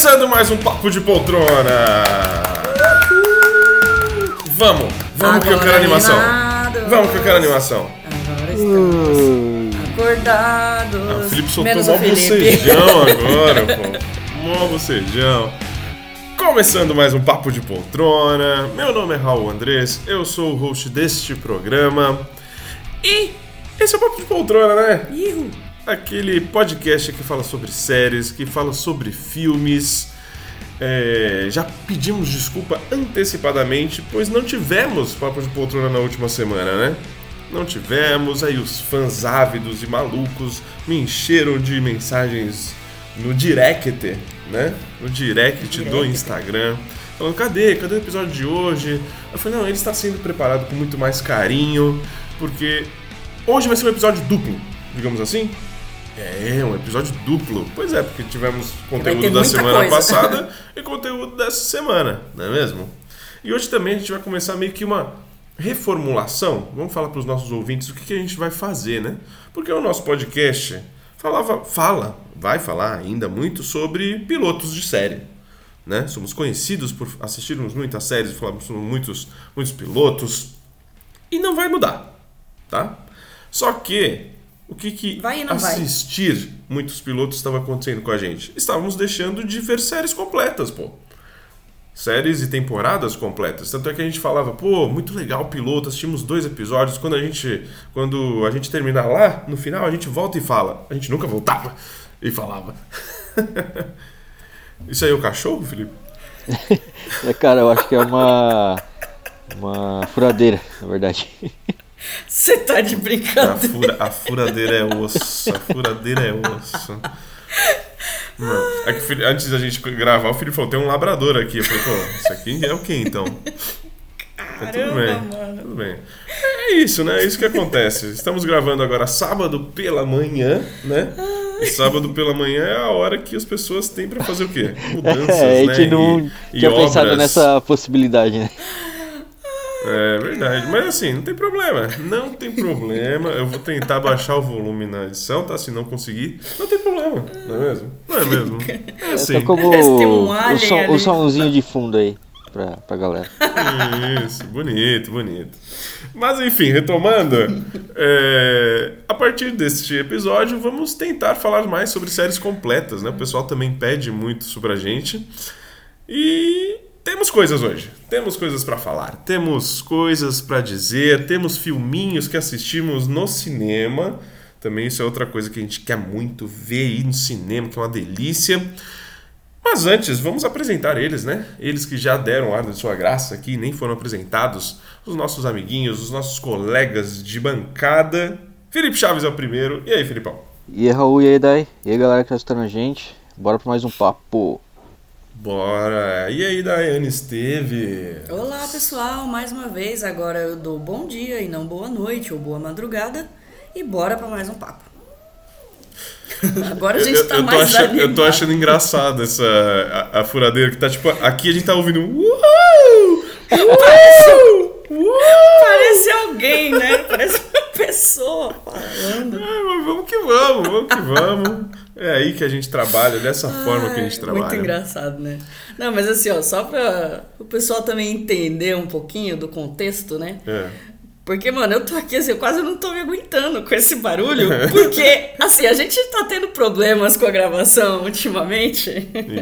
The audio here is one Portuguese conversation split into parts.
Começando mais um Papo de Poltrona! Vamos, vamos que eu quero animação! Vamos que eu quero animação! Agora estamos acordados. Ah, o Felipe soltou Menos mó o Felipe. bocejão agora, pô. Mó bocejão. Começando mais um Papo de Poltrona. Meu nome é Raul Andrés, eu sou o host deste programa. E esse é o Papo de Poltrona, né? Ihu. Aquele podcast que fala sobre séries, que fala sobre filmes. É, já pedimos desculpa antecipadamente, pois não tivemos Papo de Poltrona na última semana, né? Não tivemos, aí os fãs ávidos e malucos me encheram de mensagens no direct, né? No direct do Direct. Instagram. Falando, cadê? Cadê o episódio de hoje? Eu falei, não, ele está sendo preparado com muito mais carinho, porque hoje vai ser um episódio duplo, digamos assim. É, um episódio duplo. Pois é, porque tivemos conteúdo da semana coisa. passada e conteúdo dessa semana, não é mesmo? E hoje também a gente vai começar meio que uma reformulação. Vamos falar para os nossos ouvintes o que, que a gente vai fazer, né? Porque o nosso podcast falava, fala, vai falar ainda muito sobre pilotos de série. Né? Somos conhecidos por assistirmos muitas séries, falamos sobre muitos, muitos pilotos. E não vai mudar, tá? Só que o que, que Vai e não vai. assistir muitos pilotos estava acontecendo com a gente? Estávamos deixando de ver séries completas, pô. Séries e temporadas completas. Tanto é que a gente falava, pô, muito legal o piloto, assistimos dois episódios. Quando a gente, quando a gente terminar lá, no final a gente volta e fala. A gente nunca voltava e falava. Isso aí é o cachorro, Felipe? É, cara, eu acho que é uma. Uma furadeira, na verdade. Você tá de A, brincadeira. fura, a furadeira é osso. A furadeira é osso. Não, é que o Felipe- antes da gente gravar, o Felipe falou: tem um labrador aqui. Eu falei: pô, isso aqui é o que então? Tudo Caramba, bem, mano. tudo bem. É isso, né? É isso que acontece. Estamos gravando agora sábado pela manhã, né? E sábado pela manhã é a hora que as pessoas têm pra fazer o quê? Mudanças, É, a né? gente não e, e tinha pensado obras. nessa possibilidade, né? É verdade, mas assim, não tem problema. Não tem problema. Eu vou tentar baixar o volume na edição, tá? Se não conseguir, não tem problema, não é mesmo? Não é mesmo? É assim. Tá como o, som, somzinho de fundo aí pra, pra galera. Isso, bonito, bonito. Mas enfim, retomando, é, a partir deste episódio vamos tentar falar mais sobre séries completas, né? O pessoal também pede muito sobre a gente. E temos coisas hoje. Temos coisas pra falar, temos coisas pra dizer, temos filminhos que assistimos no cinema. Também isso é outra coisa que a gente quer muito ver aí no cinema, que é uma delícia. Mas antes, vamos apresentar eles, né? Eles que já deram ar de sua graça aqui, nem foram apresentados. Os nossos amiguinhos, os nossos colegas de bancada. Felipe Chaves é o primeiro. E aí, Felipão? E aí, Raul, e aí, Dai? E aí, galera que tá escutando a gente? Bora pra mais um papo. Bora! E aí, Daiane Esteve? Olá, pessoal. Mais uma vez, agora eu dou bom dia e não boa noite ou boa madrugada. E bora pra mais um papo. Agora a gente eu, tá eu tô mais achando, eu tô animado. achando engraçado essa a, a furadeira que tá tipo aqui a gente tá ouvindo uhul, uhul, uhul. Parece alguém, né? Parece uma pessoa falando. Ah, mas vamos que vamos, vamos que vamos. É aí que a gente trabalha, dessa forma que a gente Ai, trabalha. Muito engraçado, né? Não, mas assim, ó, só pra o pessoal também entender um pouquinho do contexto, né? É. Porque, mano, eu tô aqui assim, eu quase não tô me aguentando com esse barulho. Porque, assim, a gente tá tendo problemas com a gravação ultimamente.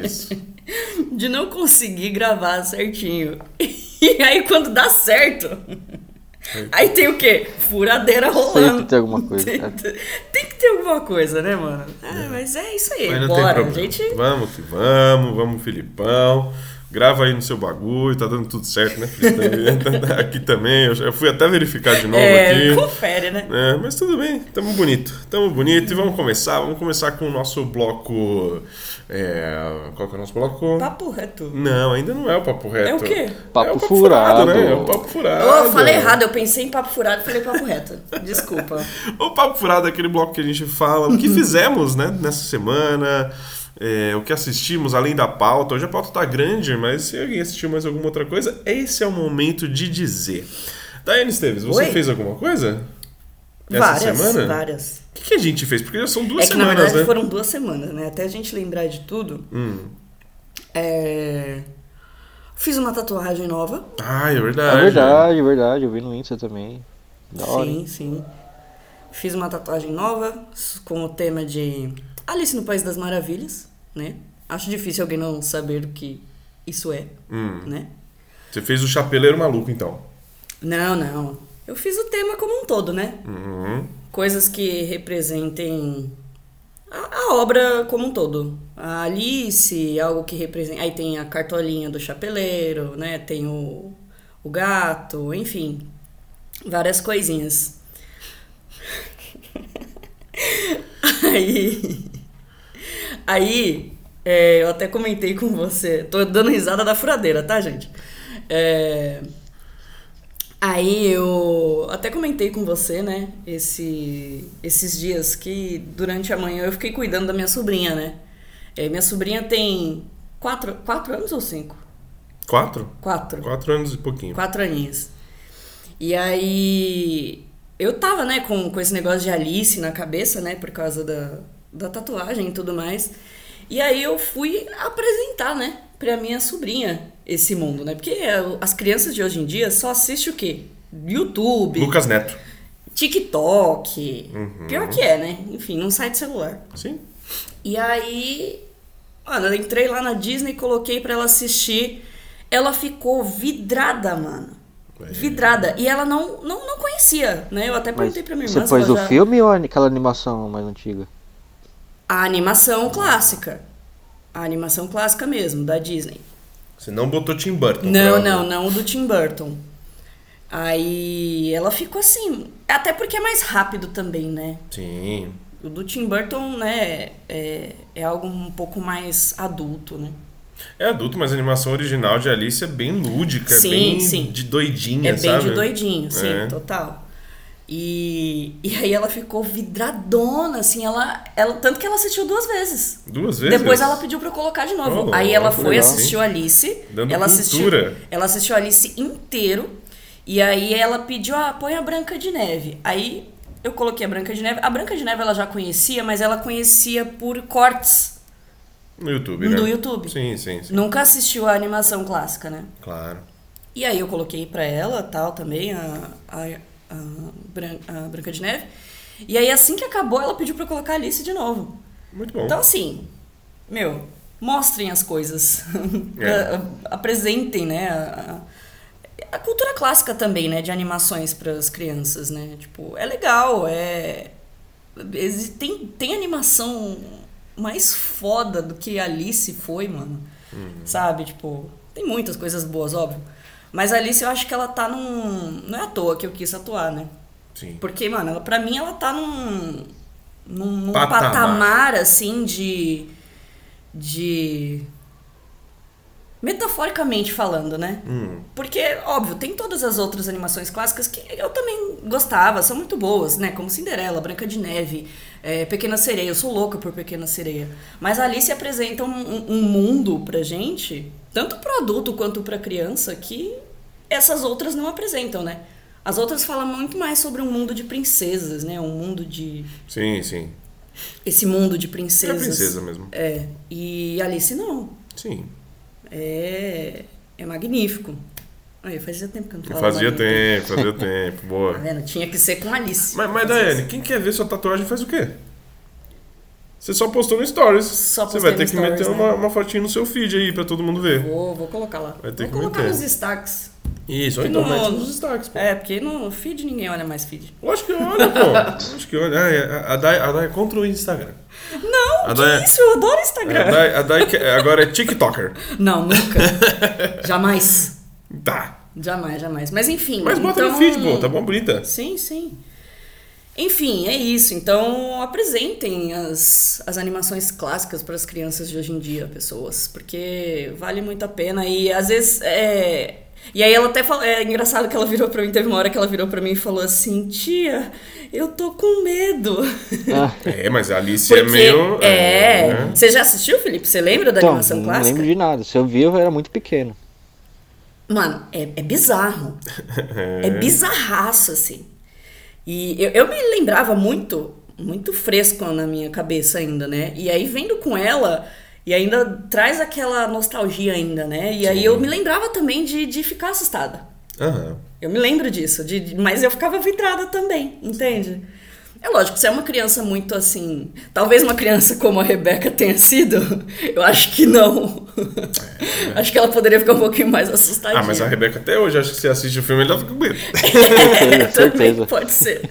Isso. De não conseguir gravar certinho. E aí, quando dá certo. Aí tem o quê? Furadeira rolando. Tem alguma coisa, Tem, cara. tem que ter alguma coisa, né, mano? Ah, mas é isso aí. Mas não Bora, tem a problema. gente. Vamos que vamos, vamos, Filipão. Grava aí no seu bagulho, tá dando tudo certo, né, Felipe? aqui também, eu fui até verificar de novo É, aqui. confere, né? É, mas tudo bem, tamo bonito, tamo bonito e vamos começar, vamos começar com o nosso bloco, é, qual que é o nosso bloco? Papo reto. Não, ainda não é o papo reto. É o quê? Papo é o furado. né? É o papo furado. Oh, eu falei errado, eu pensei em papo furado e falei papo reto. Desculpa. O Papo Furado é aquele bloco que a gente fala o que fizemos né, nessa semana, é, o que assistimos além da pauta. Hoje a pauta tá grande, mas se alguém assistiu mais alguma outra coisa, esse é o momento de dizer. Daiane Esteves, você Oi? fez alguma coisa? Essa várias, semana? várias. O que, que a gente fez? Porque já são duas É que na semanas, verdade né? foram duas semanas, né? Até a gente lembrar de tudo. Hum. É, Fiz uma tatuagem nova. Ah, é verdade. É verdade, é verdade. Eu vi no Insta também. Da hora. Sim, sim. Fiz uma tatuagem nova com o tema de Alice no País das Maravilhas, né? Acho difícil alguém não saber o que isso é, Hum. né? Você fez o chapeleiro maluco, então. Não, não. Eu fiz o tema como um todo, né? Uhum. Coisas que representem a, a obra como um todo. A Alice, algo que representa. Aí tem a cartolinha do chapeleiro, né? Tem o, o gato, enfim. Várias coisinhas. Aí. Aí, é, eu até comentei com você. Tô dando risada da furadeira, tá, gente? É, Aí eu até comentei com você, né, esse, esses dias que durante a manhã eu fiquei cuidando da minha sobrinha, né? É, minha sobrinha tem quatro, quatro anos ou cinco? Quatro? Quatro. Quatro anos e pouquinho. Quatro aninhos. E aí eu tava, né, com, com esse negócio de Alice na cabeça, né, por causa da, da tatuagem e tudo mais. E aí eu fui apresentar, né, pra minha sobrinha esse mundo, né? Porque é, as crianças de hoje em dia só assistem o quê? YouTube, Lucas Neto. TikTok. Pior que é, né? Enfim, não sai do celular. Sim. E aí, mano, eu entrei lá na Disney, coloquei pra ela assistir. Ela ficou vidrada, mano. É. Vidrada. E ela não, não, não conhecia, né? Eu até Mas perguntei pra minha irmã você pôs o já- filme ou aquela animação mais antiga? A animação clássica. A animação clássica mesmo, da Disney. Você não botou Tim Burton. Não, não, né? não o do Tim Burton. Aí ela ficou assim. Até porque é mais rápido também, né? Sim. O do Tim Burton, né, é, é algo um pouco mais adulto, né? É adulto, mas a animação original de Alice é bem lúdica, é Sim, bem sim. de doidinha, É bem sabe? de doidinho, sim, É. total. E, e aí ela ficou vidradona, assim, ela, ela. Tanto que ela assistiu duas vezes. Duas vezes? Depois ela pediu pra eu colocar de novo. Oh, aí ela foi, legal. assistiu Alice. Dando ela cultura. assistiu. Ela assistiu Alice inteiro. E aí ela pediu, ah, põe a Branca de Neve. Aí eu coloquei a Branca de Neve. A Branca de Neve ela já conhecia, mas ela conhecia por cortes. No YouTube, né? Do YouTube. Sim, sim, sim. Nunca assistiu a animação clássica, né? Claro. E aí eu coloquei pra ela, tal, também, a, a, a, Bran- a Branca de Neve. E aí assim que acabou, ela pediu pra eu colocar a Alice de novo. Muito bom. Então assim, meu, mostrem as coisas. É. Apresentem, né? A, a cultura clássica também, né? De animações para as crianças, né? Tipo, é legal, é... Tem, tem animação mais foda do que Alice foi, mano. Sabe? Tipo, tem muitas coisas boas, óbvio. Mas a Alice, eu acho que ela tá num... Não é à toa que eu quis atuar, né? Sim. Porque, mano, ela, pra mim ela tá num, num, num Patamar. patamar. assim, de. de. Metaforicamente falando, né? Hum. Porque, óbvio, tem todas as outras animações clássicas que eu também gostava, são muito boas, né? Como Cinderela, Branca de Neve, é, Pequena Sereia. Eu sou louca por Pequena Sereia. Mas a Alice apresenta um, um- um mundo pra gente, tanto pro adulto quanto pra criança, que essas outras não apresentam, né? As outras falam muito mais sobre um mundo de princesas, né? Um mundo de. Sim, sim. Esse mundo de É princesas. princesa mesmo. É. E Alice não. Sim. É, é magnífico. Aí, fazia tempo que eu não falava. Fazia tempo, fazia tempo. Tá Boa. vendo? Tinha que ser com Alice. Mas, mas. Daiane, quem quer ver sua tatuagem faz o quê? Você só postou no Stories. Só Você vai ter que Stories, meter né? uma, uma fotinho no seu feed aí pra todo mundo ver. Vou, vou colocar lá. Vai ter vou que colocar meter. nos destaques. Isso, então no- mete nos destaques, pô. É, porque no feed ninguém olha mais feed. Lógico que olha, pô. Lógico que olha. É, a Dai, a Dai é contra o Instagram. Não, A que Dai- isso? Eu adoro A Instagram. Dai, a Dai que- agora é TikToker. Não, nunca. jamais. Tá. Jamais, jamais. Mas enfim. Mas bota então... no feed, pô. Tá bom, bonita. Sim, sim. Enfim, é isso. Então, apresentem as, as animações clássicas para as crianças de hoje em dia, pessoas, porque vale muito a pena. E às vezes é. E aí ela até falou, é engraçado que ela virou pra mim, teve uma hora que ela virou pra mim e falou assim, tia, eu tô com medo. Ah, É, mas a Alice Porque, é meio. é, né? Você já assistiu, Felipe? Você lembra da então, animação não clássica? lembro de nada. Se eu vi, eu era muito pequeno. Mano, é, é bizarro. É bizarraço, assim. E eu, eu me lembrava muito, muito fresco na minha cabeça ainda, né? E aí, vendo com ela, E ainda traz aquela nostalgia ainda, né? E aí eu me lembrava também de, de ficar assustada. Aham. Eu me lembro disso, de, de- mas eu ficava vidrada também, entende? É lógico, se é uma criança muito assim. Talvez uma criança como a Rebeca tenha sido, eu acho que não. acho que ela poderia ficar um pouquinho mais assustadinha. Ah, mas a Rebeca até hoje, acho que se assiste o filme, ela fica com medo. É, também certeza. pode ser.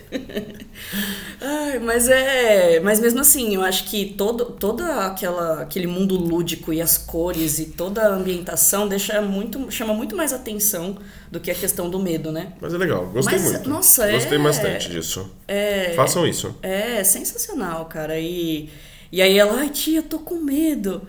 Ai, mas é. Mas mesmo assim, eu acho que todo, toda aquela, aquele mundo lúdico e as cores e toda a ambientação deixa muito, chama muito mais atenção do que a questão do medo, né? Mas é legal, gostei Mas, muito. nossa, Gostei é- bastante disso. É. Façam isso. É sensacional, cara. E, e aí ela, ai tia, eu tô com medo.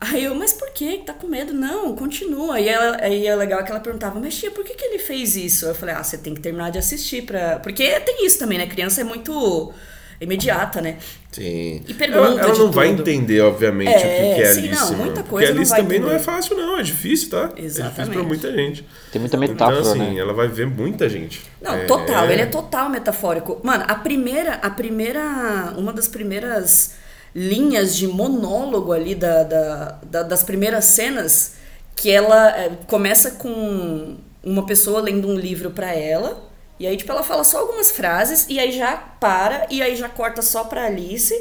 Aí eu, mas por que tá com medo? Não, continua. E ela, aí é legal que ela perguntava, mas tia, por que, que ele fez isso? Eu falei, ah, você tem que terminar de assistir pra. Porque tem isso também, né? Criança é muito imediata, né? Sim. E pergunta ela, ela de não vai tudo. entender, obviamente, É, o que, que é sim, Alice. não, muita Porque coisa não Alice vai também não é entender. fácil, não. É difícil, tá? É difícil pra Exatamente. muita gente. Tem muita metáfora, então, assim, né? ela vai ver muita gente. Não, É. total, ele é total metafórico. Mano, a primeira, a primeira, uma das primeiras linhas de monólogo ali da, da- da- das primeiras cenas, que ela é, começa com uma pessoa lendo um livro pra ela, e aí, tipo, ela fala só algumas frases, e aí já para, e aí já corta só pra Alice,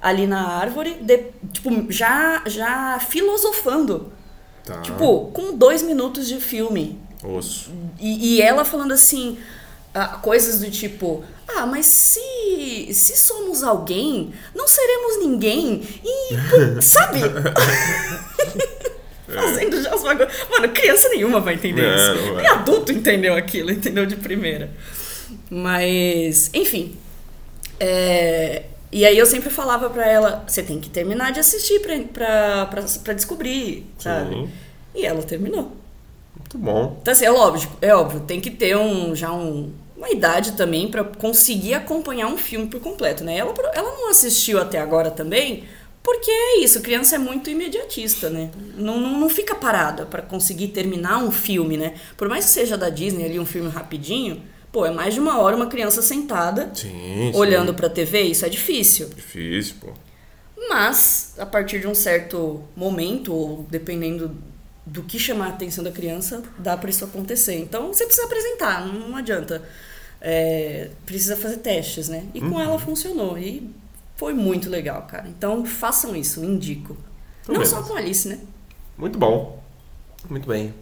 ali na árvore, de- tipo, já, já filosofando. Tá. Tipo, com dois minutos de filme. Osso. E, e ela falando assim, ah, coisas do tipo, ah, mas se, se somos alguém, não seremos ninguém. E, pô, sabe? Fazendo já os bagulho. Mano, criança nenhuma vai entender Não, isso. não vai. Nem adulto entendeu aquilo, entendeu de primeira. Mas, enfim. É, E aí eu sempre falava pra ela, você tem que terminar de assistir pra, pra, pra, pra descobrir, sabe? E ela terminou. Muito bom. Então, assim, é óbvio, é óbvio, tem que ter um, já um, uma idade também pra conseguir acompanhar um filme por completo, né? Ela, ela não assistiu até agora também, porque é isso, criança é muito imediatista, né? Não, não, não fica parada pra conseguir terminar um filme, né? Por mais que seja da Disney ali, um filme rapidinho, pô, é mais de uma hora uma criança sentada, Sim, olhando pra TV, isso é difícil. Difícil, pô. Mas, a partir de um certo momento, ou dependendo do que chamar a atenção da criança, dá para isso acontecer. Então, você precisa apresentar, não adianta. É, precisa fazer testes, né? E com ela funcionou. E foi muito legal, cara. Então, façam isso, indico. Não beleza. só com a Alice, né? Muito bom. Muito bem.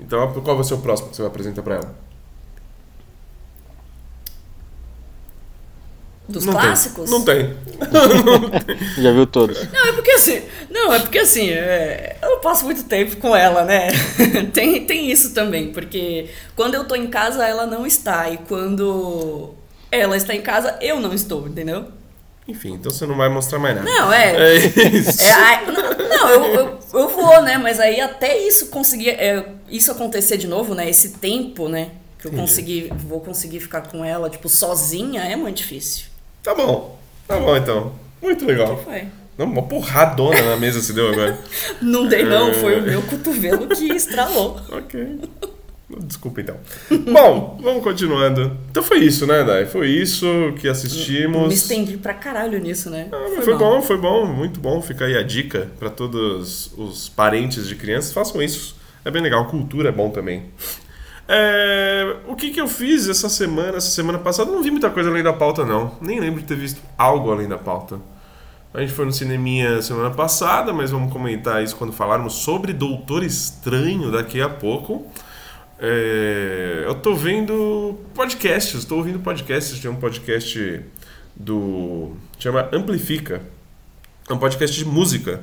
Então, qual vai ser o próximo que você vai apresentar pra ela? Dos Não tem. clássicos? Não tem. Já viu todos. Não, é porque assim. Não, é porque assim, é, eu passo muito tempo com ela, né? tem, tem isso também, porque quando eu tô em casa, ela não está. E quando ela está em casa, eu não estou, entendeu? Enfim, então você não vai mostrar mais nada. Não, é. É isso. É, ai, não, não, eu, eu, eu vou, né? Mas aí até isso conseguir. é, isso acontecer de novo, né? Esse tempo, né? Que eu Entendi. consegui, vou conseguir ficar com ela, tipo, sozinha, é muito difícil. Tá bom. Tá bom, então. Muito legal. Foi. Não, uma porradona na mesa se deu agora. Não dei, não, É. foi o meu cotovelo que estralou. ok. Desculpa, então. Bom, vamos continuando. Então foi isso, né, Dai? Foi isso que assistimos. Me estendi pra caralho nisso, né? Ah, foi, mal. bom, foi bom, muito bom. Fica aí a dica pra todos os parentes de crianças. Façam isso. É bem legal. Cultura é bom também. É, o que, que eu fiz essa semana? Essa semana passada não vi muita coisa além da pauta, não. Nem lembro de ter visto algo além da pauta. A gente foi no cineminha semana passada, mas vamos comentar isso quando falarmos sobre Doutor Estranho daqui a pouco. É, eu tô vendo podcasts, tô ouvindo podcasts. Tem um podcast do. chama Amplifica. É um podcast de música.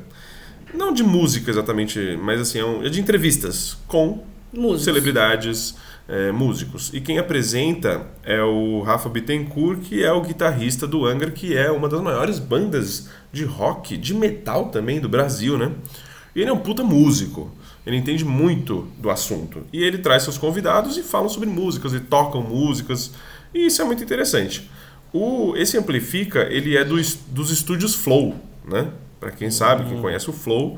Não de música exatamente, mas assim, é, um- é de entrevistas com Músicos. celebridades, é, músicos. E quem apresenta é o Rafa Bittencourt, que é o guitarrista do Angra, que é uma das maiores bandas de rock, de metal também do Brasil, né? E ele é um puta músico. Ele entende muito do assunto. E ele traz seus convidados e falam sobre músicas e tocam músicas. E isso é muito interessante. O, esse Amplifica, ele é dos, dos estúdios Flow, né? Pra quem sabe, quem conhece o Flow,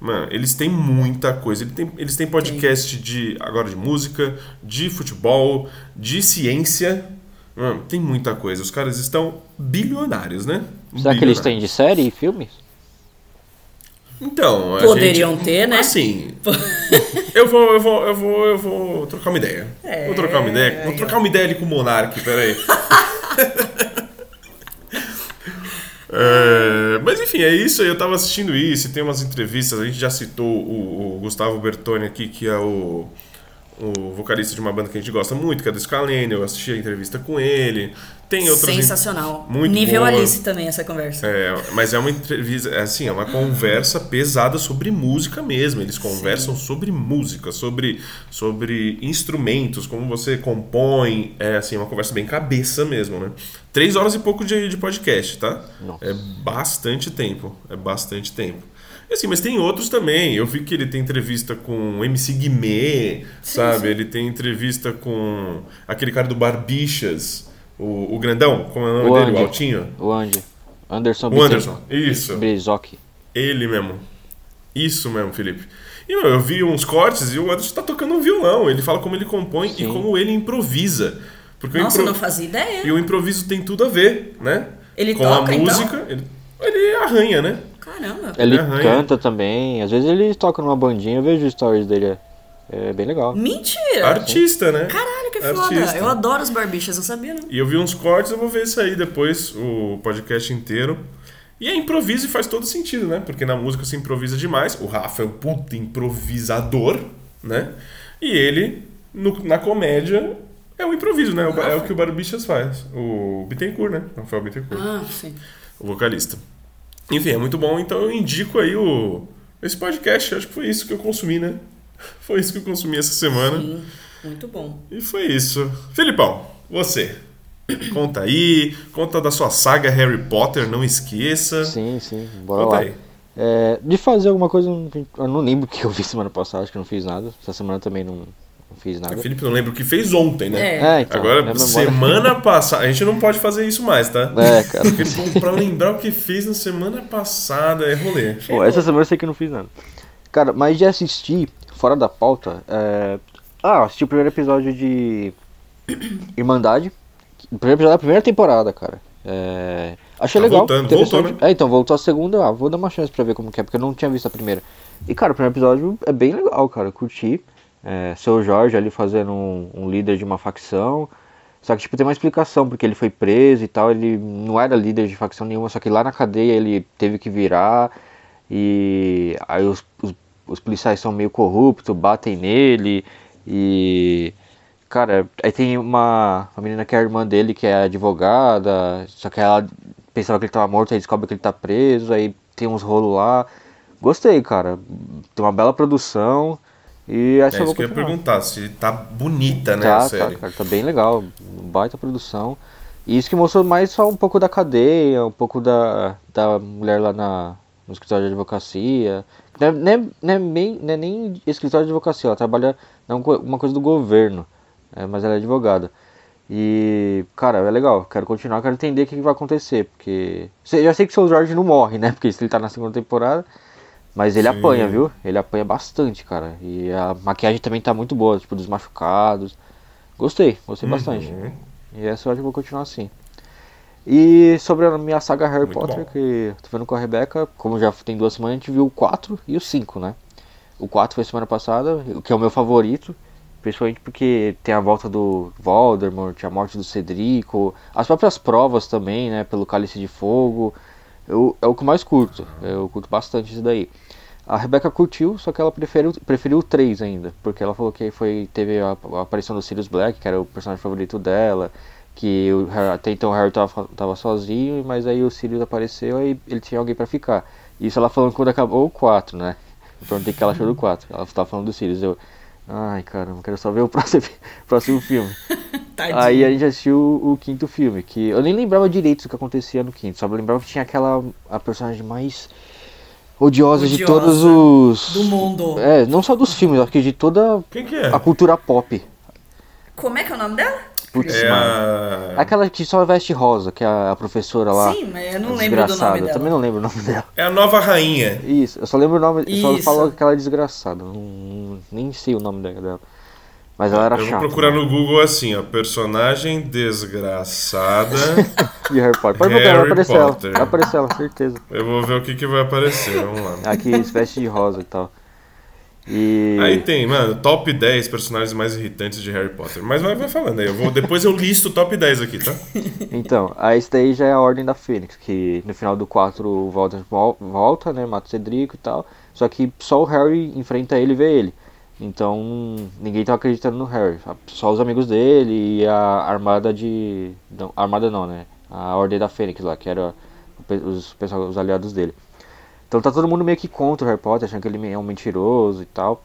mano, eles têm muita coisa. Eles têm, eles têm podcast de agora de música, de futebol, de ciência. Mano, tem muita coisa. Os caras estão bilionários, né? Será que eles Bilionários. têm de série e filmes? Então, a Poderiam gente, ter, né? Assim, eu vou, eu vou, eu vou, eu vou trocar uma ideia. É, vou trocar uma ideia. Vou aí, trocar uma ideia ali com o Monark, peraí. É, mas enfim, é isso. Eu tava assistindo isso, tem umas entrevistas. A gente já citou o, o Gustavo Bertoni aqui, que é o, o vocalista de uma banda que a gente gosta muito, que é do Scalene. Eu assisti a entrevista com ele. Tem outras. Sensacional. Muito Nível boa. Alice também, essa conversa. É, mas é uma entrevista, é assim, é uma conversa pesada sobre música mesmo. Eles conversam sobre música, sobre, sobre instrumentos, como você compõe. É assim, uma conversa bem cabeça mesmo, né? Três horas e pouco de, de podcast, tá? Nossa. É bastante tempo. É bastante tempo. E assim, mas tem outros também. Eu vi que ele tem entrevista com o MC Guimê, sabe? sim. Ele tem entrevista com aquele cara do Barbixas, o, o grandão, como é o nome O dele? O Andy. Altinho? O Andy. Anderson O Anderson, isso. Brizoc. Ele mesmo. Isso mesmo, Felipe. E meu, eu vi uns cortes e o Anderson tá tocando um violão. Ele fala como ele compõe e Sim. como ele improvisa. Porque Nossa, impro- não fazia ideia. E o improviso tem tudo a ver, né? Ele Com toca, a então? música. Ele, ele arranha, né? Caramba. Ele arranha. canta também. Às vezes ele toca numa bandinha, eu vejo stories dele. É, é bem legal. Mentira! Artista, né? Caralho, que Artista. foda. Eu adoro os barbichas, não sabia não. E eu vi uns cortes, eu vou ver isso aí depois, o podcast inteiro. E é improviso e faz todo sentido, né? Porque na música se improvisa demais. O Rafa é um puta improvisador, né? E ele, no- na comédia, é o improviso, né? Ba- É o que o Barbichas faz. O Bittencourt, né? Rafael Bittencourt, Ah, sim. o vocalista. Enfim, é muito bom. Então eu indico aí o esse podcast. Acho que foi isso que eu consumi, né? Foi isso que eu consumi essa semana. Sim, muito bom. E foi isso. Filipão, você. Conta aí, conta da sua saga Harry Potter, não esqueça. Sim, sim. Bora Conta lá. aí. É, de fazer alguma coisa, eu não- lembro o que eu vi semana passada, acho que não fiz nada. Essa semana também não fiz nada. O Felipe não lembra o que fez ontem, né? É. É, então. Agora, memória- semana passada. A gente não pode fazer isso mais, tá? É, cara. Porque pra lembrar o que fez na semana passada é rolê. Pô, essa semana eu sei que eu não fiz nada. Cara, mas de assistir, fora da pauta, é... Ah, assisti o primeiro episódio de Irmandade. O primeiro episódio da primeira temporada, cara. É... Achei Tá legal. voltando, interessante. voltou, né? É, então, voltou a segunda. Ah, vou dar uma chance pra ver como que é, porque eu não tinha visto a primeira. E, cara, o primeiro episódio é bem legal, cara. Eu curti. É, seu Jorge ali fazendo um, um líder de uma facção. Só que, tipo, tem uma explicação, porque ele foi preso e tal. Ele não era líder de facção nenhuma, só que lá na cadeia ele teve que virar. E aí os, os, os policiais são meio corruptos, batem nele. E. Cara, aí tem uma, uma menina que é a irmã dele, que é advogada, só que ela pensava que ele tava morto, aí descobre que ele tá preso, aí tem uns rolos lá. Gostei, cara. Tem uma bela produção. E essa É eu isso que eu ia perguntar, se tá bonita, né, Tá, a tá, série. cara, tá bem legal. Baita produção. E isso que mostrou mais só um pouco da cadeia, um pouco da, da mulher lá na, no escritório de advocacia. Não é, não é, é não é nem escritório de advocacia, ela trabalha numa coisa do governo, é, mas ela é advogada. E, cara, é legal, quero continuar, quero entender o que, que vai acontecer, porque. Eu já sei que o seu Jorge não morre, né? Porque se ele tá na segunda temporada. Mas ele Sim. apanha, viu? Ele apanha bastante, cara. E a maquiagem também tá muito boa, tipo, dos machucados. Gostei, gostei bastante. Uhum. E essa eu acho que vou continuar assim. E sobre a minha saga Harry Muito Potter, bom. que tô vendo com a Rebeca, como já tem duas semanas, a gente viu o 4 e o 5, né? O 4 foi semana passada, o que é o meu favorito, principalmente porque tem a volta do Voldemort, a morte do Cedrico, as próprias provas também, né? Pelo Cálice de Fogo. Eu, é o que mais curto, eu curto bastante isso daí. A Rebeca curtiu, só que ela preferiu, preferiu o 3 ainda, porque ela falou que foi, teve a, a aparição do Sirius Black, que era o personagem favorito dela, que o, até então o Harry tava, tava sozinho, mas aí o Sirius apareceu e ele tinha alguém pra ficar. Isso ela falando quando acabou o 4, né? Eu perguntei o que ela achou do 4. Ela tava falando do Sirius. Eu, ai caramba, quero só ver o próximo, próximo filme. Tadinho. Aí a gente assistiu o, o quinto filme, que eu nem lembrava direito do que acontecia no quinto, só me lembrava que tinha aquela a personagem mais odiosa, de Odiosa todos os. do mundo. É, não só dos filmes, acho que de toda Quem que é? a cultura pop. Como é que é o nome dela? Putz, É a... Aquela que só veste rosa, que é a professora lá. Sim, mas eu não lembro do nome Eu dela. também não lembro o nome dela. é a nova rainha. Isso, eu só lembro o nome, eu só Isso. falo aquela desgraçada. Não, nem sei o nome dela. Mas ela era Eu vou chata. procurar no Google assim, ó, personagem desgraçada de Harry Potter. Pode botar, vai aparecer Potter. ela. Vai aparecer ela, certeza. Eu vou ver o que, que vai aparecer, vamos lá. Aqui se veste de rosa e tal. E. Aí tem, mano, top 10 personagens mais irritantes de Harry Potter. Mas vai, vai falando aí, eu vou, depois eu listo o top 10 aqui, tá? Então, aí esse daí já é a Ordem da Fênix, que no final do 4 o Voldemort vol- volta, né, mata o Cedrico e tal, só que só o Harry enfrenta ele e vê ele. Então, ninguém tava acreditando no Harry, só os amigos dele e a armada de... Não, armada não, né, a Ordem da Fênix lá, que era os, pessoal- os aliados dele. Então tá todo mundo meio que contra o Harry Potter, achando que ele é um mentiroso e tal.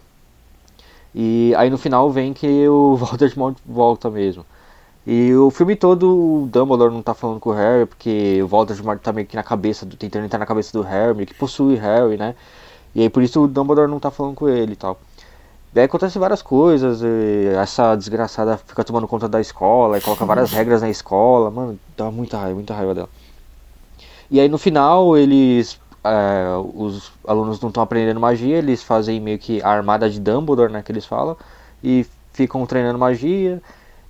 E aí no final vem que o Voldemort volta mesmo. E o filme todo o Dumbledore não tá falando com o Harry, porque o Voldemort tá meio que na cabeça, do, tentando entrar na cabeça do Harry, meio que possui Harry, né? E aí por isso o Dumbledore não tá falando com ele e tal. Daí acontece várias coisas, e essa desgraçada fica tomando conta da escola, e coloca várias regras na escola, mano, dá muita raiva, muita raiva dela. E aí no final eles. é, os alunos não estão aprendendo magia, eles fazem meio que a armada de Dumbledore, né, que eles falam, e ficam treinando magia.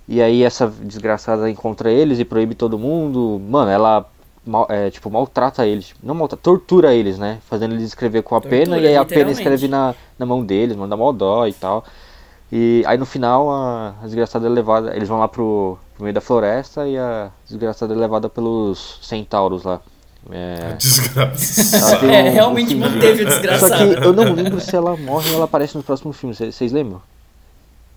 E aí essa desgraçada encontra eles e proíbe todo mundo. Mano, ela mal- é, tipo, maltrata eles. Não maltrata, tortura eles, né? Fazendo eles escrever com a Tortura, pena e aí a pena escreve na, na mão deles, manda mó dó e tal. E aí no final a, a desgraçada é levada. Eles vão lá pro, pro meio da floresta e a desgraçada é levada pelos centauros lá. É, Desgraça. É, um- realmente um manteve o Só desgraçado. que eu não lembro se ela morre ou ela aparece no próximo filme. Vocês lembram?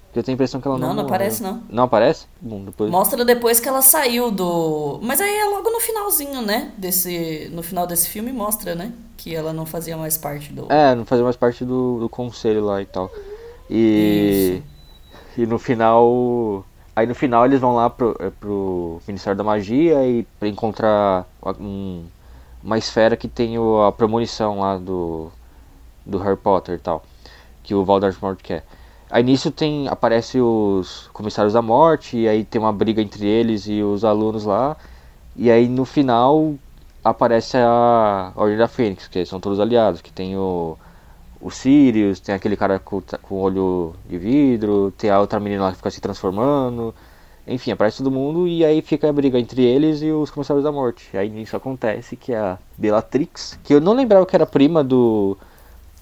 Porque eu tenho a impressão que ela não Não, não morreu. aparece, não. Não aparece? Bom, depois. Mostra depois que ela saiu do. Mas aí é logo no finalzinho, né? Desse... No final desse filme mostra, né? Que ela não fazia mais parte do. É, não fazia mais parte do, do conselho lá e tal. E. E no final. Aí no final eles vão lá pro, é, pro Ministério da Magia e pra encontrar um- uma esfera que tem a premonição lá do. do Harry Potter e tal. Que o Voldemort quer. Aí nisso tem. aparece os comissários da morte, e aí tem uma briga entre eles e os alunos lá. E aí no final aparece a Ordem da Fênix, que são todos aliados, que tem o, o Sirius, tem aquele cara com, olho de vidro, tem a outra menina lá que fica se transformando. Enfim, aparece todo mundo e aí fica a briga entre eles e os Comissários da Morte. E aí nisso acontece que a Bellatrix, que eu não lembrava que era prima do,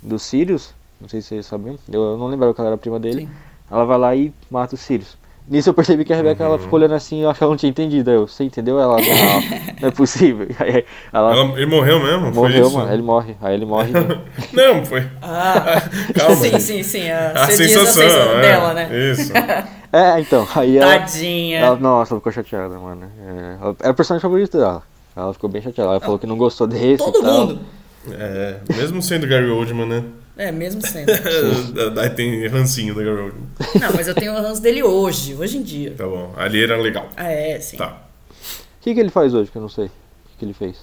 do Sirius, não sei se vocês sabiam, eu não lembrava que ela era prima dele, Sim. ela vai lá e mata o Sirius. Nisso eu percebi que a Rebeca ela ficou olhando assim, eu acho que ela não tinha entendido. Aí Eu, você entendeu? Ela, não, não é possível. Aí ela, Ela- ele morreu mesmo? Foi morreu, isso? mano. Ele morre. Aí ele morre. Não, foi. Ah, Calma. sim, sim, sim. A, A você diz sensação, a sensação é, dela, né? Isso. é, então. Aí ela, Tadinha. ela. Nossa, ela ficou chateada, mano. É, ela- é o personagem favorito dela. Ela ficou bem chateada. Ela falou que não gostou desse. Todo e tal. mundo. É, mesmo sendo Gary Oldman, né? É, mesmo sendo. Daí tem rancinho da Oldman. Não, mas eu tenho o ranço dele hoje, hoje em dia. Tá bom. Ali era legal. Ah, é, sim. Tá. O que, que ele faz hoje? Que eu não sei. O que, que ele fez?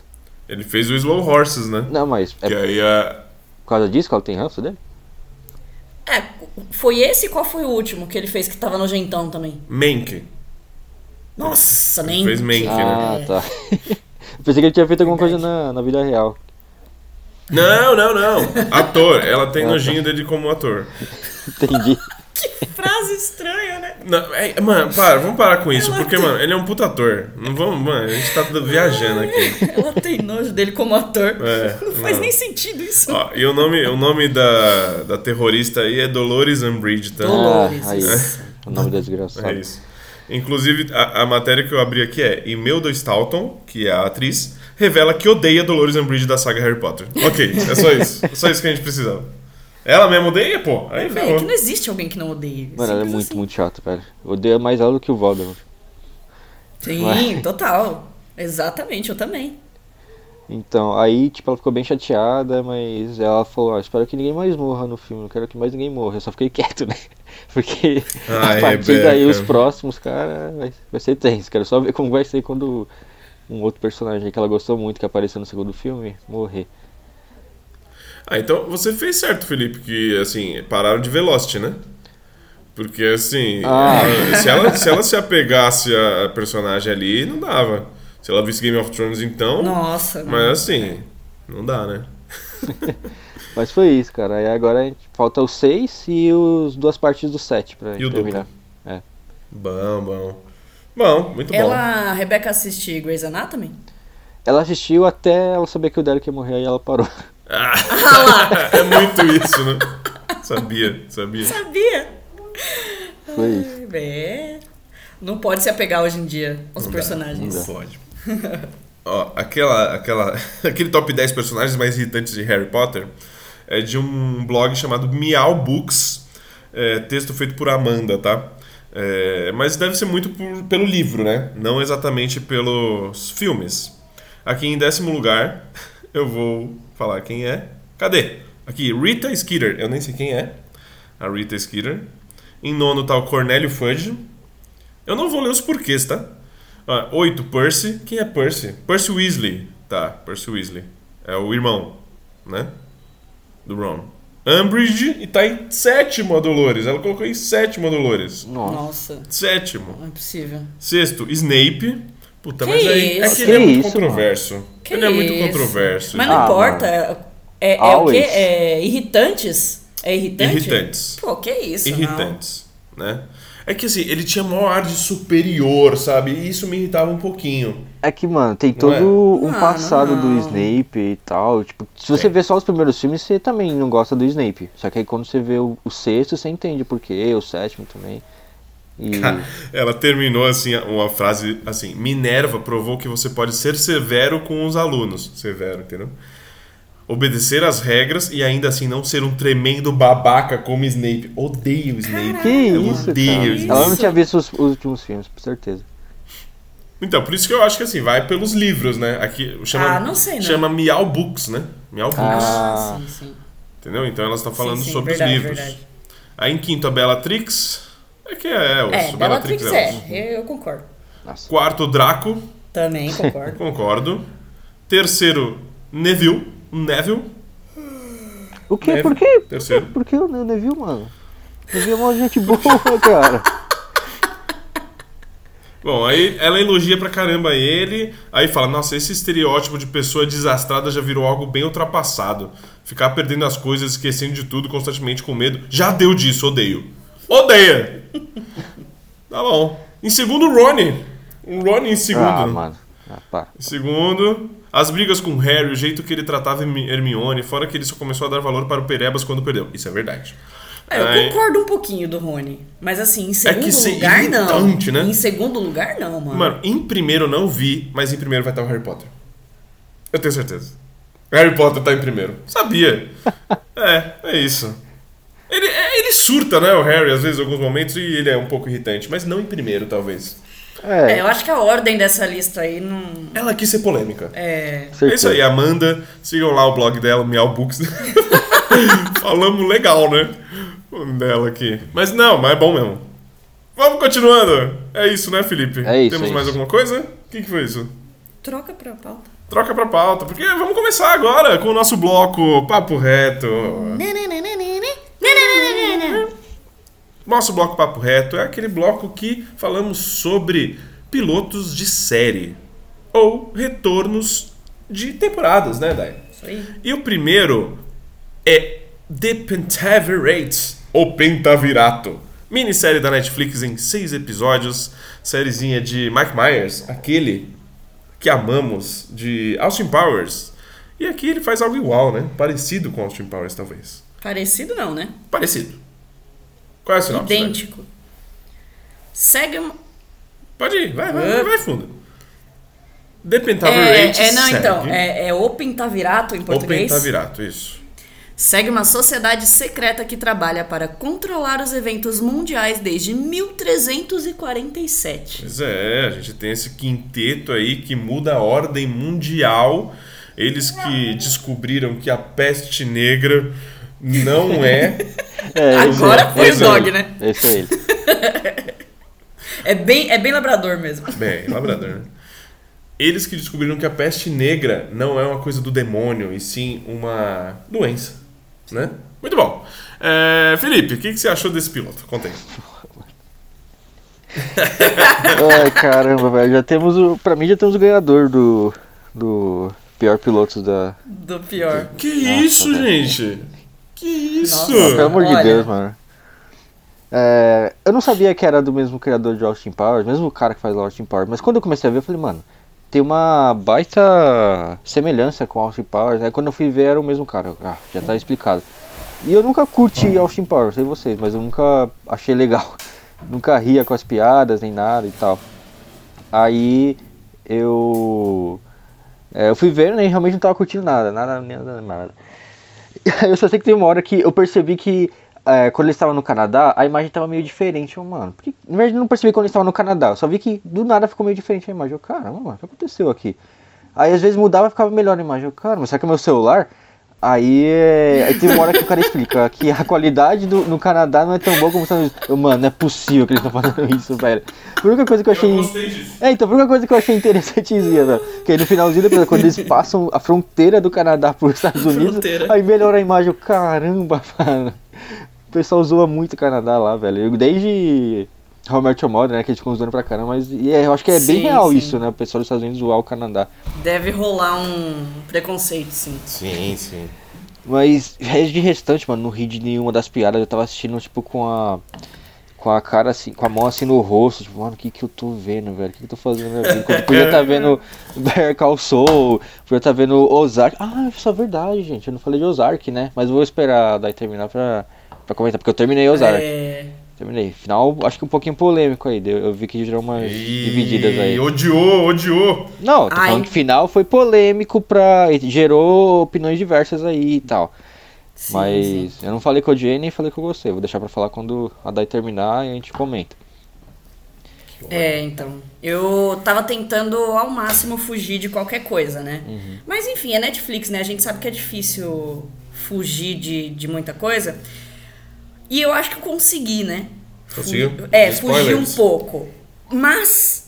Ele fez o Slow Horses, né? Não, mas é Que aí é. por causa disso que ela tem ranço dele? É, foi esse e qual foi o último que ele fez que tava nojentão também? Mank. Nossa, nem. fez Mank, né? Ah, É. tá. eu pensei que ele tinha feito alguma Verdade. coisa na, na vida real. Não, não, não. Ator. Ela tem Ah, tá. nojinho dele como ator. Entendi. Frase estranha, né? Não, é, mano, para, vamos parar com isso. Porque, mano, ele é um puta ator. Não vamos, mano, a gente tá viajando aqui. Ela tem nojo dele como ator. É, não faz nem sentido isso. Ó, e o nome, o nome da, da terrorista aí é Dolores Umbridge, tá? Dolores. Ah, aí. O nome da desgraçada. É isso. Inclusive, a, a matéria que eu abri aqui é Imelda Staunton, que é a atriz, revela que odeia Dolores Umbridge da saga Harry Potter. Ok, é só isso. É só isso que a gente precisava. Ela mesmo odeia, pô. Aí É, que não existe alguém que não odeie. Mano, ela é muito, assim. muito chata, velho. Eu odeio mais ela do que o Voldemort. Sim, total. Exatamente, eu também. Então, aí, tipo, ela ficou bem chateada, mas ela falou, ah, espero que ninguém mais morra no filme, não quero que mais ninguém morra. Eu só fiquei quieto, né? Porque Ai, a partir Rebeca. daí os próximos, cara, vai, vai ser tenso. Quero só ver como vai ser quando um outro personagem que ela gostou muito, que apareceu no segundo filme, morrer. Ah, então você fez certo, Felipe, que assim, pararam de Velocity, né? Porque assim, Ah. ela- se, ela, se ela se apegasse a personagem ali, não dava. Se ela visse Game of Thrones, então. Nossa. Mas assim, não dá, né? Mas foi isso, cara. Aí agora a gente, falta os seis e os duas partes do sete pra E o terminar. Bom, bom. Bom, muito bom. Ela, a Rebeca assiste Grey's Anatomy? Ela assistiu até ela saber que o Derek ia morrer, aí ela parou. Ah, é muito isso, né? Sabia, sabia. Sabia? Foi isso. Ai, É. Não pode se apegar hoje em dia aos Não dá, personagens. Não pode. Ó, aquela, aquela, aquele top 10 personagens mais irritantes de Harry Potter é de um blog chamado Meow Books, é, texto feito por Amanda, tá? É, mas deve ser muito por- pelo livro, né? Não exatamente pelos filmes. Aqui em décimo lugar, eu vou falar quem é. Cadê? Aqui, Rita Skeeter. Eu nem sei quem é. A Rita Skeeter. Em nono tá o Cornélio Fudge. Eu não vou ler os porquês, tá? Ah, oito, Percy. Quem é Percy? Percy Weasley. Tá, Percy Weasley. É o irmão, né? Do Ron. Umbridge e tá em sétimo a Dolores. Ela colocou em sétimo a Dolores. Nossa. Sétimo. não é possível. Sexto, Snape. Puta, Que mas aí é isso? que ele é Que muito isso, controverso. Que ele é muito isso? controverso. Mas não Ah, importa. É, é o quê? É irritantes? É irritante? Irritantes. Pô, que isso? não. Irritantes, né? É que assim, ele tinha maior ar de superior, sabe? E isso me irritava um pouquinho. É que, mano, tem Não todo é? um Não, passado do não. Snape e tal. Tipo, se você Tem. vê só os primeiros filmes, você também não gosta do Snape. Só que aí quando você vê o, o sexto, você entende por quê, o sétimo também. E. Ela terminou assim, uma frase assim: Minerva provou que você pode ser severo com os alunos. Severo, entendeu? Obedecer às regras e ainda assim não ser um tremendo babaca como Snape. Odeio Snape. que eu isso, odeio cara. Snape. Ela não tinha visto os, os últimos filmes, com certeza. Então, por isso que eu acho que assim, vai pelos livros, né? Aqui chama, Ah, não sei, não. chama Meow Books, né? Meow Books. Ah. Ah, sim, sim. Entendeu? Então elas estão falando Sim, sim, sobre verdade, os livros. verdade. Aí em quinto a Bellatrix. É que é, é, É, o Bellatrix é. é, osso. eu concordo. Nossa. Quarto, Draco. Também concordo. Concordo. Terceiro, Neville. Neville. O quê? Neve- Por quê? terceiro. Por que o Neville, mano? Neville é uma gente boa, cara. Bom, aí ela elogia pra caramba ele, aí fala, nossa, esse estereótipo de pessoa desastrada já virou algo bem ultrapassado. Ficar perdendo as coisas, esquecendo de tudo, constantemente com medo. Já deu disso, odeio. Odeia! tá bom. Em segundo, o Rony. O Rony em segundo. Ah, mano. Ah. Em segundo, as brigas com Harry, o jeito que ele tratava Hermi- Hermione, fora que ele só começou a dar valor para o Perebas quando perdeu. Isso é verdade. É, eu Aí- concordo um pouquinho do Rony. Mas assim, em segundo que ser lugar, não. irritante, né? Em segundo lugar, não, mano. Mano, em primeiro eu não vi, mas em primeiro vai estar o Harry Potter. Eu tenho certeza. Harry Potter tá em primeiro. Sabia. é, é isso. Ele, é, ele surta, né, o Harry, às vezes, em alguns momentos, e ele é um pouco irritante, mas não em primeiro, talvez. É, É, eu acho que a ordem dessa lista aí não. Ela quis ser polêmica. É. É isso aí, Amanda. Sigam lá o blog dela, Meow Books. Falamos legal, né? O Dela aqui. Mas não, mas é bom mesmo. Vamos continuando. É isso, né, Felipe? É isso, Temos é mais isso. alguma coisa? O que, que foi isso? Troca pra pauta. Troca pra pauta, porque vamos começar agora com o nosso bloco Papo Reto. Nosso bloco Papo Reto é aquele bloco que falamos sobre pilotos de série ou retornos de temporadas, né, Dai? Isso aí. E o primeiro é The Pentavirates, ou Pentavirato. Minissérie da Netflix em seis episódios, sériezinha de Mike Myers, aquele que amamos, de Austin Powers. E aqui ele faz algo igual, né? Parecido com Austin Powers, talvez. Parecido não, né? Parecido. Qual é a sinopse? Idêntico. Segue uma. Pode ir, vai, vai, vai, vai fundo. The É, Pentavirates é, não, segue... então. É, é o Pentavirato em O português. Pentavirato, isso. Segue uma sociedade secreta que trabalha para controlar os eventos mundiais desde 1347. Pois é, a gente tem esse quinteto aí que muda a ordem mundial. Eles que descobriram que a peste negra não é. É, Agora é- foi o dog, ele. né? Esse é ele. É bem, é bem labrador mesmo. Bem, labrador. né? Eles que descobriram que a peste negra não é uma coisa do demônio, e sim uma doença. Né? Muito bom. É, Felipe, o que, que você achou desse piloto? Conta aí. Ai, caramba, velho. Já temos o. Pra mim já temos o ganhador do. Do pior piloto da. Do pior. Que isso, velho. gente? Que isso? Nossa. Pelo amor de Olha. Deus, mano. É, eu não sabia que era do mesmo criador de Austin Powers, mesmo o cara que faz Austin Powers, mas quando eu comecei a ver, eu falei, mano, tem uma baita semelhança com Austin Powers. Aí quando eu fui ver, era o mesmo cara. Ah, já tá explicado. E eu nunca curti Austin Powers, sei vocês, mas eu nunca achei legal. nunca ria com as piadas nem nada e tal. Aí eu. É, eu fui ver né, e realmente não tava curtindo nada, nada, nada, nada. Eu só sei que tem uma hora que eu percebi que é, quando ele estava no Canadá, a imagem estava meio diferente, eu, mano. Porque, na verdade, eu não percebi quando ele estava no Canadá. Eu só vi que do nada ficou meio diferente a imagem. Eu, caramba, mano, o que aconteceu aqui? Aí às vezes mudava e ficava melhor a imagem. Eu, cara, mas será que é meu celular? Aí, é, aí tem uma hora que o cara explica que a qualidade do, no Canadá não é tão boa como Estados Unidos. Eu, mano, não é possível que eles estão fazendo isso, velho. A única coisa que eu achei. Eu. É, então, a única coisa que eu achei interessantezinha, velho. Que aí no finalzinho, quando eles passam a fronteira do Canadá para os Estados Unidos, Fronteira. aí melhora a imagem. Caramba, mano. O pessoal zoa muito o Canadá lá, velho. Eu, desde Your Mother, né, que a gente ficou zoando pra caramba, mas e é, eu acho que é bem Sim, real sim. isso, né? O pessoal dos Estados Unidos zoar o Canadá. Deve rolar um preconceito, sim. Sim, sim. Mas de restante, mano, não ri de nenhuma das piadas. Eu tava assistindo, tipo, com a. Com a cara assim, com a mão assim no rosto, tipo, mano, o que que eu tô vendo, velho? O que que eu tô fazendo eu podia estar vendo Bear Call Saul, podia estar vendo Ozark. Ah, isso é verdade, gente. Eu não falei de Ozark, né? Mas vou esperar daí terminar pra, pra comentar, porque eu terminei Ozark. É, Terminei. Final, acho que um pouquinho polêmico aí. Eu vi que gerou umas divididas aí. E odiou, odiou. Não, tô Ai. falando que final foi polêmico pra. gerou opiniões diversas aí e tal. sim, Mas sim. eu não falei que eu odiei nem falei que eu gostei. Vou deixar pra falar quando a Dai terminar e a gente comenta. É, então. Eu tava tentando ao máximo fugir de qualquer coisa, né? Uhum. Mas enfim, é Netflix, né? A gente sabe que é difícil fugir de, de muita coisa. E eu acho que eu consegui, né? Conseguiu? Fugi- É, fugir um pouco. Mas.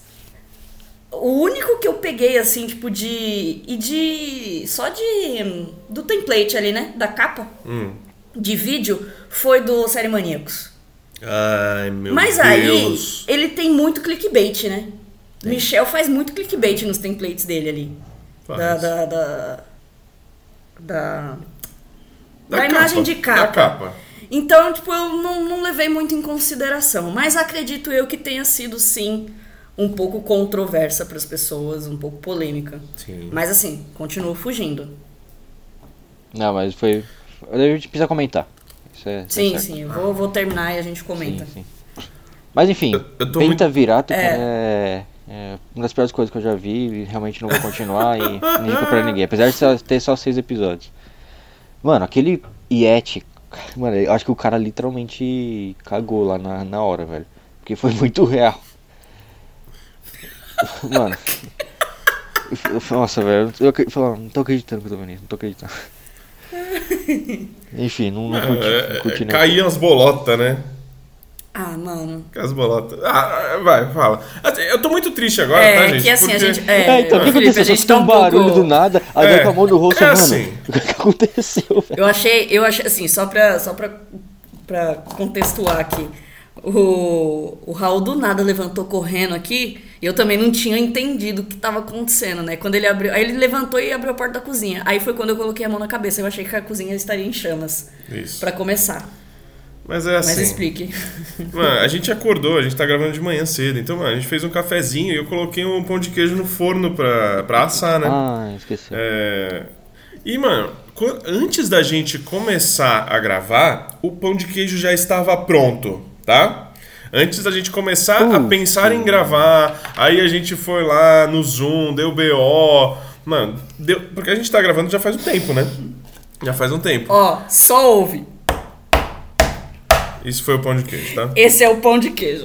O único que eu peguei, assim, tipo, de. E de. Só de. Do template ali, né? Da capa Hum. de vídeo foi do Série Maníacos. Ai, meu Mas Deus. aí, ele tem muito clickbait, né? Michel faz muito clickbait nos templates dele ali. Da, da, da, da, Da imagem de capa. Da capa. Então, tipo, eu não, não levei muito em consideração. Mas acredito eu que tenha sido, sim, um pouco controversa para as pessoas, um pouco polêmica. Sim. Mas assim, continuo fugindo. Não, mas foi. A gente precisa comentar. Isso é. tá Sim, certo. sim, eu vou, vou terminar e a gente comenta. Sim, sim. Mas enfim, Eu- eu tô Penta muito- Virato É. é, é uma das piores coisas que eu já vi e realmente não vou continuar e não indico pra ninguém. Apesar de ter só seis episódios. Mano, aquele Yeti, mano, eu acho que o cara literalmente cagou lá na, na hora, velho. Porque foi muito real. Mano. eu- eu- Nossa, velho, eu, eu, eu não tô acreditando que eu tô vendo isso, não tô acreditando. Enfim, não, não curti, É, não curti é, nem. caíam as bolotas, né? Ah, mano. As bolotas. Ah, vai, fala. Assim, Eu tô muito triste agora, É, tá, gente? que assim, a Porque- gente. É, É, então, o que Felipe, aconteceu? a gente escutou tá um barulho pouco... do nada, aí É, vai com a mão no rosto, é mano. assim. O que aconteceu, velho? Eu achei, eu achei, assim, só pra, só pra, pra contextuar aqui. O, o Raul do nada levantou correndo aqui e eu também não tinha entendido o que tava acontecendo, né? Quando ele abriu. Aí ele levantou e abriu a porta da cozinha. Aí foi quando eu coloquei a mão na cabeça. Eu achei que a cozinha estaria em chamas. Isso. Pra começar. Mas é assim. Mas explique. Mano, a gente acordou, a gente tá gravando de manhã cedo. Então, mano, a gente fez um cafezinho e eu coloquei um pão de queijo no forno pra, pra assar, né? Ah, esqueci. É... E, mano, antes da gente começar a gravar, o pão de queijo já estava pronto, tá? Antes da gente começar a Putz. pensar em gravar, aí a gente foi lá no Zoom, deu BO. Mano, deu... porque a gente tá gravando já faz um tempo, né? Já faz um tempo. Ó, só ouve. Isso foi o pão de queijo, tá? Esse é o pão de queijo.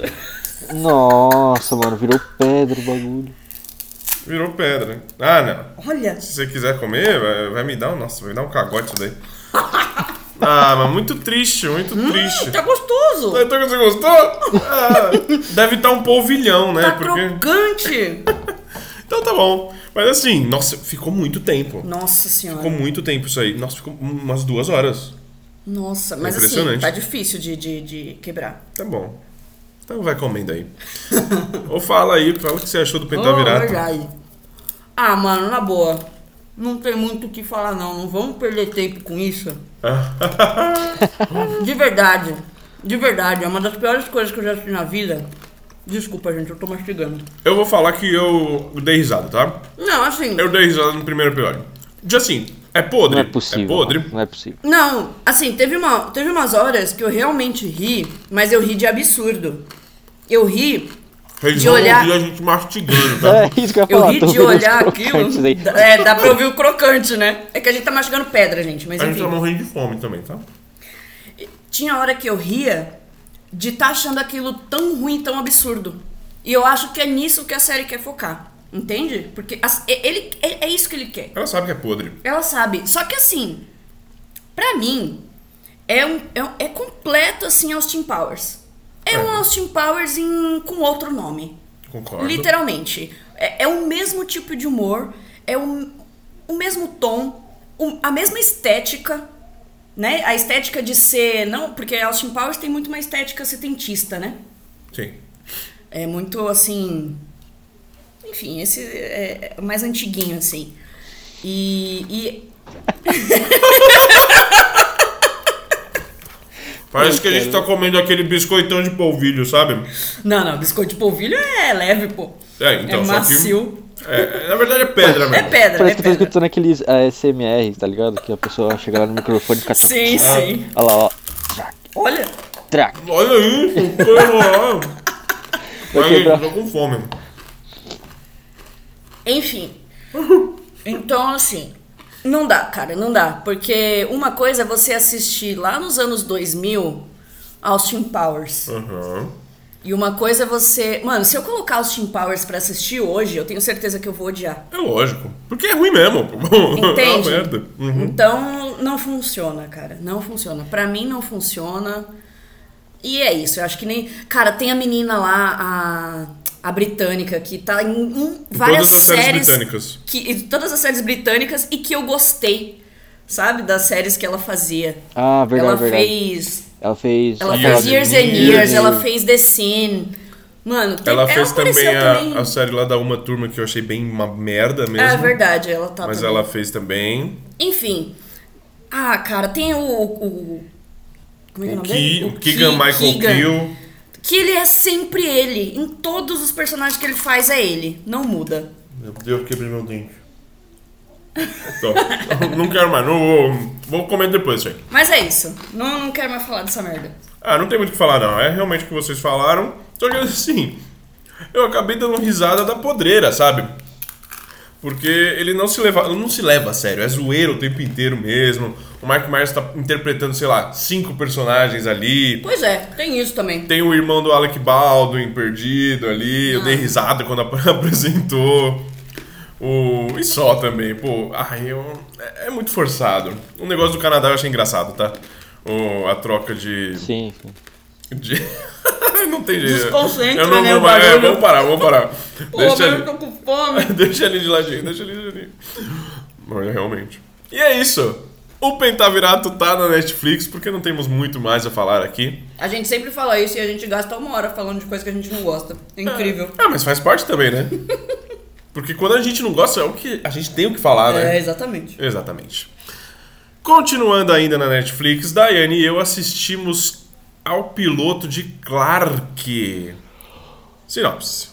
Nossa, mano, virou pedra o bagulho. Virou pedra. Ah, não. Olha. Se você quiser comer, vai, vai me dar um. Nossa, vai me dar um cagote isso daí. Ah, mas muito triste, muito triste. Tá gostoso. Então você gostou? Ah, deve estar um polvilhão, né? Tá Porque... crocante. Então tá bom. Mas assim, nossa, ficou muito tempo. Nossa senhora. Ficou muito tempo isso aí. Nossa, ficou umas duas horas. Nossa, mas assim, Impressionante. tá difícil de, de, de quebrar. Tá bom. Então vai comendo aí. Ou fala aí, fala o que você achou do Oh, Pentavirato. verdade. Ah, mano, na boa. Não tem muito o que falar, não. Não vamos perder tempo com isso. De verdade. De verdade, é uma das piores coisas que eu já assisti na vida. Desculpa, gente, eu tô mastigando. Eu vou falar que eu dei risada, tá? Não, assim. Eu dei risada no primeiro episódio. De assim, é podre. Não é possível. É podre. Não é possível. Não, assim, teve, uma, teve umas horas que eu realmente ri, mas eu ri de absurdo. Eu ri. Vocês De olhar- a gente mastigando, tá? É isso que eu ia Eu falar. ri de olhar aquilo. aí. É, dá pra ouvir o crocante, né? É que a gente tá mastigando pedra, gente, mas A gente enfim. tá morrendo de fome também, tá? Tinha hora que eu ria de estar achando aquilo tão ruim, tão absurdo. E eu acho que é nisso que a série quer focar. Entende? Porque as- e- ele, é, é isso que ele quer. Ela sabe que é podre. Ela sabe. Só que assim, pra mim, é, um, é, é completo assim Austin Powers. É, É. um Austin Powers em, com outro nome. Concordo. Literalmente. É, é o mesmo tipo de humor, é o, o mesmo tom, o- a mesma estética, né? A estética de ser. Não, porque Austin Powers tem muito uma estética setentista, né? Sim. É muito assim. Enfim, esse é é mais antiguinho, assim. E. e Parece que a gente tá comendo aquele biscoitão de polvilho, sabe? não, não, biscoito de polvilho é leve, pô. É, então, é só que- macio. É, na verdade é pedra É mesmo. pedra, Parece é que eu tô escutando aqueles ASMR, tá ligado? Que a pessoa chega lá no microfone e fica. Sim, sim. Olha lá, ó. Olha. trac. Olha isso, que. Vai tô com fome. Enfim. Então, assim, não dá, cara, não dá. Porque uma coisa é você assistir lá nos anos 2000 Austin Powers. Aham. E uma coisa é você. Mano, se eu colocar Austin Powers pra assistir hoje, eu tenho certeza que eu vou odiar. É lógico. Porque é ruim mesmo. Entende? É uma merda. Uhum. Então, não funciona, cara. Não funciona. Pra mim, não funciona. E é isso. Eu acho que nem. Cara, tem a menina lá, a, a britânica, que tá em, em várias todas as séries séries. britânicas. Que, todas as séries britânicas e que eu gostei, sabe? Das séries que ela fazia. Ah, verdade, ela verdade. fez. Ela fez. Ela Years fez Years and Years. Years, ela fez The Scene. Mano, tem, Ela fez também apareceu a, também- a série lá da Uma Turma que eu achei bem uma merda mesmo. É verdade, ela tá Mas também. ela fez também. Enfim. Ah, cara, tem o. o como é que é o O, nome Ki, dele? o Keegan Michael Kill. Que ele é sempre ele. Em todos os personagens que ele faz é ele. Não muda. Meu Deus, quebrei meu dente. Então, não quero mais. Não vou, vou comer depois isso aí. Mas é isso. Não, não quero mais falar dessa merda. Ah, não tem muito o que falar, não. É realmente o que vocês falaram. Só que assim, eu acabei dando risada da podreira, sabe? Porque ele não se leva, não se leva a sério, é zoeiro o tempo inteiro mesmo. O Mark Myers tá interpretando, sei lá, cinco personagens ali. Pois é, tem isso também. Tem o irmão do Alec Baldwin perdido ali. Eu dei risada quando ap- apresentou. O... E só também, pô. Ai, eu... é, é muito forçado. O negócio do Canadá eu achei engraçado, tá? O... A troca de. Sim, sim. de- não tem jeito. Desconcentra, Eu não, né, não, é, vamos parar, vamos parar. Pô, deixa, eu tô com fome. deixa ali de ladinho, deixa ali de ladinho. Mas realmente. E é isso. O Pentavirato tá na Netflix, porque não temos muito mais a falar aqui. A gente sempre fala isso e a gente gasta uma hora falando de coisa que a gente não gosta. É incrível. Ah, mas faz parte também, né? Porque quando a gente não gosta, é o que a gente tem o que falar, É, né? exatamente. Exatamente. Continuando ainda na Netflix, Daiane e eu assistimos ao piloto de Clark. Sinopse.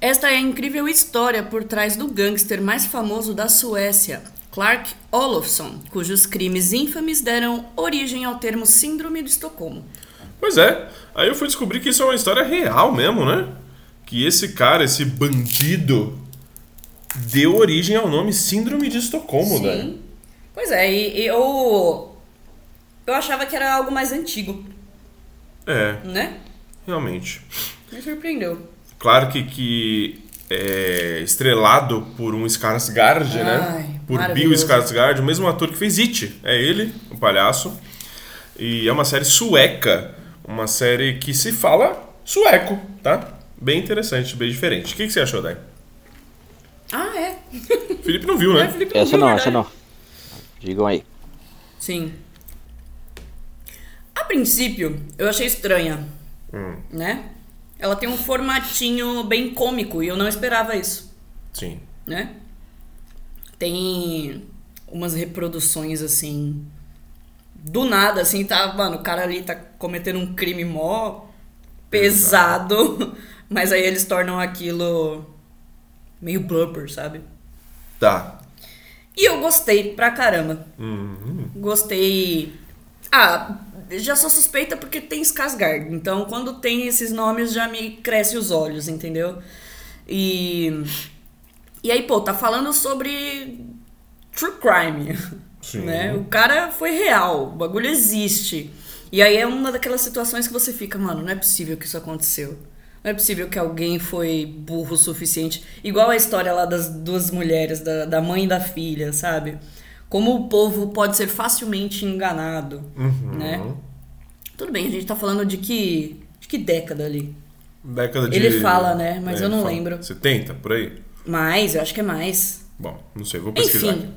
Esta é a incrível história por trás do gangster mais famoso da Suécia, Clark Olofsson, cujos crimes infames deram origem ao termo Síndrome de Estocolmo. Pois é, aí eu fui descobrir que isso é uma história real mesmo, né? Que esse cara, esse bandido, deu origem ao nome Síndrome de Estocolmo, né? Pois é, e, e eu. Eu achava que era algo mais antigo, É, né? realmente. Me surpreendeu. Claro que, que é estrelado por um Skarsgård, né? Ai, Por Bill. Skarsgård, o mesmo ator que fez It. É ele, o palhaço. E é uma série sueca. Uma série que se fala sueco, tá? Bem interessante, bem diferente. O que, que você achou, Dai? Ah, é. Felipe não viu, É, né? Felipe Essa viu, não, verdade. essa não. Digam aí. Sim. A princípio, eu achei estranha, Hum, né? Ela tem um formatinho bem cômico e eu não esperava isso, sim. né? Tem umas reproduções assim do nada, assim, tá, mano, o cara ali tá cometendo um crime mó pesado, mas aí eles tornam aquilo meio blooper, sabe? Tá. E eu gostei pra caramba. Uhum. Gostei. Ah, já sou suspeita porque tem Skarsgård. Então, quando tem esses nomes, já me cresce os olhos, entendeu? E. E aí, pô, tá falando sobre true crime. Sim. Né? O cara foi real, o bagulho existe. E aí é uma daquelas situações que você fica, mano, não é possível que isso aconteceu. Não é possível que alguém foi burro o suficiente. Igual a história lá das duas mulheres, da, da mãe e da filha, sabe? Como o povo pode ser facilmente enganado, Uhum. né? Tudo bem, a gente tá falando de que, de que década ali? Década de. Ele fala, né? Mas eu ele não fala. lembro. 70, por aí? Mais, eu acho que é mais. Bom, não sei, vou pesquisar. Enfim.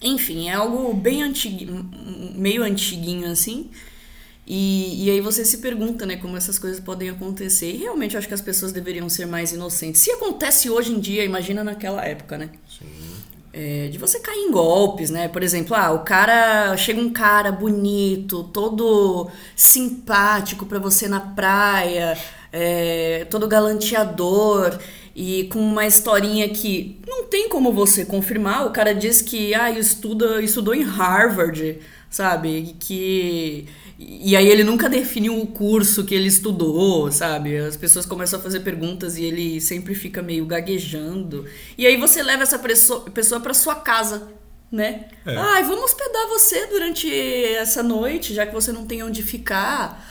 Enfim, é algo bem antiguinho, meio antiguinho assim. E, e aí você se pergunta, né, como essas coisas podem acontecer. E realmente eu acho que as pessoas deveriam ser mais inocentes. Se acontece hoje em dia, imagina naquela época, né? É, de você cair em golpes, né? Por exemplo, ah, o cara chega um cara bonito, todo simpático pra você na praia, é, todo galanteador e com uma historinha que não tem como você confirmar. O cara diz que ah, estuda, estudou em Harvard, sabe? Que e aí ele nunca definiu o curso que ele estudou, sabe? As pessoas começam a fazer perguntas e ele sempre fica meio gaguejando. E aí você leva essa pessoa pra sua casa, né? É. Ai, vamos hospedar você durante essa noite, já que você não tem onde ficar.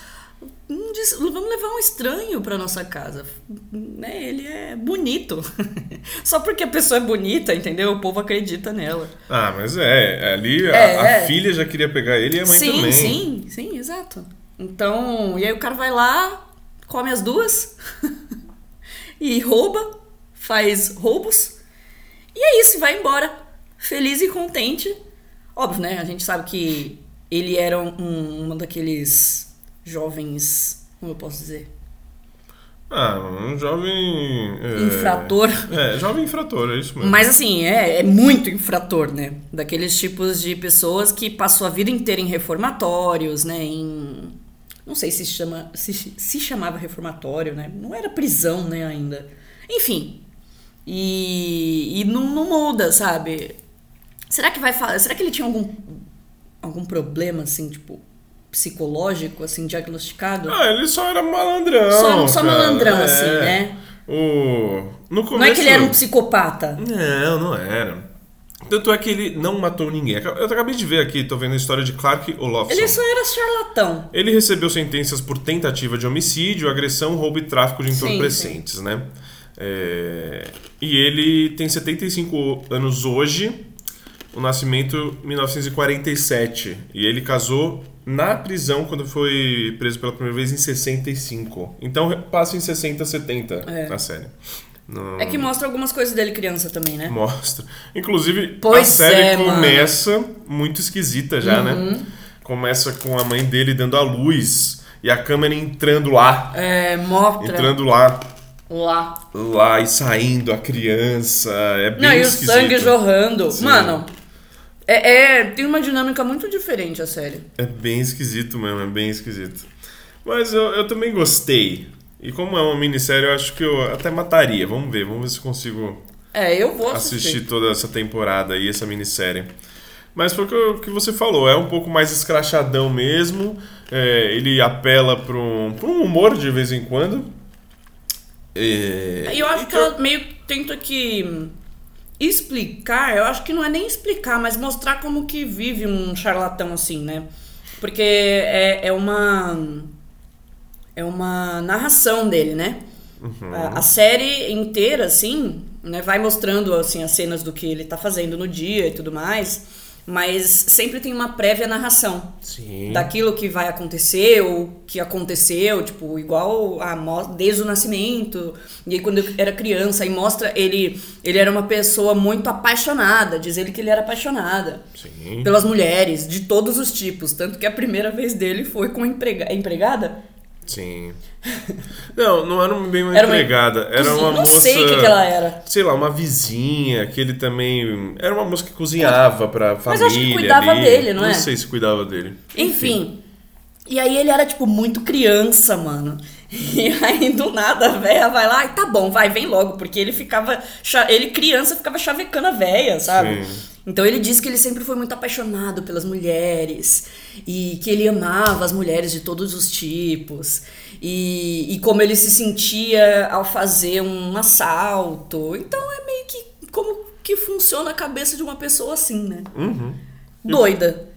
Diz- Vamos levar um estranho pra nossa casa. Né? Ele é bonito. Só porque a pessoa é bonita, entendeu? O povo acredita nela. Ah, mas é, ali a, É, a é. filha já queria pegar ele e a mãe sim, também. sim, sim, exato. Então, e aí o cara vai lá, come as duas e rouba, faz roubos. E é isso, vai embora. Feliz e contente. Óbvio, né? A gente sabe que ele era um, uma daqueles jovens. Como eu posso dizer? Ah, um jovem. é, Infrator. É, jovem infrator, é isso mesmo. Mas assim, é, é muito infrator, né? Daqueles tipos de pessoas que passou a vida inteira em reformatórios, né? Em. Não sei se chama. Se, se chamava reformatório, né? Não era prisão, né, ainda. Enfim. E, e não, não muda, sabe? Será que vai falar. Será que ele tinha algum. algum problema, assim, tipo, psicológico, assim, diagnosticado? Ah, ele só era malandrão. só só cara. malandrão, É. assim, né? O... No começo... Não é que ele era um psicopata. Não, não era. Tanto é que ele não matou ninguém. Eu acabei de ver aqui, tô vendo a história de Clark Olofsson. Ele só era charlatão. Ele recebeu sentenças por tentativa de homicídio, agressão, roubo e tráfico de Sim, entorpecentes, né? É, E ele tem 75 anos hoje, o nascimento 1947. E ele casou na prisão quando foi preso pela primeira vez em 65. Então passa em 60, 70 É. na série. Não- É que mostra algumas coisas dele criança também, né? Mostra. Inclusive, Pois a série é, mano. Uhum. começa muito esquisita já, né? Começa com a mãe dele dando a luz e a câmera entrando lá. É, mostra Entrando lá, lá. lá e saindo a criança. É bem Não, e o sangue jorrando. Sim. Mano, é, é- tem uma dinâmica muito diferente a série. É bem esquisito mesmo, é bem esquisito. Mas eu, eu também gostei. E como é uma minissérie, eu acho que eu até mataria. Vamos ver, vamos ver se consigo É, eu vou assistir. assistir toda essa temporada aí, essa minissérie. Mas foi o que, que você falou, é um pouco mais escrachadão mesmo. é, ele apela para um, pra um humor de vez em quando. É, E eu acho que ela meio que tenta que explicar, eu acho que não é nem explicar, mas mostrar como que vive um charlatão assim, né? Porque é, é uma é uma narração dele, né? A, a série inteira, assim, né, vai mostrando assim as cenas do que ele tá fazendo no dia e tudo mais, mas sempre tem uma prévia narração Sim. daquilo que vai acontecer ou que aconteceu, tipo, igual a desde o nascimento. E aí quando eu era criança, aí mostra ele, ele era uma pessoa muito apaixonada, diz ele que ele era apaixonada Sim. pelas mulheres de todos os tipos, tanto que a primeira vez dele foi com a emprega- empregada. Sim. Não, não era bem uma Era uma- empregada. Era uma não moça. sei o que, que ela era. Sei lá, uma vizinha que ele também. Era uma moça que cozinhava pra Mas família. acho que cuidava ali. dele, não é? Não sei se cuidava dele. Enfim. E aí ele era, tipo, muito criança, mano. E aí, do nada, a véia vai lá, e tá bom, vai, vem logo, porque ele ficava. Ele, criança, ficava chavecando a véia, sabe? Sim. Então ele disse que ele sempre foi muito apaixonado pelas mulheres e que ele amava as mulheres de todos os tipos e, e como ele se sentia ao fazer um assalto. Então é meio que como que funciona a cabeça de uma pessoa assim, né? Uhum. Doida.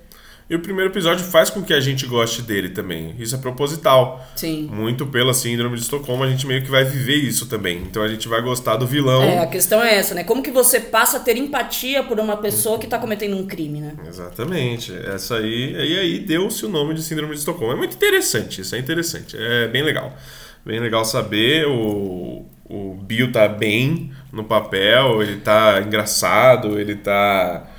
E o primeiro episódio faz com que a gente goste dele também. Isso é proposital. Sim. Muito pela síndrome de Estocolmo, a gente meio que vai viver isso também. Então a gente vai gostar do vilão. É, a questão é essa, né? Como que você passa a ter empatia por uma pessoa que tá comentando um crime, né? Exatamente. Essa aí, e aí deu-se o nome de síndrome de Estocolmo. É muito interessante, isso é interessante. É bem legal. Bem legal saber. O, o Bill tá bem no papel, ele tá engraçado, ele tá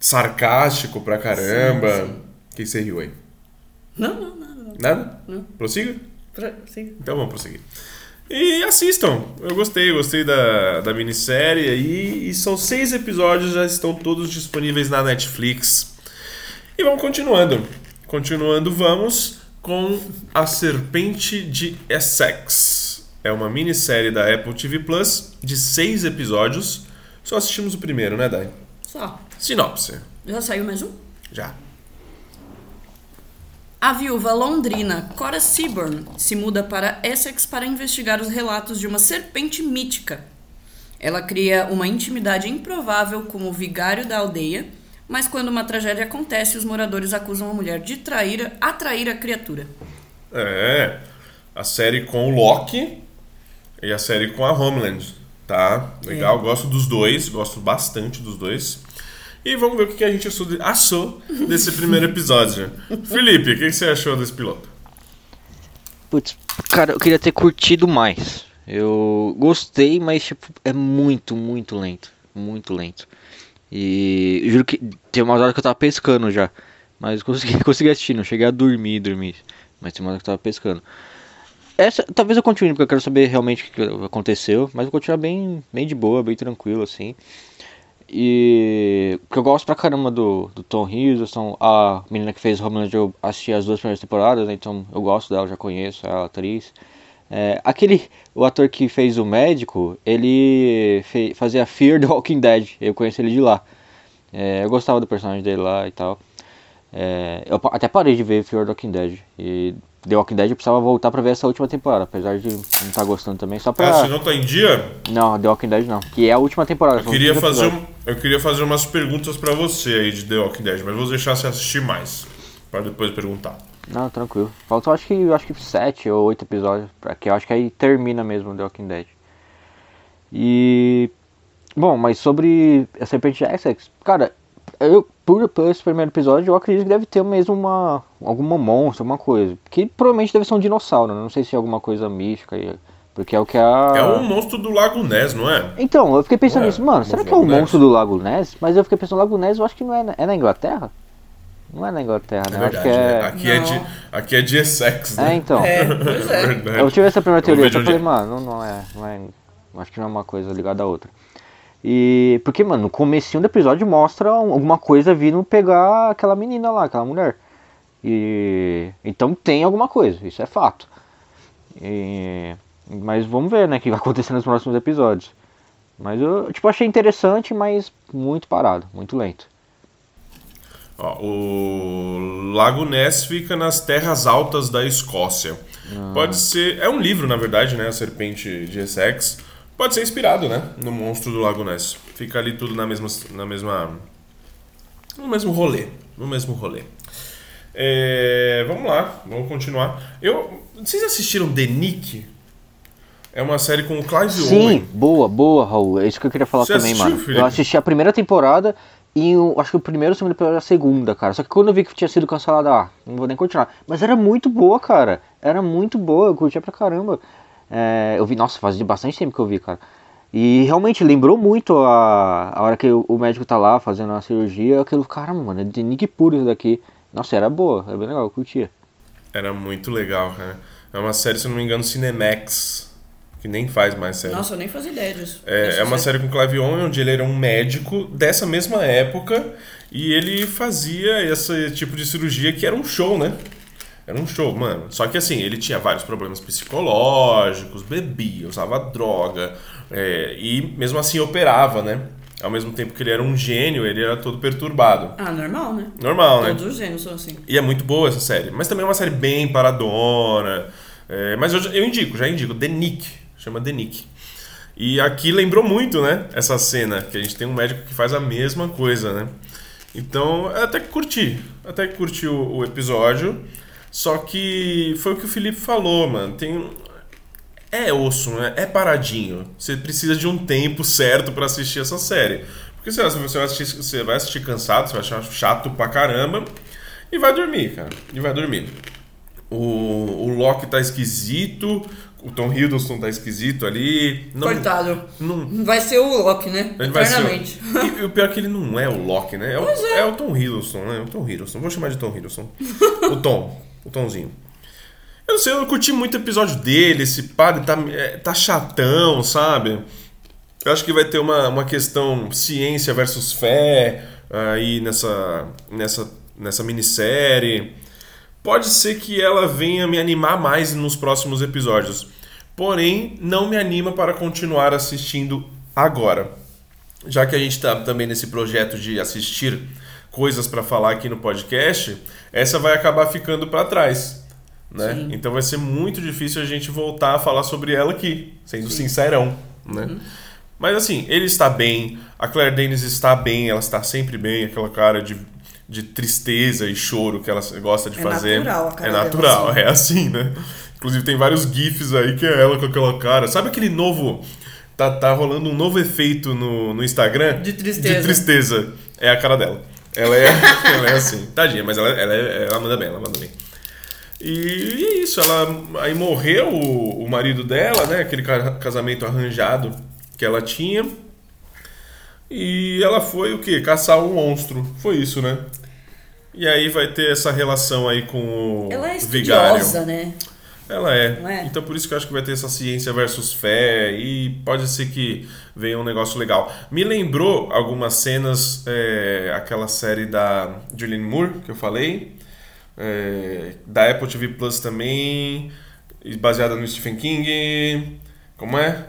sarcástico pra caramba. Sim, sim. O que você riu aí? Não, não, não, não. Nada? Não. Prossiga? Sim. Então vamos prosseguir. E assistam. Eu gostei, gostei da, da minissérie aí. E são seis episódios, já estão todos disponíveis na Netflix. E vamos continuando. Continuando, vamos com A Serpente de Essex. É uma minissérie da Apple TV Plus de seis episódios. Só assistimos o primeiro, né, Dai? Só. Sinopse. Já saiu mais um? Já. A viúva londrina Cora Seaborn se muda para Essex para investigar os relatos de uma serpente mítica. Ela cria uma intimidade improvável com o vigário da aldeia, mas quando uma tragédia acontece, os moradores acusam a mulher de trair, atrair a criatura. É, a série com o Loki e a série com a Homeland, tá? Legal, gosto dos dois, gosto bastante dos dois. E vamos ver o que a gente achou de- achou desse primeiro episódio. Felipe, o que você achou desse piloto? Putz, cara, eu queria ter curtido mais. Eu gostei, mas tipo, é muito, muito lento. Muito lento. E juro que tem umas horas que eu tava pescando já. Mas consegui, consegui assistir, não cheguei a dormir, dormir. Mas tem uma hora que eu tava pescando. Essa, talvez eu continue, porque eu quero saber realmente o que que aconteceu. Mas eu vou continuar bem, bem de boa, bem tranquilo, assim. E. Porque eu gosto pra caramba do, do Tom Hiddleston. A menina que fez Homeland, eu assisti as duas primeiras temporadas, né, então eu gosto dela, já conheço a atriz. É, aquele. O ator que fez o médico, ele fe- fazia Fear the Walking Dead. Eu conheci ele de lá. É, eu gostava do personagem dele lá e tal. É, eu até parei de ver Fear the Walking Dead. E The Walking Dead eu precisava voltar pra ver essa última temporada, apesar de não estar gostando também. Só pra. Ah, se não tá em dia, Não, The Walking Dead não. Que é a última temporada. eu queria, fazer um- eu queria fazer umas perguntas pra você aí de The Walking Dead, mas vou deixar você assistir mais, pra depois perguntar. Não, tranquilo. Faltam acho que acho que sete ou oito episódios. Pra que eu acho que aí termina mesmo The Walking Dead. E. Bom, mas sobre a Serpente de Essex, cara, eu, por, por esse primeiro episódio, eu acredito que deve ter mesmo uma. alguma monstro, alguma coisa. Que provavelmente deve ser um dinossauro, né? Não sei se é alguma coisa mística aí. Porque é o que a. É um monstro do Lago Ness, não é? Então, eu fiquei pensando Ué, nisso, mano, será que é um monstro do Lago Ness? Mas eu fiquei pensando, Lago Ness eu acho que não é na, é na Inglaterra? Não é na Inglaterra, É né? Eu acho verdade, que né? é. Aqui é, de, aqui é de Essex, né? É, então. É, pois é. verdade. Eu tive essa primeira teoria, eu onde falei, é. mano, não, não é, não é. Acho que não é uma coisa ligada à outra. E. Porque, mano, no comecinho do episódio mostra um- alguma coisa vindo pegar aquela menina lá, aquela mulher. E. Então tem alguma coisa, isso é fato. E, mas vamos ver, né, o que vai acontecer nos próximos episódios. Mas eu, tipo, achei interessante, mas muito parado, muito lento. Ó, o Lago Ness fica nas terras altas da Escócia. Pode ser. É um livro, na verdade, né? A Serpente de Essex. Pode ser inspirado, né? No monstro do Lago Ness. Fica ali tudo na mesma. Na mesma no mesmo rolê. No mesmo rolê. É, vamos lá, vamos continuar. Eu, vocês assistiram The Nick? É uma série com o Clive Sim, Owen. boa, boa, Raul. É isso que eu queria falar Você também, assistiu, mano. Felipe? Eu assisti a primeira temporada e eu acho que o primeiro o segundo episódio a segunda, cara. Só que quando eu vi que tinha sido cancelado, ah, não vou nem continuar. Mas era muito boa, cara. Era muito boa, eu curtia pra caramba. É, eu vi, nossa, fazia bastante tempo que eu vi, cara. E realmente lembrou muito a, a hora que o, o médico tá lá fazendo a cirurgia. Aquilo, cara, mano, é de Nick puro isso daqui. Nossa, era boa, era bem legal, eu curtia. Era muito legal, cara. É uma série, se eu não me engano, Cinemax, que nem faz mais série. Nossa, eu nem fazia ideia disso. É, é uma série com Clive Owen, onde ele era um médico dessa mesma época e ele fazia esse tipo de cirurgia que era um show, né? Era um show, mano. Só que assim, ele tinha vários problemas psicológicos, bebia, usava droga é, e mesmo assim operava, né? Ao mesmo tempo que ele era um gênio, ele era todo perturbado. Ah, normal, né? Normal, né? Todos os gênios são assim. E é muito boa essa série. Mas também é uma série bem paradona. É, mas eu, eu indico, já indico. The Nick. Chama The Nick. E aqui lembrou muito, né? Essa cena. Que a gente tem um médico que faz a mesma coisa, né? Então, até que curti. Até que curti o, o episódio. Só que foi o que o Felipe falou, mano. Tem. É osso, né? É paradinho. Você precisa de um tempo certo pra assistir essa série. Porque se você vai assistir, você vai assistir cansado, você vai achar chato pra caramba. E vai dormir, cara. E vai dormir. O, o Loki tá esquisito. O Tom Hiddleston tá esquisito ali. Não, Coitado. não, Vai ser o Loki, né? ele vai ser. Eternamente. E, e o pior é que ele não é o Loki, né? É o, é. o Tom Hiddleston, né? O Tom Hiddleston. Vou chamar de Tom Hiddleston. o Tom. O Tomzinho. Eu não sei, eu não curti muito o episódio dele. Esse padre tá, é, tá chatão, sabe? Eu acho que vai ter uma, uma questão ciência versus fé aí nessa, nessa, nessa minissérie. Pode ser que ela venha me animar mais nos próximos episódios. Porém, não me anima para continuar assistindo agora. Já que a gente está também nesse projeto de assistir coisas para falar aqui no podcast, essa vai acabar ficando para trás. Né? Sim. Então vai ser muito difícil a gente voltar a falar sobre ela aqui, sendo sincerão. Né? Mas assim, ele está bem, a Claire Danes está bem, ela está sempre bem, aquela cara de, de tristeza e choro que ela gosta de É fazer. natural a cara É natural, assim. é assim, né? Inclusive tem vários GIFs aí que é ela com aquela cara. Sabe aquele novo. Tá, tá rolando um novo efeito no, no Instagram? De tristeza. De tristeza. É a cara dela. Ela é, ela é assim. Tadinha, mas ela, ela, é- ela manda bem, ela manda bem. E é isso, ela aí morreu o, o marido dela, né? Aquele ca- casamento arranjado que ela tinha. E ela foi o quê? Caçar um monstro. Foi isso, né? E aí vai ter essa relação aí com o Ela é vigário. estudiosa, né? Ela é. É? Então por isso que eu acho que vai ter essa ciência versus fé e pode ser que venha um negócio legal. Me lembrou algumas cenas, é, aquela série da Julianne Moore que eu falei, é, da Apple TV Plus também, baseada no Stephen King. Como é?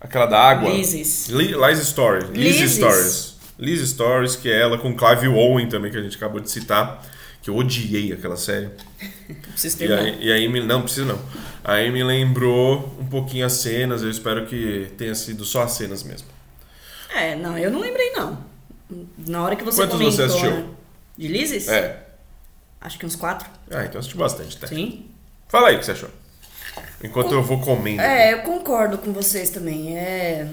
Aquela da água. Lizzie's. Li- Liz Stories. Liz's. Stories. Liz Stories, que é ela com Clive Owen também, que a gente acabou de citar. Que eu odiei aquela série. Preciso E terminar. aí, e aí me, não precisa não. Aí me lembrou um pouquinho as cenas. Eu espero que tenha sido só as cenas mesmo. É, não, eu não lembrei, não. Na hora que você Quantos comentou, você assistiu? né? De Lizzie's? É. Acho que uns quatro. Ah, então assisti bastante, tá? Sim. Fala aí o que você achou. Enquanto eu vou comendo. É, eu concordo com vocês também. É...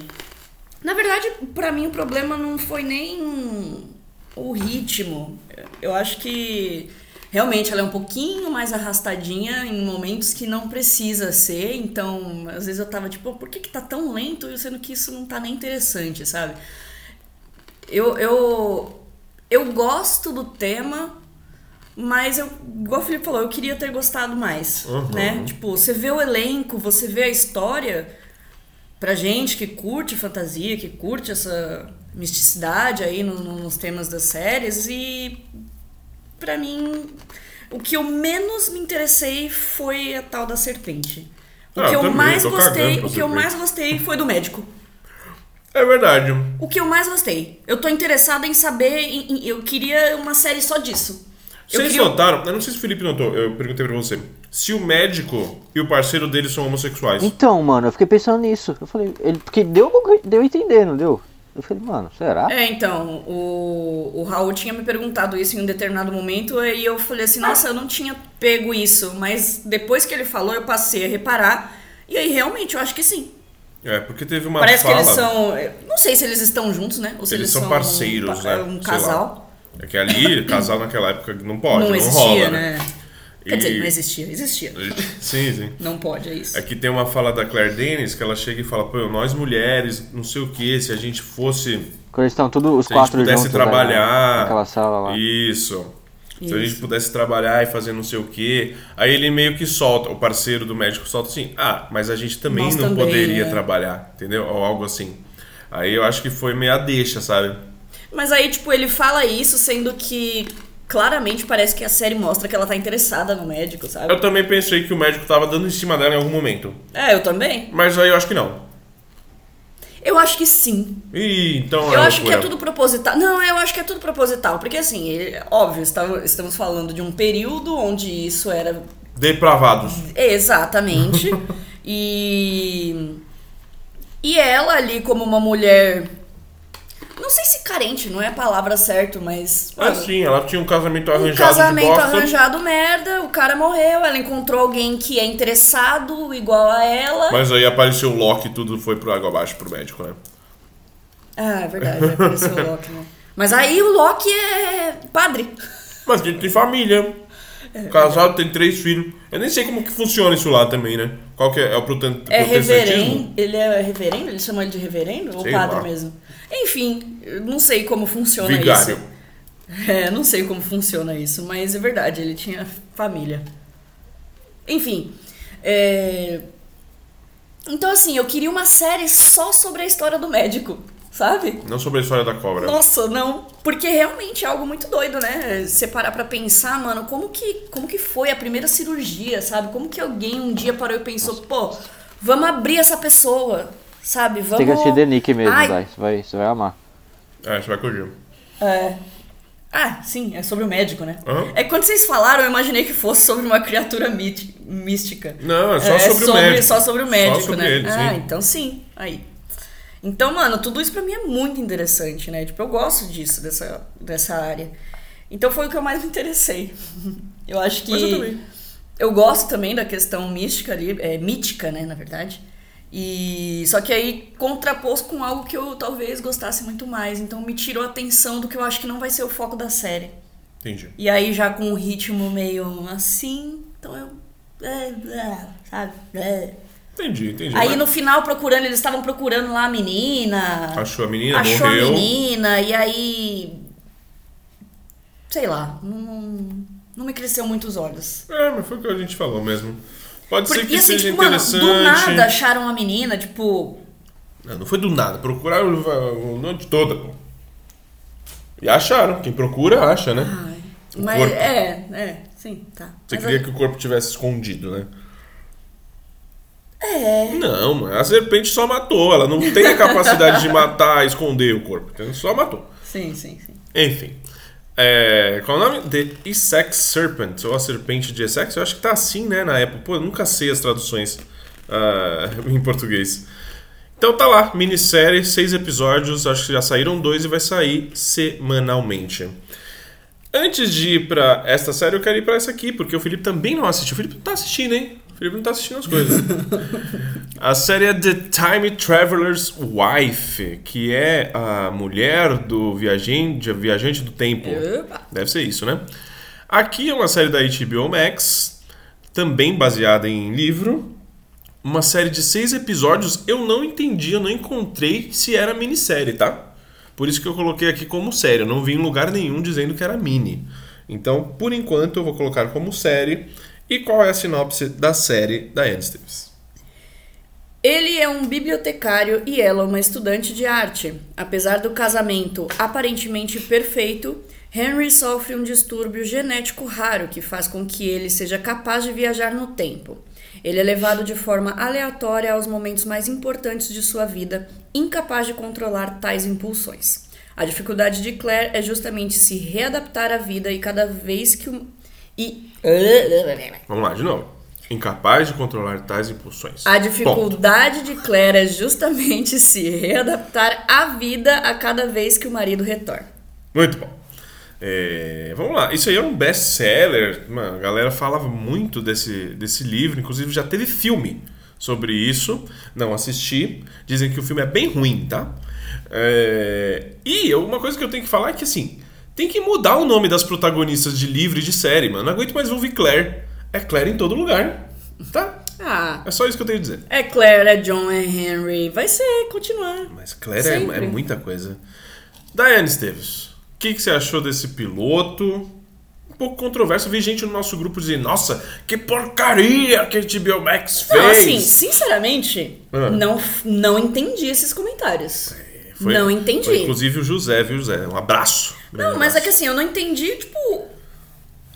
Na verdade, pra mim o problema não foi nem o ritmo. Eu acho que realmente ela é um pouquinho mais arrastadinha em momentos que não precisa ser. Então, às vezes eu tava tipo, por que, que tá tão lento sendo que isso não tá nem interessante, sabe? Eu, eu, eu gosto do tema, mas eu, igual o Felipe falou, eu queria ter gostado mais, Uhum. né? Tipo, você vê o elenco, você vê a história, pra gente que curte fantasia, que curte essa misticidade aí no- no- nos temas das séries e pra mim o que eu menos me interessei foi a tal da serpente. O Ah, que eu eu também, mais gostei, o que eu mais gostei foi do médico. É verdade. O que eu mais gostei. Eu tô interessada em saber. em- em- eu queria uma série só disso. Eu Vocês queria- notaram? Eu não sei se o Felipe notou. Eu perguntei pra você. Se o médico e o parceiro dele são homossexuais. Então, mano, eu fiquei pensando nisso. Eu falei, ele, porque deu, deu a entender, não deu? Eu falei, mano, será? É, então, o, o Raul tinha me perguntado isso em um determinado momento e eu falei assim, nossa, eu não tinha pego isso, mas depois que ele falou, eu passei a reparar. E aí, realmente, eu acho que sim. É, porque teve uma Parece fala. que eles são. Não sei se eles estão juntos, né? Ou se Eles eles, são parceiros, um, né? pa- Um Sei lá. casal. É que ali, casal naquela época não pode, não, não existia, rola, né? né? Quer dizer, E- não existia, existia. Sim, sim. Não pode, é isso. Aqui tem uma fala da Claire Denis que ela chega e fala: Pô, nós mulheres, não sei o que, se a gente fosse. Quando eles estão todos os Se a gente quatro pudesse juntos lá trabalhar. naquela sala lá. Isso. Se a gente Isso. pudesse trabalhar e fazer não sei o quê. Aí ele meio que solta, o parceiro do médico solta assim: ah, mas a gente também Nós não também, poderia é. trabalhar, entendeu? Ou algo assim. Aí eu acho que foi meio a deixa, sabe? Mas aí, tipo, ele fala isso, sendo que claramente parece que a série mostra que ela tá interessada no médico, sabe? Eu também pensei que o médico tava dando em cima dela em algum momento. É, eu também. Mas aí eu acho que não. Eu acho que sim. Ih, então Eu é acho que é tudo proposital. Não, eu acho que é tudo proposital. Porque, assim, óbvio, estamos falando de um período onde isso era Depravados. Exatamente. e. E ela ali, como uma mulher. Não sei se carente, não é a palavra certa, mas. Ah, sim, ela tinha um casamento um arranjado casamento de bosta. arranjado merda, o cara morreu, ela encontrou alguém que é interessado, igual a ela. Mas aí apareceu o Loki e tudo foi pro água abaixo pro médico, né? Ah, é verdade, apareceu o Loki, né? Mas aí o Loki é padre. Mas ele tem família. Casado, tem três filhos. Eu nem sei como que funciona isso lá também, né? Qual que é, é o É protestantismo? reverendo. Ele é reverendo? Eles chamam ele de reverendo? Ou Sei padre lá. mesmo? Enfim, não sei como funciona Vigário. isso. É, não sei como funciona isso, mas é verdade, ele tinha família. Enfim. é, Então, assim, eu queria uma série só sobre a história do médico, sabe? Não sobre a história da cobra. Nossa, não. Porque realmente é algo muito doido, né? Você parar pra pensar, mano, como que, como que foi a primeira cirurgia, sabe? Como que alguém um dia parou e pensou, pô, vamos abrir essa pessoa, sabe? Vamos... Tem que assistir The Nick mesmo, Ai, Dai. Você vai, você vai amar. É, você vai curtir. É. Ah, sim, é sobre o médico, né? Aham. É que quando vocês falaram, eu imaginei que fosse sobre uma criatura míti- mística. Não, é só sobre o médico. Só sobre o médico, Só sobre né? ele, ah, sim. então sim. Aí. Então, mano, tudo isso pra mim é muito interessante, né? Tipo, eu gosto disso, dessa, dessa área. Então foi o que eu mais me interessei. Eu acho que. Mas eu também. eu gosto também da questão mística ali, é mítica, né, na verdade. E só que aí contrapôs com algo que eu talvez gostasse muito mais, então me tirou a atenção do que eu acho que não vai ser o foco da série. Entendi. E aí já com um ritmo meio assim, então eu é, é, sabe? É. Entendi, entendi. Aí Mas no final procurando, eles estavam procurando lá a menina. Achou a menina, achou morreu. a menina e aí sei lá, não, não me cresceu muito os olhos. É, mas foi o que a gente falou mesmo. Pode ser que assim, seja tipo, mano, interessante. do nada acharam a menina, tipo, Não, não foi do nada. Procuraram o- noite toda, pô. E acharam. Quem procura, acha, né? ai, mas corpo. é, é, sim, tá. Você Mas queria a- que o corpo tivesse escondido, né? É. Não. A serpente só matou. Ela não tem a capacidade de matar, esconder o corpo. Então, só matou. Sim, sim, sim. Enfim. É, qual é o nome? The Essex Serpent, ou a serpente de Essex. Eu acho que tá assim, né, na época. Pô, eu nunca sei as traduções ah, em português. Então tá lá, minissérie, seis episódios. Acho que já saíram dois e vai sair semanalmente. Antes de ir pra esta série, eu quero ir pra essa aqui, porque o Felipe também não assistiu. O Felipe não tá assistindo, hein? Felipe não tá assistindo as coisas. a série é The Time Traveler's Wife, que é a mulher do viajante, viajante do tempo. Opa. Deve ser isso, né? Aqui é uma série da HBO Max, também baseada em livro. Uma série de seis episódios. Eu não entendi, eu não encontrei se era minissérie, tá? Por isso que eu coloquei aqui como série. Eu não vi em lugar nenhum dizendo que era mini. Então, por enquanto, eu vou colocar como série. E qual é a sinopse da série da Anne? Ele é um bibliotecário e ela uma estudante de arte. Apesar do casamento aparentemente perfeito, Henry sofre um distúrbio genético raro que faz com que ele seja capaz de viajar no tempo. Ele é levado de forma aleatória aos momentos mais importantes de sua vida, incapaz de controlar tais impulsões. A dificuldade de Claire é justamente se readaptar à vida e cada vez que o. E. Vamos lá, de novo. Incapaz de controlar tais impulsões. A Ponto. dificuldade de Claire é justamente se readaptar à vida a cada vez que o marido retorna. Muito bom. É, vamos lá, isso aí é um best-seller. A galera falava muito desse, desse livro, inclusive já teve filme sobre isso. Não assisti. Dizem que o filme é bem ruim, tá? É, e uma coisa que eu tenho que falar é que assim, tem que mudar o nome das protagonistas de livro e de série, mano. Não aguento mais ouvir Claire. É Claire em todo lugar, tá? Ah, É só isso que eu tenho a dizer. é Claire, é John, é Henry. Vai ser, continuar. Mas Claire é, é muita coisa. Diane Esteves, o que, que você achou desse piloto? pouco controverso. Vi gente no nosso grupo dizendo, nossa, que porcaria que a HBO Max fez. Não, assim, sinceramente, Ah. não, não entendi esses comentários. Foi- não entendi. foi inclusive o José, viu, José? Um abraço. Não, mas é que assim, eu não entendi, tipo,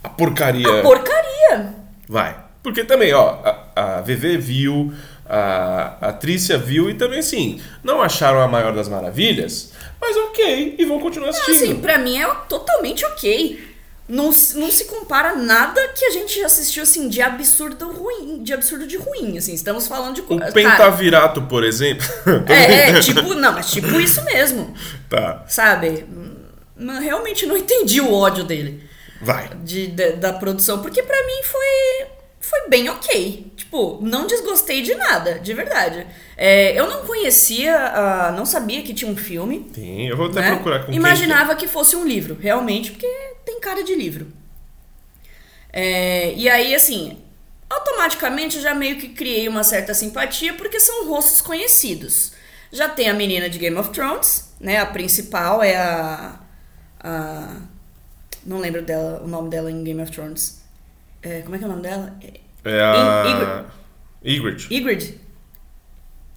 A porcaria. a porcaria. Vai. Porque também, ó, a, a VV viu, a, a Trícia viu e também, assim, não acharam a maior das maravilhas, mas ok, e vão continuar assistindo. Assim, pra mim é totalmente ok. Não, se- não se compara nada que a gente assistiu, assim, de absurdo ruim, de absurdo de ruim, assim. Estamos falando de o coisa. Pentavirato, por exemplo. É, é, tipo, não, mas tipo isso mesmo, tá, sabe? Realmente não entendi o ódio dele. vai. de, da, da produção, porque pra mim foi, foi bem ok. Tipo, não desgostei de nada, de verdade. É, eu não conhecia, ah, não sabia que tinha um filme. Tem, eu vou até né? procurar com Imaginava que fosse um livro, realmente, porque tem cara de livro. É, e aí, assim, automaticamente já meio que criei uma certa simpatia, porque são rostos conhecidos. Já tem a menina de Game of Thrones, né? A principal é a. a não lembro dela, o nome dela em Game of Thrones. É, como é que é o nome dela? É a... Ygritte. Ygritte?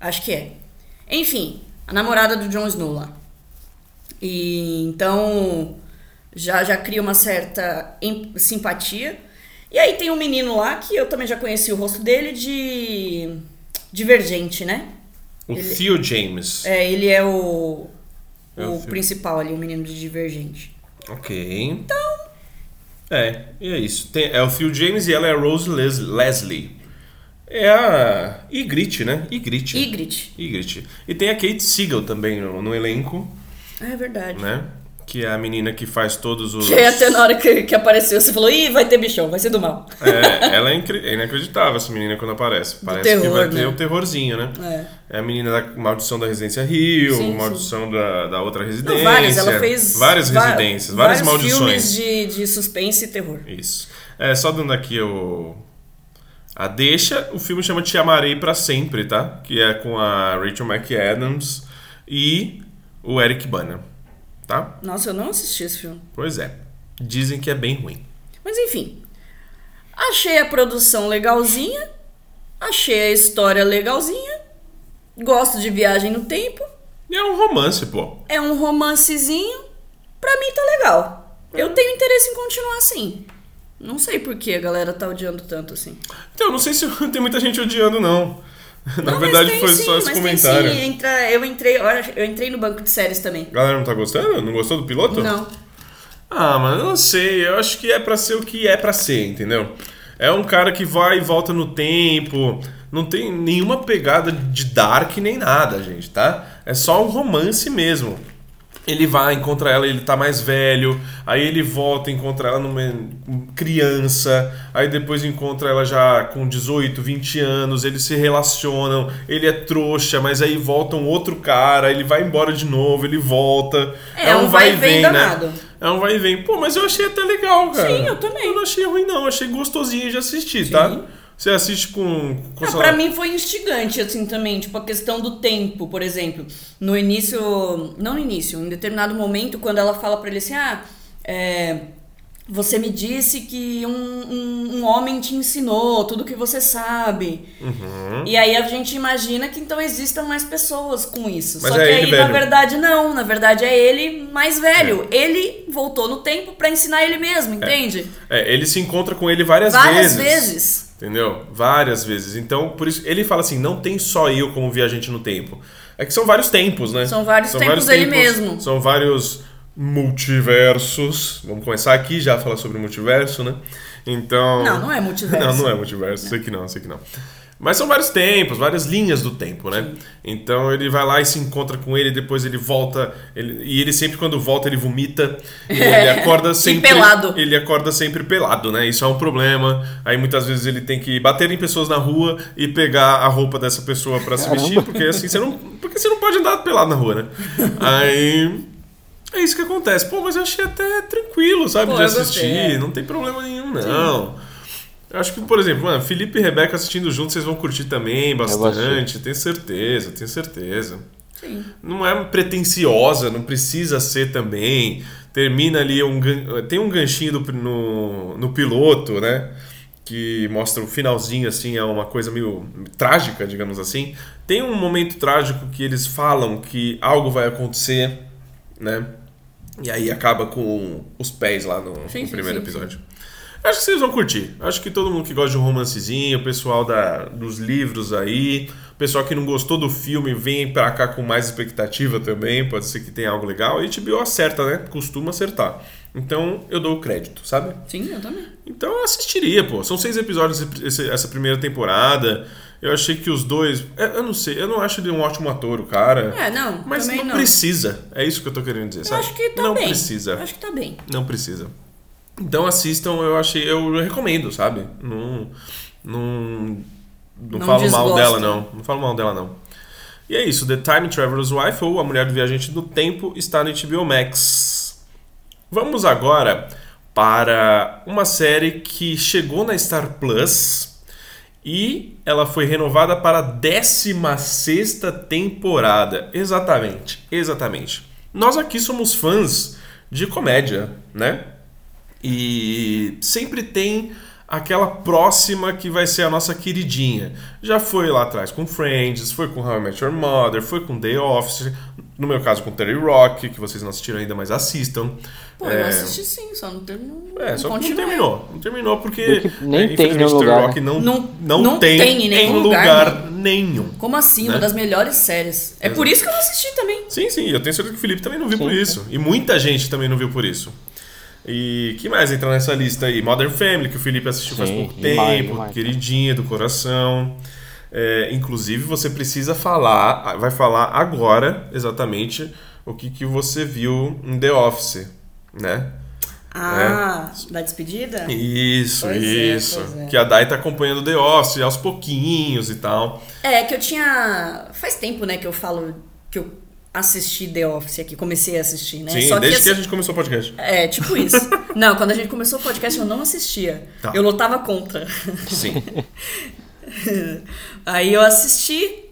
Acho que é. Enfim, a namorada do Jon Snow lá. E então já já cria uma certa simpatia. E aí tem um menino lá que eu também já conheci o rosto dele de Divergente, né? O Theo James. É, ele é o É o o principal ali, o menino de Divergente. Ok. Então... É, e é isso. Tem, é o Theo James e ela é a Rose Les- Leslie. É a Ygritte, né? Ygritte. Ygritte. Ygritte. E tem a Kate Siegel também no, no elenco, É verdade. né? Que é a menina que faz todos os... Que aí até na hora que, que apareceu, você falou, ih, vai ter bichão, vai ser do mal. É, ela é, é inacreditável, essa menina, quando aparece. Parece que terror, vai ter né? um terrorzinho, né? É. É a menina da Maldição da Residência Rio, Sim, Maldição Da, da outra residência. Não, várias, ela fez Várias residências, várias vários maldições. filmes de, de suspense e terror. Isso. É, só dando aqui o... A deixa, o filme chama Te Amarei Pra Sempre, tá? Que é com a Rachel McAdams e o Eric Bana, tá? Nossa, eu não assisti esse filme. Pois é. Dizem que é bem ruim. Mas enfim. Achei a produção legalzinha. Achei a história legalzinha. Gosto de viagem no tempo. É um romance, pô. É um romancezinho. Pra mim tá legal. Eu tenho interesse em continuar assim. Não sei por que a galera tá odiando tanto assim. Então, não sei se tem muita gente odiando, não. Na Não, verdade, foi sim, só esse mas tem comentário. sim. Entra, eu entrei, olha, eu entrei no banco de séries também. A galera não tá gostando? Não gostou do piloto? Não. Ah, mas eu não sei. Eu acho que é pra ser o que é pra ser, entendeu? É um cara que vai e volta no tempo. Não tem nenhuma pegada de Dark nem nada, gente, tá? É só um romance mesmo. Ele vai, encontra ela, ele tá mais velho. Aí ele volta, encontra ela numa criança. Aí depois encontra ela já com 18, 20 anos. Eles se relacionam. Ele é trouxa, mas aí volta um outro cara. Ele vai embora de novo, ele volta. É, um vai e vem né? É um vai e vem. Pô, mas eu achei até legal, cara. Sim, eu também. Eu não achei ruim, não. Eu achei gostosinho de assistir, tá? Você assiste com. com Ah, pra mim foi instigante, assim, também. Tipo, a questão do tempo, por exemplo. No início... Não no início. Em determinado momento, quando ela fala pra ele assim... Ah, é, Você me disse que um, um, um homem te ensinou tudo que você sabe. Uhum. E aí a gente imagina que então existam mais pessoas com isso. Mas Só é que aí, na velho. verdade, não. Na verdade, é ele mais velho. Ele voltou no tempo pra ensinar ele mesmo, entende? É, ele se encontra com ele várias, Várias vezes. vezes. Entendeu? Várias vezes. Então, por isso, ele fala assim: não tem só eu como viajante no tempo. É que são vários tempos, né? São vários tempos dele mesmo. São vários multiversos. Vamos começar aqui já a falar sobre multiverso, né? Então. Não, não é multiverso. Não, não é multiverso. Sei que não, sei que não. Mas são vários tempos, várias linhas do tempo, né? Então ele vai lá e se encontra com ele, depois ele volta. ele- e ele sempre, quando volta, ele vomita. E ele acorda sempre. pelado. Ele acorda sempre pelado, né? Isso é um problema. Aí muitas vezes ele tem que bater em pessoas na rua e pegar a roupa dessa pessoa pra se vestir, porque assim você não. Porque você não pode andar pelado na rua, né? Aí. É isso que acontece. Pô, mas eu achei até tranquilo, sabe? Pô, de assistir. gostei, é. Não tem problema nenhum, não. Eu acho que, por exemplo, mano, Felipe e Rebeca assistindo juntos, vocês vão curtir também bastante. Tenho certeza, tenho certeza. Sim. Não é pretensiosa, não precisa ser também. termina ali um tem um ganchinho do- no, no piloto, né? Que mostra o finalzinho assim, é uma coisa meio trágica, digamos assim. Tem um momento trágico que eles falam que algo vai acontecer, né? E aí acaba com os pés lá no, Sim, no sim, primeiro sim, episódio. Acho que vocês vão curtir. Acho que todo mundo que gosta de um romancezinho, o pessoal da, dos livros aí, o pessoal que não gostou do filme vem pra cá com mais expectativa também, pode ser que tenha algo legal. E HBO acerta, né? Costuma acertar. Então eu dou o crédito, sabe? Sim, eu também. Então eu assistiria, pô. São seis episódios esse- essa primeira temporada. Eu achei que os dois. é, Eu não sei, eu não acho ele um ótimo ator, o cara. É, não, Mas não, não. precisa. É isso que eu tô querendo dizer, Eu sabe? acho que tá não bem. precisa. Acho que tá bem. Não precisa. Então assistam, eu achei, eu recomendo, sabe? Não, não, não, Não falo mal desgosta. dela, não. Não falo mal dela, não. E é isso, The Time Traveler's Wife, ou A Mulher do Viajante do Tempo, está no HBO Max. Vamos agora para uma série que chegou na Star Plus e ela foi renovada para a 16 temporada. Exatamente, exatamente. Nós aqui somos fãs de comédia, né? E sempre tem aquela próxima que vai ser a nossa queridinha. Já foi lá atrás com Friends, foi com How I Met Your Mother, foi com The Office, no meu caso com Terry Rock, que vocês não assistiram ainda, mas assistam. Pô, É, eu assisti sim, só não terminou. é, só que não terminou. Não terminou porque nem é, tem lugar, Rock né? não, Não- não, não tem, tem em nenhum lugar, lugar, nenhum. Como assim? Né? Uma das melhores séries. É por isso que eu assisti também. Sim, sim, eu tenho certeza que o Felipe também não viu por Sim, isso. E muita gente também não viu por isso. E que mais entra nessa lista aí? Modern Family, que o Felipe assistiu faz Sim, pouco demais, tempo, demais. queridinha do coração. É, inclusive, você precisa falar, vai falar agora exatamente o que, que você viu em The Office, né? Ah, da despedida? Isso, Pois é, isso. pois é. Que a Dai tá acompanhando The Office aos pouquinhos e tal. É, que eu tinha. Faz tempo, né, que eu falo que eu assisti The Office aqui, comecei a assistir, né? Sim, Só desde que, que a assim, gente começou o podcast. É, tipo isso. não, quando a gente começou o podcast eu não assistia. Tá. Eu lutava contra. Sim. aí eu assisti.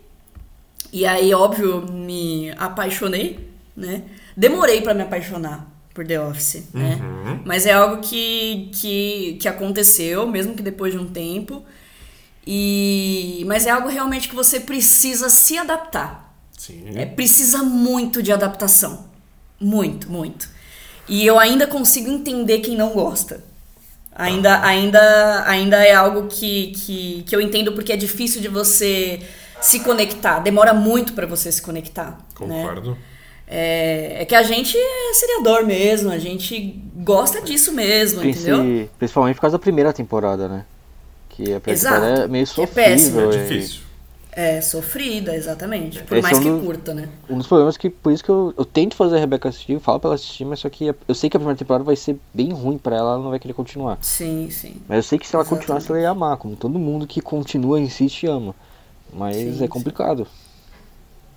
E aí, óbvio, me apaixonei, né? Demorei pra me apaixonar por The Office, né? Uhum. Mas é algo que, que, que aconteceu, mesmo que depois de um tempo. E mas é algo realmente que você precisa se adaptar. Sim. É, precisa muito de adaptação. Muito, muito. E eu ainda consigo entender quem não gosta. Ainda, ainda, ainda é algo que, que, que eu entendo porque é difícil de você se conectar. Demora muito pra você se conectar. Né? Concordo. É, é que a gente é seriador mesmo, a gente gosta disso mesmo, Princi- entendeu? Principalmente por causa da primeira temporada, né? Que a primeira Exato. temporada é meio Que é péssimo. sofrível. É e- difícil. É sofrida, exatamente. Por Esse mais é um que do- curta, né? Um dos problemas que, por isso que eu, eu tento fazer a Rebeca assistir, eu falo pra ela assistir, mas só que eu sei que a primeira temporada vai ser bem ruim pra ela, ela não vai querer continuar. Sim, sim. Mas eu sei que se ela Exatamente. continuasse, ela ia amar, como todo mundo que continua, insiste e ama. Mas Sim, é sim. complicado.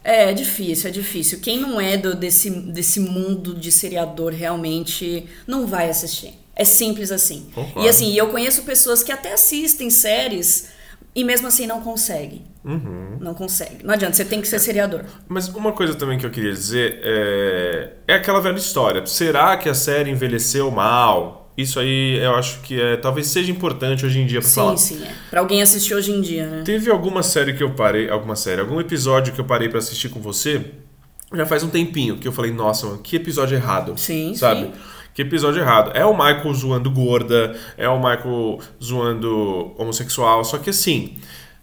É, é difícil, é difícil. Quem não é do, desse, desse mundo de seriador realmente não vai assistir. É simples assim. Concordo. E assim, eu conheço pessoas que até assistem séries e mesmo assim não conseguem. Uhum. Não consegue. Não adianta, você tem que ser seriador. Mas uma coisa também que eu queria dizer é, é aquela velha história. Será que a série envelheceu mal? Isso aí eu acho que é, talvez seja importante hoje em dia pra Sim, falar. sim, é. Pra alguém assistir hoje em dia, né? Teve alguma série que eu parei, alguma série, algum episódio que eu parei pra assistir com você, já faz um tempinho, que eu falei, nossa, mano, que episódio errado. Sim, Sabe? sim. Que episódio errado. É o Michael zoando gorda, é o Michael zoando homossexual, só que assim,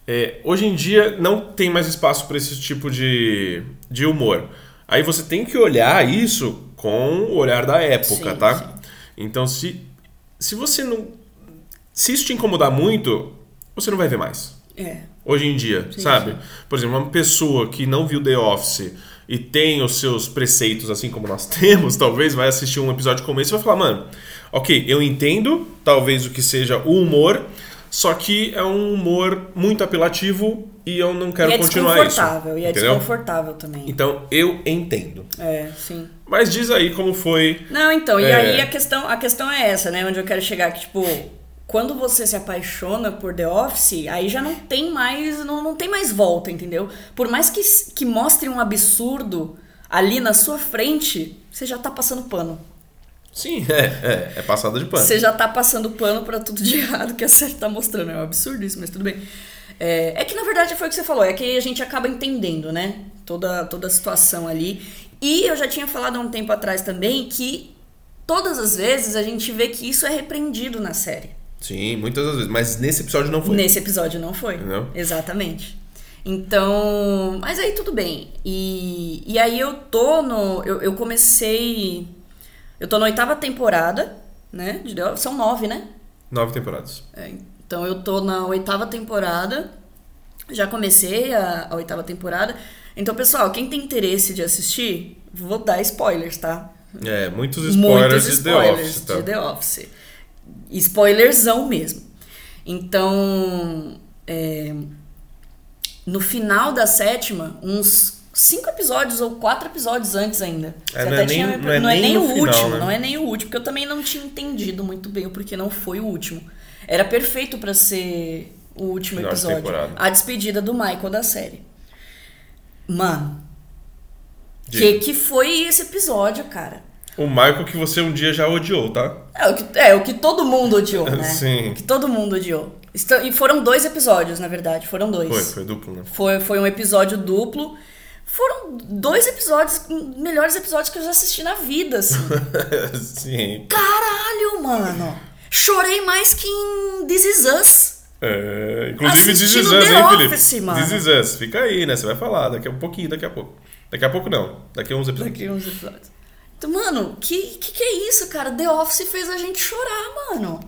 é, hoje em dia não tem mais espaço pra esse tipo de, de humor. Aí você tem que olhar isso com o olhar da época, Sim, tá? sim. Então, se, se você não. Se isso te incomodar muito, você não vai ver mais É. hoje em dia, Sim, sabe? Por exemplo, uma pessoa que não viu The Office e tem os seus preceitos, assim como nós temos, talvez vai assistir um episódio como esse e vai falar, mano, ok, eu entendo talvez o que seja o humor, só que é um humor muito apelativo e eu não quero e é continuar isso. desconfortável. E é entendeu? desconfortável também. Então eu entendo. É, sim. Mas diz aí como foi. Não, então, e É. aí a questão, a questão é essa, né? Onde eu quero chegar, que, tipo, quando você se apaixona por The Office, aí já não tem mais, não, não tem mais volta, entendeu? Por mais que, que mostre um absurdo ali na sua frente, você já tá passando pano. Sim, é, é, é passada de pano. Você já tá passando pano pra tudo de errado que a série tá mostrando. É um absurdo isso, mas tudo bem. É, é que na verdade foi o que você falou, é que a gente acaba entendendo, né? Toda, toda a situação ali. E eu já tinha falado há um tempo atrás também que todas as vezes a gente vê que isso é repreendido na série. Sim, muitas das vezes. Mas nesse episódio não foi. Nesse episódio não foi. Entendeu? Exatamente. Então. Mas aí tudo bem. E, e aí eu tô no. Eu, eu comecei. Eu tô na oitava temporada, né? de The Office. São nove, né? Nove temporadas. É, então eu tô na oitava temporada. Já comecei a, a oitava temporada. Então, pessoal, quem tem interesse de assistir, vou dar spoilers, tá? É, muitos spoilers, Muitos de The spoilers Office, tá? de The Office. Spoilerzão mesmo. Então, é, no final da sétima, uns cinco episódios ou quatro episódios antes ainda. É, não é nem- tinha- não é nem o final, último, né? não é nem o último, porque eu também não tinha entendido muito bem o porquê não foi o último. Era perfeito pra ser o último Final episódio. temporada. A despedida do Michael da série. Mano, que que foi esse episódio, cara? O Michael que você um dia já odiou, tá? É o que, é, o que todo mundo odiou, né? Sim. O que todo mundo odiou. E foram dois episódios, na verdade. Foram dois. Foi, foi duplo, né? Foi, foi um episódio duplo. Foram dois episódios, melhores episódios que eu já assisti na vida, assim. Sim. Caralho, mano! Chorei mais que em This Is Us. É, inclusive, This Is Us, The hein, Felipe? Mano. This Is Us. Fica aí, né? Você vai falar daqui a um pouquinho, daqui a pouco. Daqui a pouco não. Daqui a uns episódios. Daqui uns episódios. Mano, que, que que é isso, cara? The Office fez a gente chorar, mano.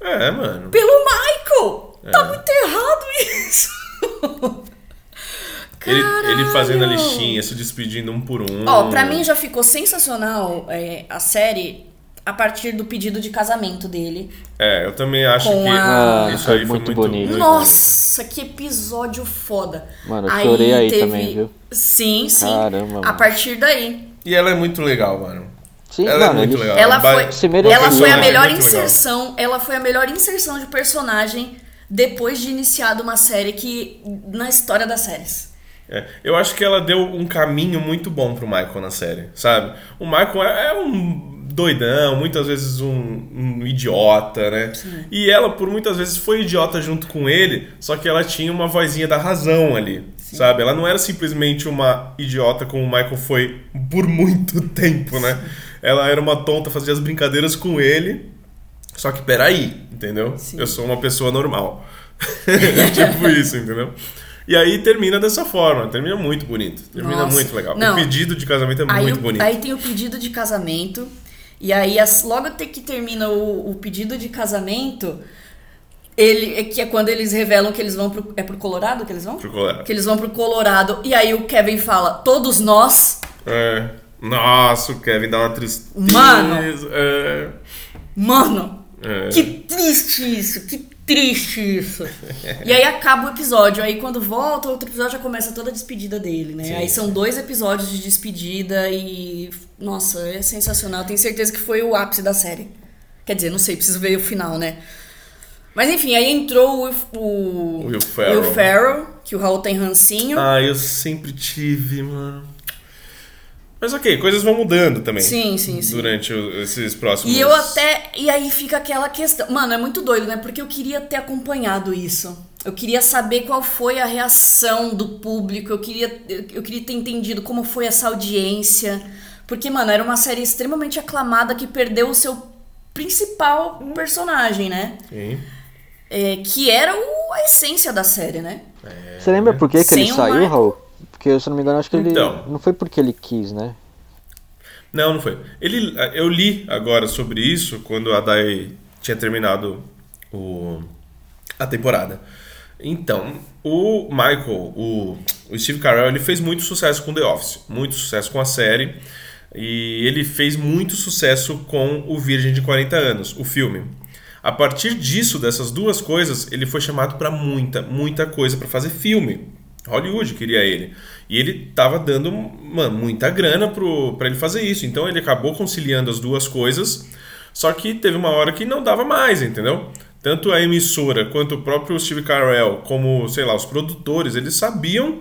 É, mano. Pelo Michael! Tá É. muito errado isso! Ele, ele fazendo a listinha, se despedindo um por um. Ó, pra mim já ficou sensacional é, a série a partir do pedido de casamento dele. É, eu também acho que a- isso aí foi Muito muito, bonito. muito Nossa, que episódio foda. Mano, eu chorei aí também, viu? Sim, sim. Caramba, A mano. partir daí. E ela é muito legal, mano. Sim, Ela é muito ele- legal. Ela foi, mereceu, ela foi a melhor legal. inserção. Ela foi a melhor inserção de personagem depois de iniciado uma série que. na história das séries. É, eu acho que ela deu um caminho muito bom pro Michael na série, sabe? O Michael é, é um doidão, muitas vezes um, um idiota, né? E ela, por muitas vezes, foi idiota junto com ele, só que ela tinha uma vozinha da razão ali, sabe? Ela não era simplesmente uma idiota como o Michael foi por muito tempo, né? Ela era uma tonta, fazia as brincadeiras com ele, só que peraí, entendeu? Sim. Eu sou uma pessoa normal. tipo isso, entendeu? E aí termina dessa forma, termina muito bonito, termina Nossa. muito legal. Não. O pedido de casamento é Aí, muito o- bonito. aí tem o pedido de casamento. E aí, as- logo até que termina o, o pedido de casamento, ele, é que é quando eles revelam que eles vão pro. É pro Colorado que eles vão? Pro Colorado. Que eles vão pro Colorado. E aí o Kevin fala: todos nós. É. Nossa, o Kevin dá uma tristeza. Mano. É. Mano, É. que triste isso, que triste isso. e aí acaba o episódio. Aí quando volta, outro episódio já começa toda a despedida dele, né? Sim, aí são dois episódios de despedida e. Nossa, é sensacional. Tenho certeza que foi o ápice da série. Quer dizer, não sei, preciso ver o final, né? Mas enfim, aí entrou o, o Will Ferrell. Will Ferrell, que o Raul tem rancinho. Ah, eu sempre tive, mano. Mas ok, coisas vão mudando também. Sim, sim, sim. Durante o- esses próximos. E eu até. E aí fica aquela questão. Mano, é muito doido, né? Porque eu queria ter acompanhado isso. Eu queria saber qual foi a reação do público. Eu queria, eu eu queria ter entendido como foi essa audiência. Porque, mano, era uma série extremamente aclamada que perdeu o seu principal personagem, né? Sim. É, que era o- a essência da série, né? Você lembra por que, que ele Sem saiu, Michael. Raul? Porque, se eu não me engano, acho que ele. Então. Não foi porque ele quis, né? Não, não foi. Ele, eu li agora sobre isso quando a Dai tinha terminado o, a temporada. Então, o Michael, o, o Steve Carell, ele fez muito sucesso com The Office, muito sucesso com a série. E ele fez muito sucesso com o Virgem de 40 anos, o filme. A partir disso, dessas duas coisas, ele foi chamado para muita, muita coisa para fazer filme. Hollywood queria ele. E ele tava dando muita grana pro, pra ele fazer isso. Então ele acabou conciliando as duas coisas. Só que teve uma hora que não dava mais, entendeu? Tanto a emissora quanto o próprio Steve Carell, como, sei lá, os produtores, eles sabiam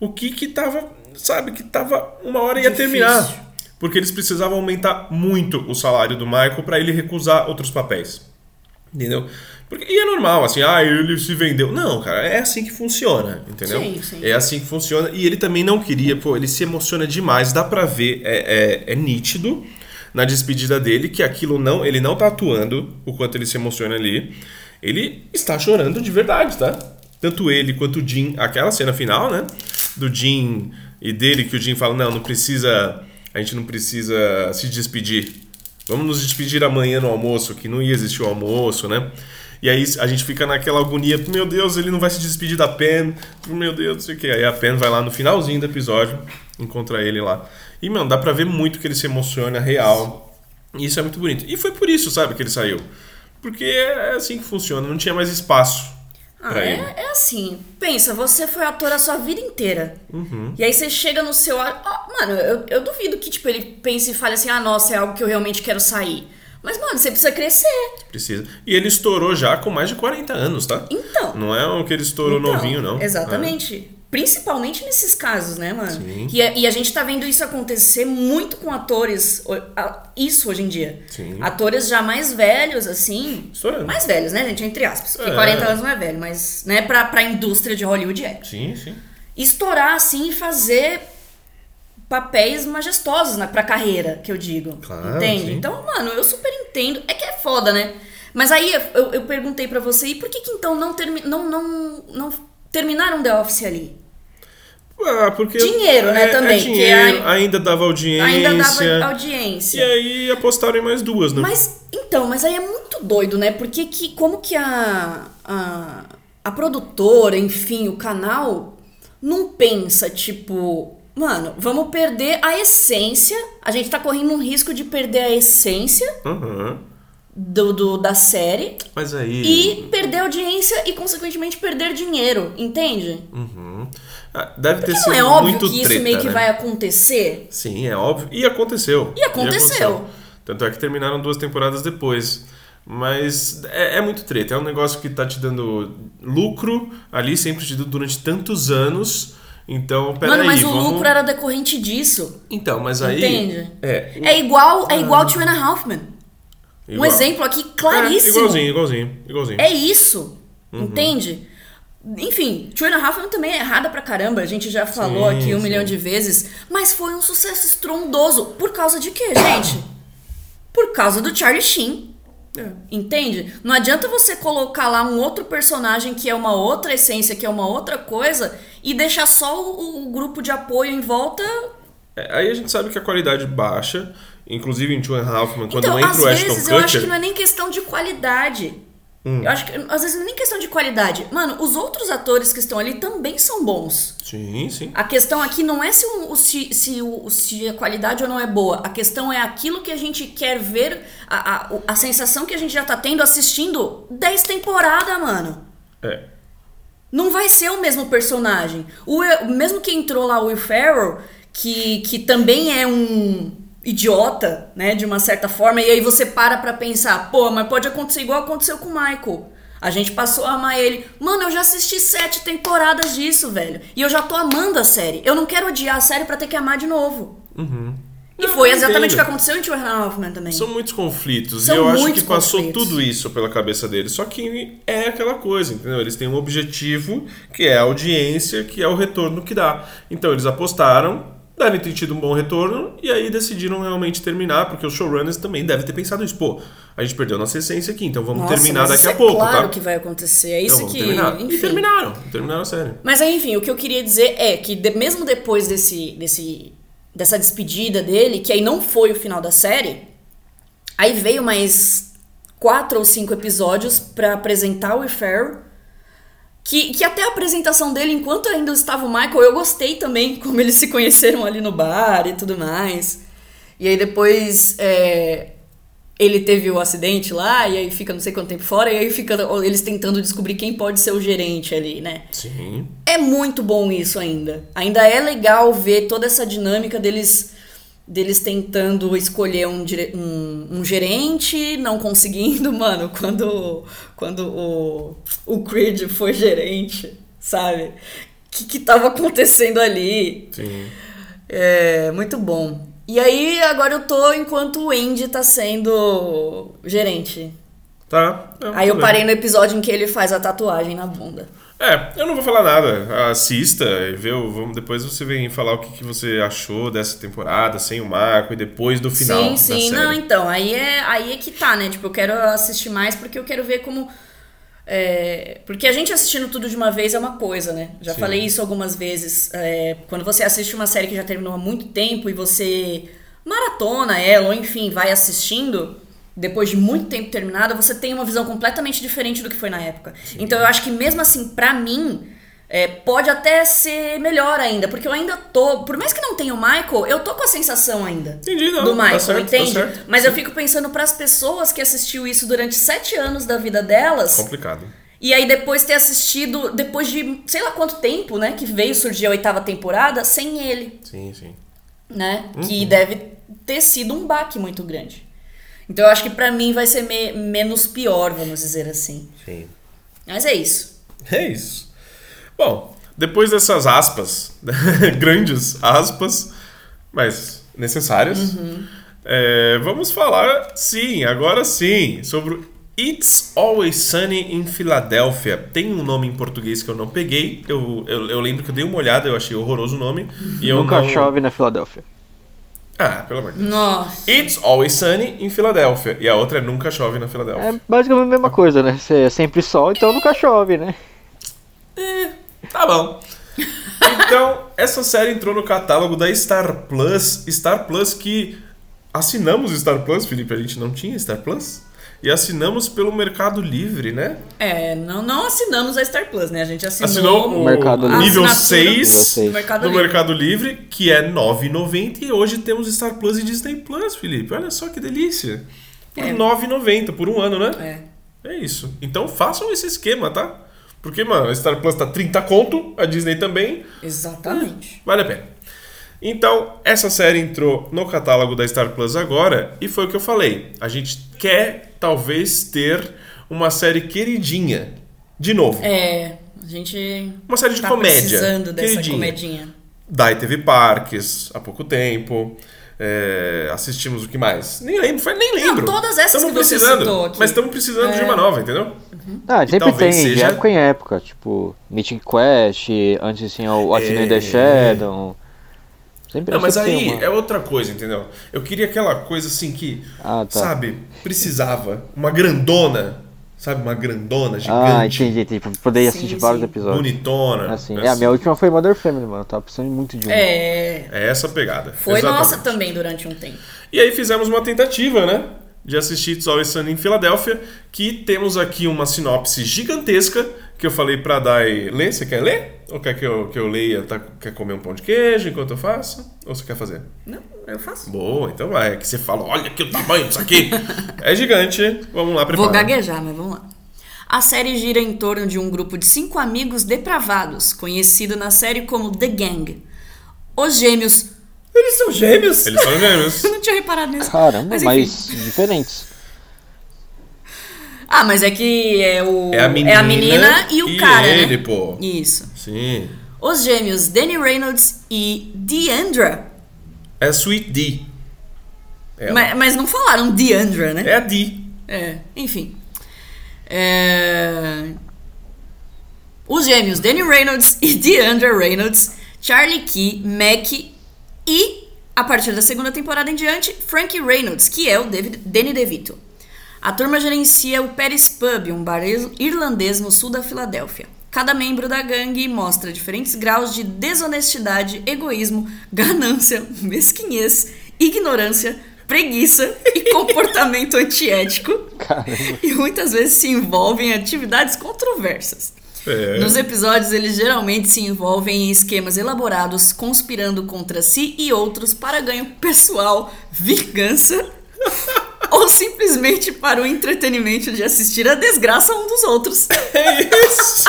o que que tava, sabe, que tava uma hora ia Difícil. terminar. porque eles precisavam aumentar muito o salário do Michael para ele recusar outros papéis. Entendeu? Porque, e é normal, assim, ah, ele se vendeu. Não, cara, é assim que funciona, entendeu? Sim, sim. É assim que funciona. E ele também não queria, pô, ele se emociona demais, dá pra ver, é, é, é nítido na despedida dele que aquilo não, ele não tá atuando o quanto ele se emociona ali. Ele está chorando de verdade, tá? Tanto ele quanto o Jim, aquela cena final, né? Do Jim e dele, que o Jim fala, não, não precisa, a gente não precisa se despedir. Vamos nos despedir amanhã no almoço, que não ia existir o almoço, né? E aí a gente fica naquela agonia, meu Deus, ele não vai se despedir da Pen, meu Deus, não sei o que. Aí a Pen vai lá no finalzinho do episódio, encontra ele lá. E, mano, dá pra ver muito que ele se emociona real. E isso é muito bonito. E foi por isso, sabe, que ele saiu. Porque é assim que funciona, não tinha mais espaço Ah, é, é assim. Pensa, você foi ator a sua vida inteira. Uhum. E aí você chega no seu. Ah, mano, eu, eu duvido que tipo, ele pense e fale assim: ah, nossa, é algo que eu realmente quero sair. Mas, mano, você precisa crescer. Precisa. E ele estourou já com mais de 40 anos, tá? Então. Não é o que ele estourou Então, novinho, não. Exatamente. Principalmente nesses casos, né, mano? Sim. E, a- e a gente tá vendo isso acontecer muito com atores. Isso hoje em dia. Sim. Atores já mais velhos, assim. Estourando. Mais velhos, né, gente? Entre aspas. Porque É. 40 anos não é velho, mas, né, pra, pra indústria de Hollywood é. Sim, sim. Estourar, assim, e fazer papéis majestosos na, pra carreira, que eu digo. Claro, entende? sim. Então, mano, eu super entendo. É que é foda, né? Mas aí eu, eu perguntei pra você, e por que que então não, termi não, não, não terminaram The Office ali? Ah, porque Dinheiro, né, é- também, É que dinheiro, é- ainda dava audiência. Ainda dava audiência. E aí apostaram em mais duas, né? Mas, então, mas aí é muito doido, né? Porque que, como que a, a, a produtora, enfim, o canal, não pensa, tipo, mano, vamos perder a essência, a gente tá correndo um risco de perder a essência Aham. Do, do- da série Mas aí. e perder audiência e, consequentemente, perder dinheiro, entende? Uhum. Ah, deve ter Porque sido não é óbvio muito que isso treta, meio que né? vai acontecer? Sim, é óbvio. E aconteceu. E aconteceu. Tanto é que terminaram duas temporadas depois. Mas é, é muito treta. É um negócio que tá te dando lucro ali, sempre te dando durante tantos anos. Então, peraí, Mano, mas o vamos... lucro era decorrente disso. Então, mas aí... Entende? É. É igual, é igual Two and a Half Men. Um igual. exemplo aqui É, claríssimo. igualzinho, igualzinho, igualzinho. É isso. Uhum. Entende? Enfim, Two and a Half Men também é errada pra caramba. A gente já falou Sim, aqui um sim. milhão de vezes. Mas foi um sucesso estrondoso. Por causa de quê, gente? Por causa do Charlie Sheen. É. Entende? Não adianta você colocar lá um outro personagem que é uma outra essência, que é uma outra coisa, e deixar só o, o grupo de apoio em volta. É, aí a gente sabe que a qualidade baixa, inclusive em Two and a Half Men, quando então, entra às o Ashton vezes, eu acho que Kutcher... não é nem questão de qualidade. Hum. Eu acho que às vezes não é nem questão de qualidade. Mano, os outros atores que estão ali também são bons. Sim, sim. A questão aqui não é se, o- se, se, o- se a qualidade ou não é boa. A questão é aquilo que a gente quer ver, a, a, a sensação que a gente já tá tendo assistindo 10 temporadas, mano. É. Não vai ser o mesmo personagem. O, mesmo que entrou lá o Will Ferrell, que, que também é um idiota, né, de uma certa forma, e aí você para pra pensar, pô, mas pode acontecer igual aconteceu com o Michael. A gente passou a amar ele. Mano, eu já assisti sete temporadas disso, velho. E eu já tô amando a série. Eu não quero odiar a série pra ter que amar de novo. E Não, foi exatamente o que aconteceu em Two Men também. São muitos conflitos. São e eu acho que passou conflitos. tudo isso pela cabeça deles. Só que é aquela coisa, entendeu? Eles têm um objetivo, que é a audiência, que é o retorno que dá. Então eles apostaram, devem ter tido um bom retorno, e aí decidiram realmente terminar, porque os showrunners também devem ter pensado isso. Pô, a gente perdeu nossa essência aqui, então vamos Nossa, terminar daqui a é pouco, claro tá? que vai acontecer. É então isso vamos que. terminar. Enfim. E terminaram, terminaram a série. Mas aí, enfim, o que eu queria dizer é que de- mesmo depois desse, desse, dessa despedida dele, que aí não foi o final da série, aí veio mais quatro ou cinco episódios pra apresentar o Will Ferrell, que, que até a apresentação dele, enquanto ainda estava o Michael, eu gostei também, como eles se conheceram ali no bar e tudo mais. E aí depois é, ele teve o acidente lá, e aí fica não sei quanto tempo fora, e aí fica eles tentando descobrir quem pode ser o gerente ali, né? Sim. É muito bom isso ainda. Ainda é legal ver toda essa dinâmica deles deles tentando escolher um, um, um gerente, não conseguindo, mano, quando, quando o, o Creed foi gerente, sabe? O que, que tava acontecendo ali? Sim. É muito bom. E aí, agora eu tô enquanto o Andy tá sendo gerente. Tá. é, Aí eu tudo bem. parei no episódio em que ele faz a tatuagem na bunda. É, eu não vou falar nada. Assista e vê, vamos, depois você vem falar o que, que você achou dessa temporada, sem o Marco e depois do final. sim, sim. Não, então, aí é, aí é que tá, né? Tipo, eu quero assistir mais porque eu quero ver como. é, porque a gente assistindo tudo de uma vez é uma coisa, né? Já Sim. falei isso algumas vezes. É, quando você assiste uma série que já terminou há muito tempo e você maratona ela, ou enfim, vai assistindo, depois de muito tempo terminada, você tem uma visão completamente diferente do que foi na época. Então eu acho que mesmo assim, pra mim, é, pode até ser melhor ainda, porque eu ainda tô. Por mais que não tenha o Michael, eu tô com a sensação ainda Entendi, não. do tá Michael, certo, tá entende? certo. Mas eu fico pensando pras pessoas que assistiu isso durante sete anos da vida delas. Complicado. E aí depois ter assistido, depois de sei lá quanto tempo, né, que veio surgir a oitava temporada, sem ele, Sim, sim. né? Que Uhum. deve ter sido um baque muito grande. Então eu acho que pra mim vai ser me- menos pior, vamos dizer assim. Sim. Mas é isso. É isso. Bom, depois dessas aspas, grandes aspas, mas necessárias, Uhum. é, vamos falar, sim, agora sim, sobre o It's Always Sunny em Filadélfia. Tem um nome em português que eu não peguei. Eu, eu, eu lembro que eu dei uma olhada, eu achei horroroso o nome. E eu Nunca não... chove na Filadélfia. Ah, pelo amor de Deus. Nossa. It's Always Sunny em Filadélfia. E a outra é Nunca Chove na Filadélfia. É basicamente a mesma coisa, né? Cê- É sempre sol, então nunca chove, né? Tá bom. Então, essa série entrou no catálogo da Star Plus. Star Plus que assinamos Star Plus, Felipe. A gente não tinha Star Plus. E assinamos pelo Mercado Livre, né? É, não, não assinamos a Star Plus, né? A gente assinou, Assinou o Mercado Livre. nível A 6 assinatura do Mercado do Livre. Mercado Livre, que é R$ 9,90. E hoje temos Star Plus e Disney Plus, Felipe. Olha só que delícia. Por É. R$ 9,90 por um ano, né? É. É isso. Então façam esse esquema, tá? Porque, mano, a Star Plus tá 30 conto, a Disney também. Exatamente. Vale a pena. Então, essa série entrou no catálogo da Star Plus agora e foi o que eu falei. A gente quer, talvez, ter uma série queridinha. De novo. É, a gente Uma série de tá comédia. precisando dessa queridinha. comedinha. Dai teve Parques há pouco tempo. É, assistimos o que mais? Nem lembro, foi- nem lembro. todas essas Tamo que você precisando, citou aqui. Mas estamos precisando de É. uma nova, entendeu? Ah, E sempre talvez tem, de seja- época em época. Tipo, Meeting Quest, antes tinha o Watching É. in the Shadow. Sempre Não, mas aí uma. é outra coisa, entendeu? Eu queria aquela coisa assim que, Ah, tá. sabe, precisava. Uma grandona, sabe? Uma grandona, Ah, gigante, entendi, entendi. Pra poder Sim, assistir vários sim. episódios. bonitona. Assim. É, a minha última foi Mother Family, mano. Eu tava precisando muito de uma. É. É essa a pegada. Foi Exatamente. nossa também durante um tempo. E aí fizemos uma tentativa, né? De assistir It's Always Sunny em Filadélfia, que temos aqui uma sinopse gigantesca que eu falei pra Dai ler. Você quer ler? Ou quer que eu, que eu leia? Tá, quer comer um pão de queijo enquanto eu faço? Ou você quer fazer? Não, eu faço. Boa, então vai. É que você fala, olha aqui o tamanho disso aqui. é gigante. Vamos lá, prepara. Vou gaguejar, mas vamos lá. A série gira em torno de um grupo de cinco amigos depravados, conhecido na série como The Gang. Os gêmeos. Eles são gêmeos? Eles são gêmeos. Eu não tinha reparado nisso. Caramba, Mas, mas, diferentes. Ah, mas é que é o. É a menina, menina e o cara, ele, né? pô. Isso. Sim. Os gêmeos Danny Reynolds e Deandra. É Sweet D. Ela. Mas, mas não falaram Deandra, né? É a D. É, enfim. É... Os gêmeos Danny Reynolds e Deandra Reynolds, Charlie Key, Mac e, a partir da segunda temporada em diante, Frank Reynolds, que é o David, Danny DeVito. A turma gerencia o Paris Pub, um bar ir- irlandês no sul da Filadélfia. Cada membro da gangue mostra diferentes graus de desonestidade, egoísmo, ganância, mesquinhez, ignorância, preguiça e comportamento antiético Caramba. e muitas vezes se envolvem em atividades controversas. É. Nos episódios, eles geralmente se envolvem em esquemas elaborados, conspirando contra si e outros para ganho pessoal, vingança ou simplesmente para o entretenimento de assistir a desgraça um dos outros. É isso.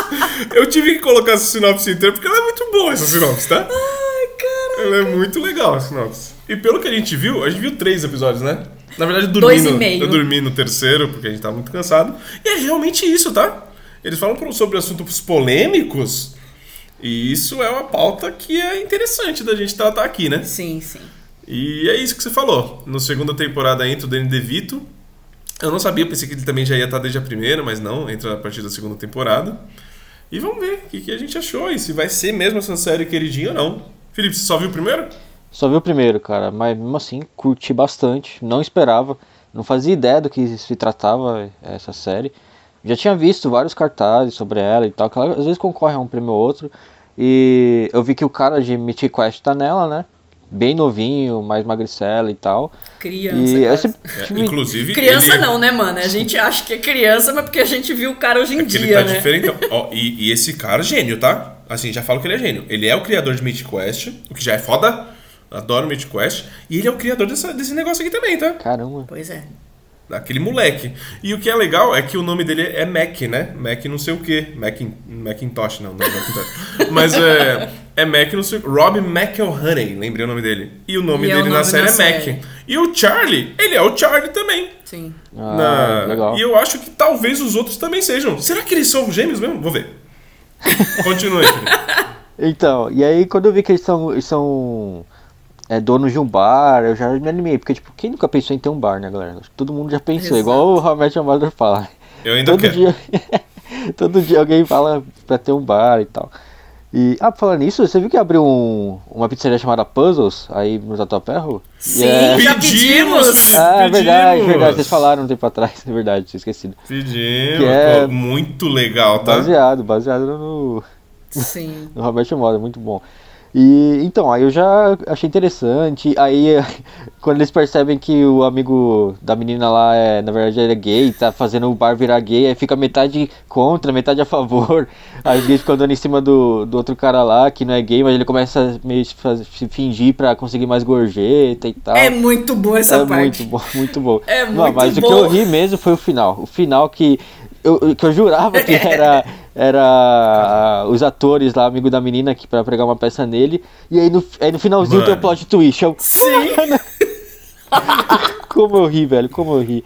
Eu tive que colocar essa sinopse inteira porque ela é muito boa, essa sinopse, tá? Ai, cara. Ela é muito legal, a sinopse. E pelo que a gente viu, a gente viu três episódios, né? Na verdade, eu dormi, Dois e no, meio. eu dormi no terceiro, porque a gente tava muito cansado. E é realmente isso, tá? Eles falam sobre assuntos polêmicos, e isso é uma pauta que é interessante da gente tratar aqui, né? Sim, sim. E é isso que você falou. Na segunda temporada entra o Danny DeVito. Eu não sabia, pensei que ele também já ia estar desde a primeira, mas não, entra a partir da segunda temporada. E vamos ver o que, que a gente achou e se vai ser mesmo essa série queridinha ou não. Felipe, você só viu o primeiro? Só vi o primeiro, cara, mas mesmo assim curti bastante. Não esperava, não fazia ideia do que se tratava essa série. Já tinha visto vários cartazes sobre ela e tal, que ela às vezes concorre a um prêmio ou outro. E eu vi que o cara de Mythic Quest tá nela, né? Bem novinho, mais magricela e tal. Criança. E É, inclusive. Criança ele- não, né, mano? A gente acha que é criança, mas porque a gente viu o cara hoje em É dia, ele tá né? diferente. Ó, e, e esse cara, gênio, tá? Assim, já falo que ele é gênio. Ele é o criador de Mythic Quest, o que já é foda. Adoro Mythic Quest. E ele é o criador dessa- desse negócio aqui também, tá? Caramba. Pois é. Daquele moleque. E o que é legal é que o nome dele é Mac, né? Mac não sei o quê. Mac, Macintosh, não, não é Macintosh. Mas é, é Mac não sei o Rob McElhenney, lembrei o nome dele. E o nome E é o dele na nome série é série. Mac. E o Charlie, ele é o Charlie também. Sim. Ah, Na- legal. E eu acho que talvez os outros também sejam. Será que eles são gêmeos mesmo? Vou ver. Continue. Então, e aí quando eu vi que eles são, eles são é, donos de um bar, eu já me animei, porque tipo, quem nunca pensou em ter um bar, né, galera? Todo mundo já pensou, Exato. igual o Your Mother fala. Eu ainda Todo quero. dia, todo dia alguém fala pra ter um bar e tal. E, ah, falando nisso, você viu que abriu um, uma pizzaria chamada Puzzles aí no Tatuapé-Ro? E Sim, é- já pedimos! Ah, é verdade, verdade, vocês falaram um tempo atrás, é verdade, tinha esquecido. Pedimos. Que é- muito legal, tá? Baseado, baseado no, Sim. no Robert Moda, muito bom. E então, aí eu já achei interessante. Aí quando eles percebem que o amigo da menina lá é, na verdade, ele é gay, tá fazendo o bar virar gay, aí fica metade contra, metade a favor. Aí eles ficam andando em cima do, do outro cara lá, que não é gay, mas ele começa a meio se fingir pra conseguir mais gorjeta e tal. É muito boa essa É parte. muito bom, muito bom. É Não, muito mas o que bom. eu ri mesmo foi o final. O final que eu, que eu jurava que era, era os atores lá, amigo da menina, que pra pregar uma peça nele. E aí no, aí no finalzinho tem o Mano. plot twist. Eu, Sim. como eu ri, velho, como eu ri.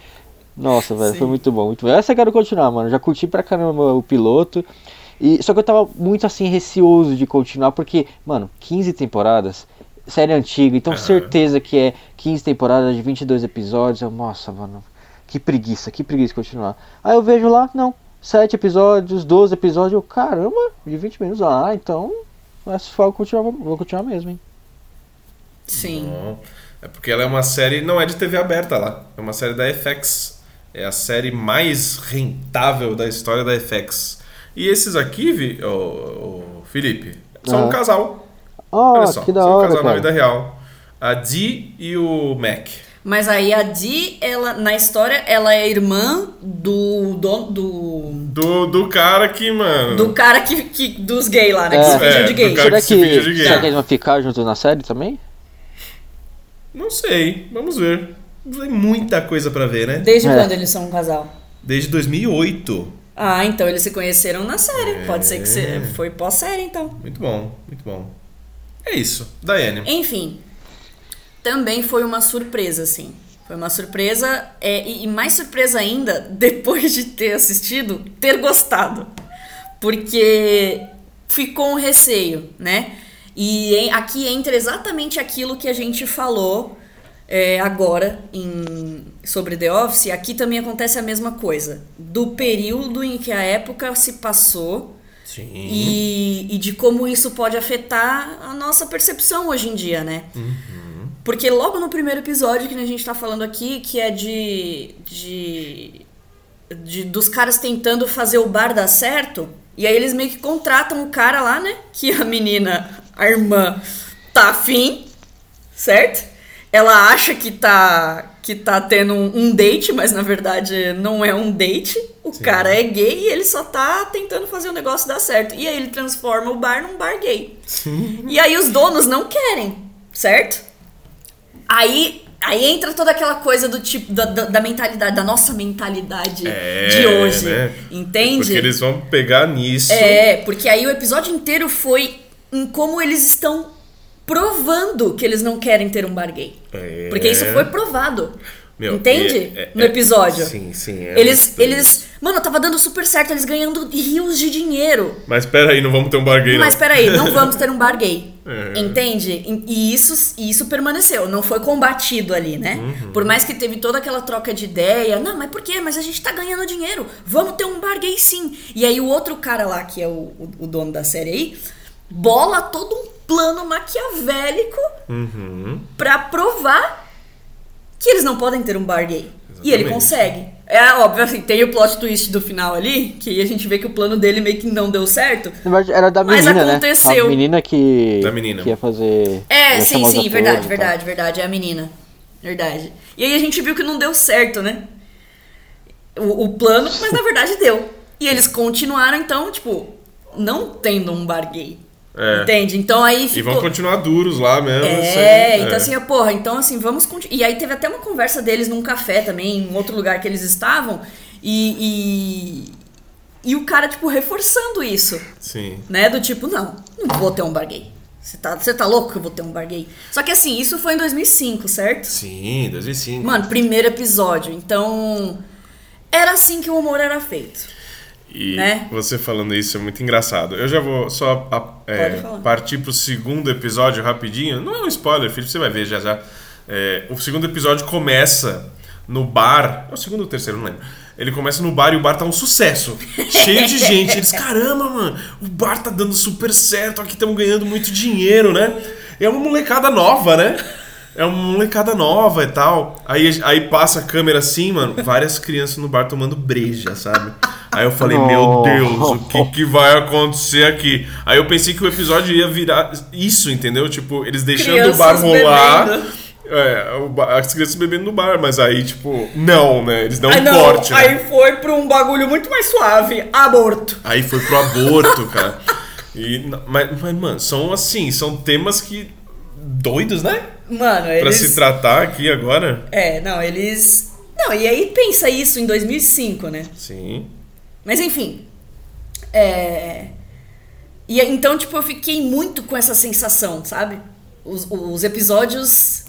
Nossa, velho, Sim. foi muito bom, muito bom. Essa eu quero continuar, mano. Já curti pra caramba o piloto. E, só que eu tava muito assim, receoso de continuar, porque, mano, 15 temporadas, série antiga, então Aham. certeza que é 15 temporadas de 22 episódios. Eu, nossa, mano, que preguiça, que preguiça continuar. Aí eu vejo lá, não, 7 episódios, 12 episódios, eu, caramba, de 20 minutos. Ah, então, se for, eu continuar, vou continuar mesmo, hein. Sim. Bom, É porque ela é uma série, não é de TV aberta lá, é uma série da FX. É a série mais rentável da história da FX. E esses aqui, Vi- ô, ô, Felipe, são um Aham. casal. Oh, Olha só, que da são um hora, casal na cara. vida real. A Dee e o Mac. Mas aí a Dee, ela, na história, ela é irmã do. do, do, Do, do cara que, mano. do cara que, que. dos gays lá, né? Que É. se fingiu É, de gay. Será que se que, gay. será que eles vão ficar juntos na série também? Não sei, vamos ver. Tem muita coisa pra ver, né? Desde É. quando eles são um casal? Desde 2008. Ah, então eles se conheceram na série. Pode ser que É. se, foi pós-série, então. Muito bom, muito bom. É isso. Daiane. Enfim, também foi uma surpresa, assim. Foi uma surpresa, é, e, e mais surpresa ainda, depois de ter assistido, ter gostado. Porque ficou um receio, né? E em- aqui entra exatamente aquilo que a gente falou é, agora em, sobre The Office. Aqui também acontece a mesma coisa. Do período em que a época se passou Sim. e, e de como isso pode afetar a nossa percepção hoje em dia, né? Porque logo no primeiro episódio que a gente tá falando aqui, que é de, de, de- dos caras tentando fazer o bar dar certo, e aí eles meio que contratam o cara lá, né? Que a menina, a irmã, tá afim, certo? Ela acha que tá, que tá tendo um, date, mas na verdade não é um date. O Sim. cara é gay e ele só tá tentando fazer o negócio dar certo. E aí ele transforma o bar num bar gay. E aí os donos não querem, certo? Aí, aí entra toda aquela coisa do tipo, da, da, da mentalidade, da nossa mentalidade É, de hoje. né? Entende? Porque eles vão pegar nisso. É, porque aí o episódio inteiro foi em como eles estão provando que eles não querem ter um bar gay. É. Porque isso foi provado. Meu, Entende? é- é- no episódio. Sim, sim. é Eles, muito- eles. Mano, tava dando super certo, eles ganhando rios de dinheiro. Mas pera aí, não vamos ter um bargain, Mas não. peraí, não vamos ter um bar gay. É. Entende? E isso, isso permaneceu, não foi combatido ali, né? Uhum. Por mais que teve toda aquela troca de ideia. Não, mas por quê? Mas a gente tá ganhando dinheiro. Vamos ter um bar gay sim. E aí o outro cara lá, que é o, o, o dono da série aí, bola todo um plano maquiavélico Uhum. pra provar que eles não podem ter um bar gay. E ele Exatamente. consegue. É óbvio, assim, tem o plot twist do final ali, que a gente vê que o plano dele meio que não deu certo. Era da Mas menina, aconteceu. né? A menina que, Da menina. que ia fazer. É, ia sim, sim, verdade, verdade, verdade. É a menina. Verdade. E aí a gente viu que não deu certo, né? O, o plano, mas na verdade deu. E eles continuaram, então, tipo, não tendo um bar gay. É. Entende? Então aí E ficou. vão continuar duros lá mesmo. É, então assim, porra, então assim, vamos continuar. E aí teve até uma conversa deles num café também, em outro lugar que eles estavam, e. E, e o cara, tipo, reforçando isso, Sim. né? Do tipo, não, não vou ter um bar gay. Você tá, você tá louco que eu vou ter um bar gay? Só que assim, isso foi em 2005, certo? Sim, 2005. Mano, primeiro episódio. Então. Era assim que o humor era feito. E né? você falando isso é muito engraçado. Eu já vou só a- é, partir pro segundo episódio rapidinho. Não é um spoiler, filho, você vai ver já já. É, o segundo episódio começa no bar. É o segundo ou o terceiro, não lembro. Ele começa no bar e o bar tá um sucesso. Cheio de gente. Eles, caramba, mano, o bar tá dando super certo, aqui estamos ganhando muito dinheiro, né? É uma molecada nova, né? É uma molecada nova e tal. Aí, aí passa a câmera assim, mano, várias crianças no bar tomando breja, sabe? Aí eu falei, meu. Deus, o que, que vai acontecer aqui? Aí eu pensei que o episódio ia virar isso, entendeu? Tipo, eles deixando o bar Crianças rolar. bebendo. É, as crianças bebendo no bar, mas aí, tipo, não, né? Eles dão um não, corte, né? aí foi pra um bagulho muito mais suave, aborto. Aí foi pro aborto, cara. E, mas, mas, mano, são assim, são temas que. Doidos, né? Mano, Pra eles. se tratar aqui agora. É, não, eles. Não, e aí pensa isso em 2005, né? Sim. Mas enfim. É. E então, tipo, eu fiquei muito com essa sensação, sabe? Os, os episódios.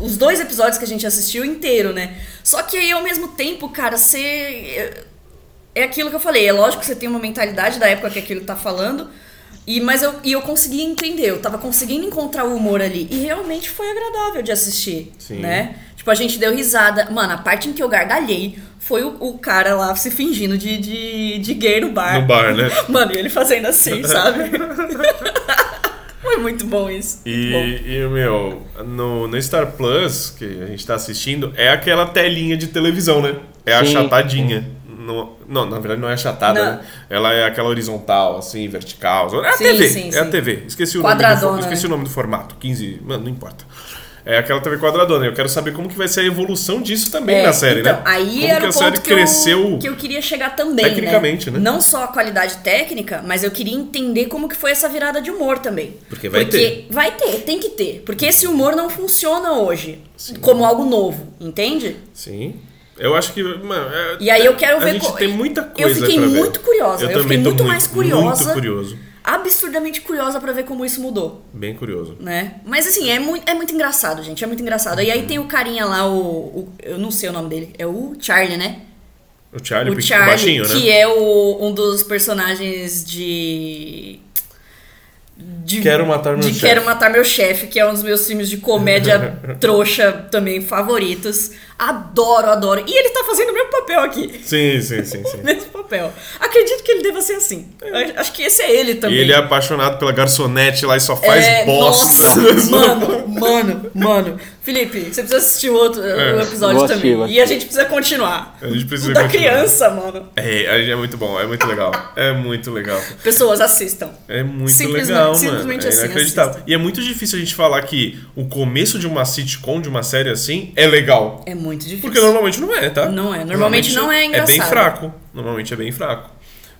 Os dois episódios que a gente assistiu inteiro, né? Só que aí, ao mesmo tempo, cara, você. É aquilo que eu falei, é lógico que você tem uma mentalidade da época que aquilo tá falando. E, mas eu, e eu consegui entender, eu tava conseguindo encontrar o humor ali. E realmente foi agradável de assistir, Sim. né? Tipo, a gente deu risada. Mano, a parte em que eu gargalhei foi o, o cara lá se fingindo de, de, de gay no bar. No bar, né? Mano, e ele fazendo assim, sabe? foi muito bom isso. E, Bom. e, meu, no, no Star Plus, que a gente tá assistindo, é aquela telinha de televisão, né? É Sim. achatadinha. Não, não, na verdade não é achatada, né? Ela é aquela horizontal, assim, vertical. É a Sim, TV, sim, é a sim. TV. Esqueci o nome do, Quadradona, esqueci né? o nome do formato. 15, mano, não importa. É aquela TV quadradona. Eu quero saber como que vai ser a evolução disso também É, na série, então, né? Aí como era que a o série ponto que cresceu. eu, que eu queria chegar também, tecnicamente, né? Não só a qualidade técnica, mas eu queria entender como que foi essa virada de humor também. Porque vai ter. Vai ter, tem que ter. Porque esse humor não funciona hoje como algo novo, entende? Sim. Eu acho que. Mano, é- E aí eu quero a ver gente co- tem muita Eu coisa fiquei pra ver. muito curiosa, eu também fiquei tô muito mais curiosa. Muito curioso. Absurdamente curiosa pra ver como isso mudou. Bem curioso. né? Mas assim, é muito, é muito engraçado, gente. É muito engraçado. E aí tem o carinha lá, o, o- Eu não sei o nome dele. É o Charlie, né? O Charlie, o o Charlie, baixinho, né? que é o, um dos personagens de. de Quero Matar Meu Chefe. Quero Matar Meu Chefe, que é um dos meus filmes de comédia trouxa também favoritos. Adoro, adoro. E ele tá fazendo o mesmo papel aqui. Sim, sim, sim, sim. O mesmo papel. Acredito que ele deva ser assim. Eu Acho que esse é ele E também. ele é apaixonado pela garçonete lá e só faz É, bosta. Nossa, mano, mano, mano. Felipe, você precisa assistir o outro o episódio também. vou E a gente precisa continuar. A gente precisa o da continuar. criança, mano. É, é muito bom, é muito legal. É muito legal. Pessoas, assistam. É muito Simplesmente- legal, mano. simplesmente É assim, inacreditável. assista. E é muito difícil a gente falar que o começo de uma sitcom, de uma série assim, é legal. É muito difícil. Porque normalmente não é, tá? Não é. Normalmente não é É bem engraçado. fraco. Normalmente é bem fraco.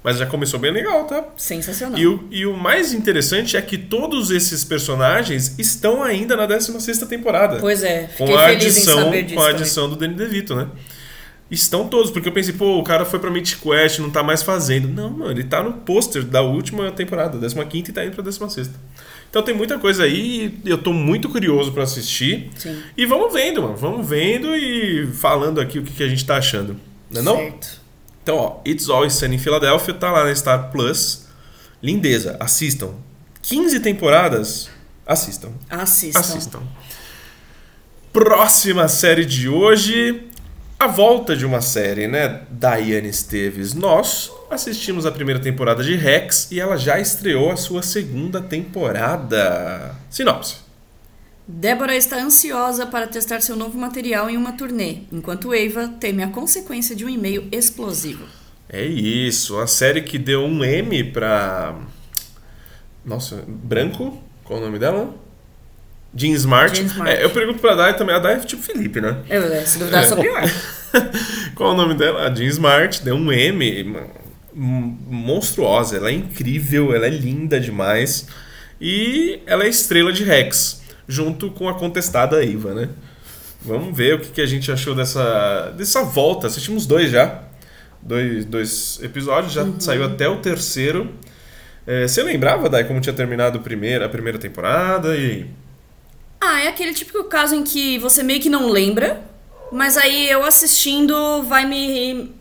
Mas já começou bem legal, tá? Sensacional. E o, e o mais interessante é que todos esses personagens estão ainda na 16ª temporada. Pois é, com fiquei a feliz em adição, saber disso com a também. adição do Danny DeVito, né? Estão todos, porque eu pensei, pô, o cara foi pra Mythic Quest, não tá mais fazendo. Não, mano, ele tá no pôster da última temporada, 15 e tá indo pra 16. Então tem muita coisa aí, eu tô muito curioso para assistir. Sim. E vamos vendo, mano. Vamos vendo e falando aqui o que, que a gente tá achando. Não é não? Certo. Então, ó, It's Always Sunny em Philadelphia tá lá na Star Plus. Lindeza, assistam. 15 temporadas, assistam. Assistam. Assistam. Próxima série de hoje, a volta de uma série, né? Daiane Esteves. Nós assistimos a primeira temporada de Rex e ela já estreou a sua segunda temporada. Sinopse. Débora está ansiosa para testar seu novo material em uma turnê, enquanto Eva teme a consequência de um e-mail explosivo. É isso, a série que deu um M pra. Nossa, Branco? Qual o nome dela? Jean Smart. Jean Smart. É, eu pergunto pra Dai também, a Dai é tipo Felipe, né? Eu, é, se duvidar, eu sou pior. Qual o nome dela? A Jean Smart, deu um M. mano, m- Monstruosa, ela é incrível, ela é linda demais. E ela é estrela de Rex, junto com a contestada Eva, né? Vamos ver o que, que a gente achou dessa, dessa volta. Assistimos dois já. Dois, dois episódios, já saiu até o terceiro. É, você lembrava, Dai, como tinha terminado a primeira, a primeira temporada? E? Ah, é aquele típico caso em que você meio que não lembra, mas aí eu assistindo vai me,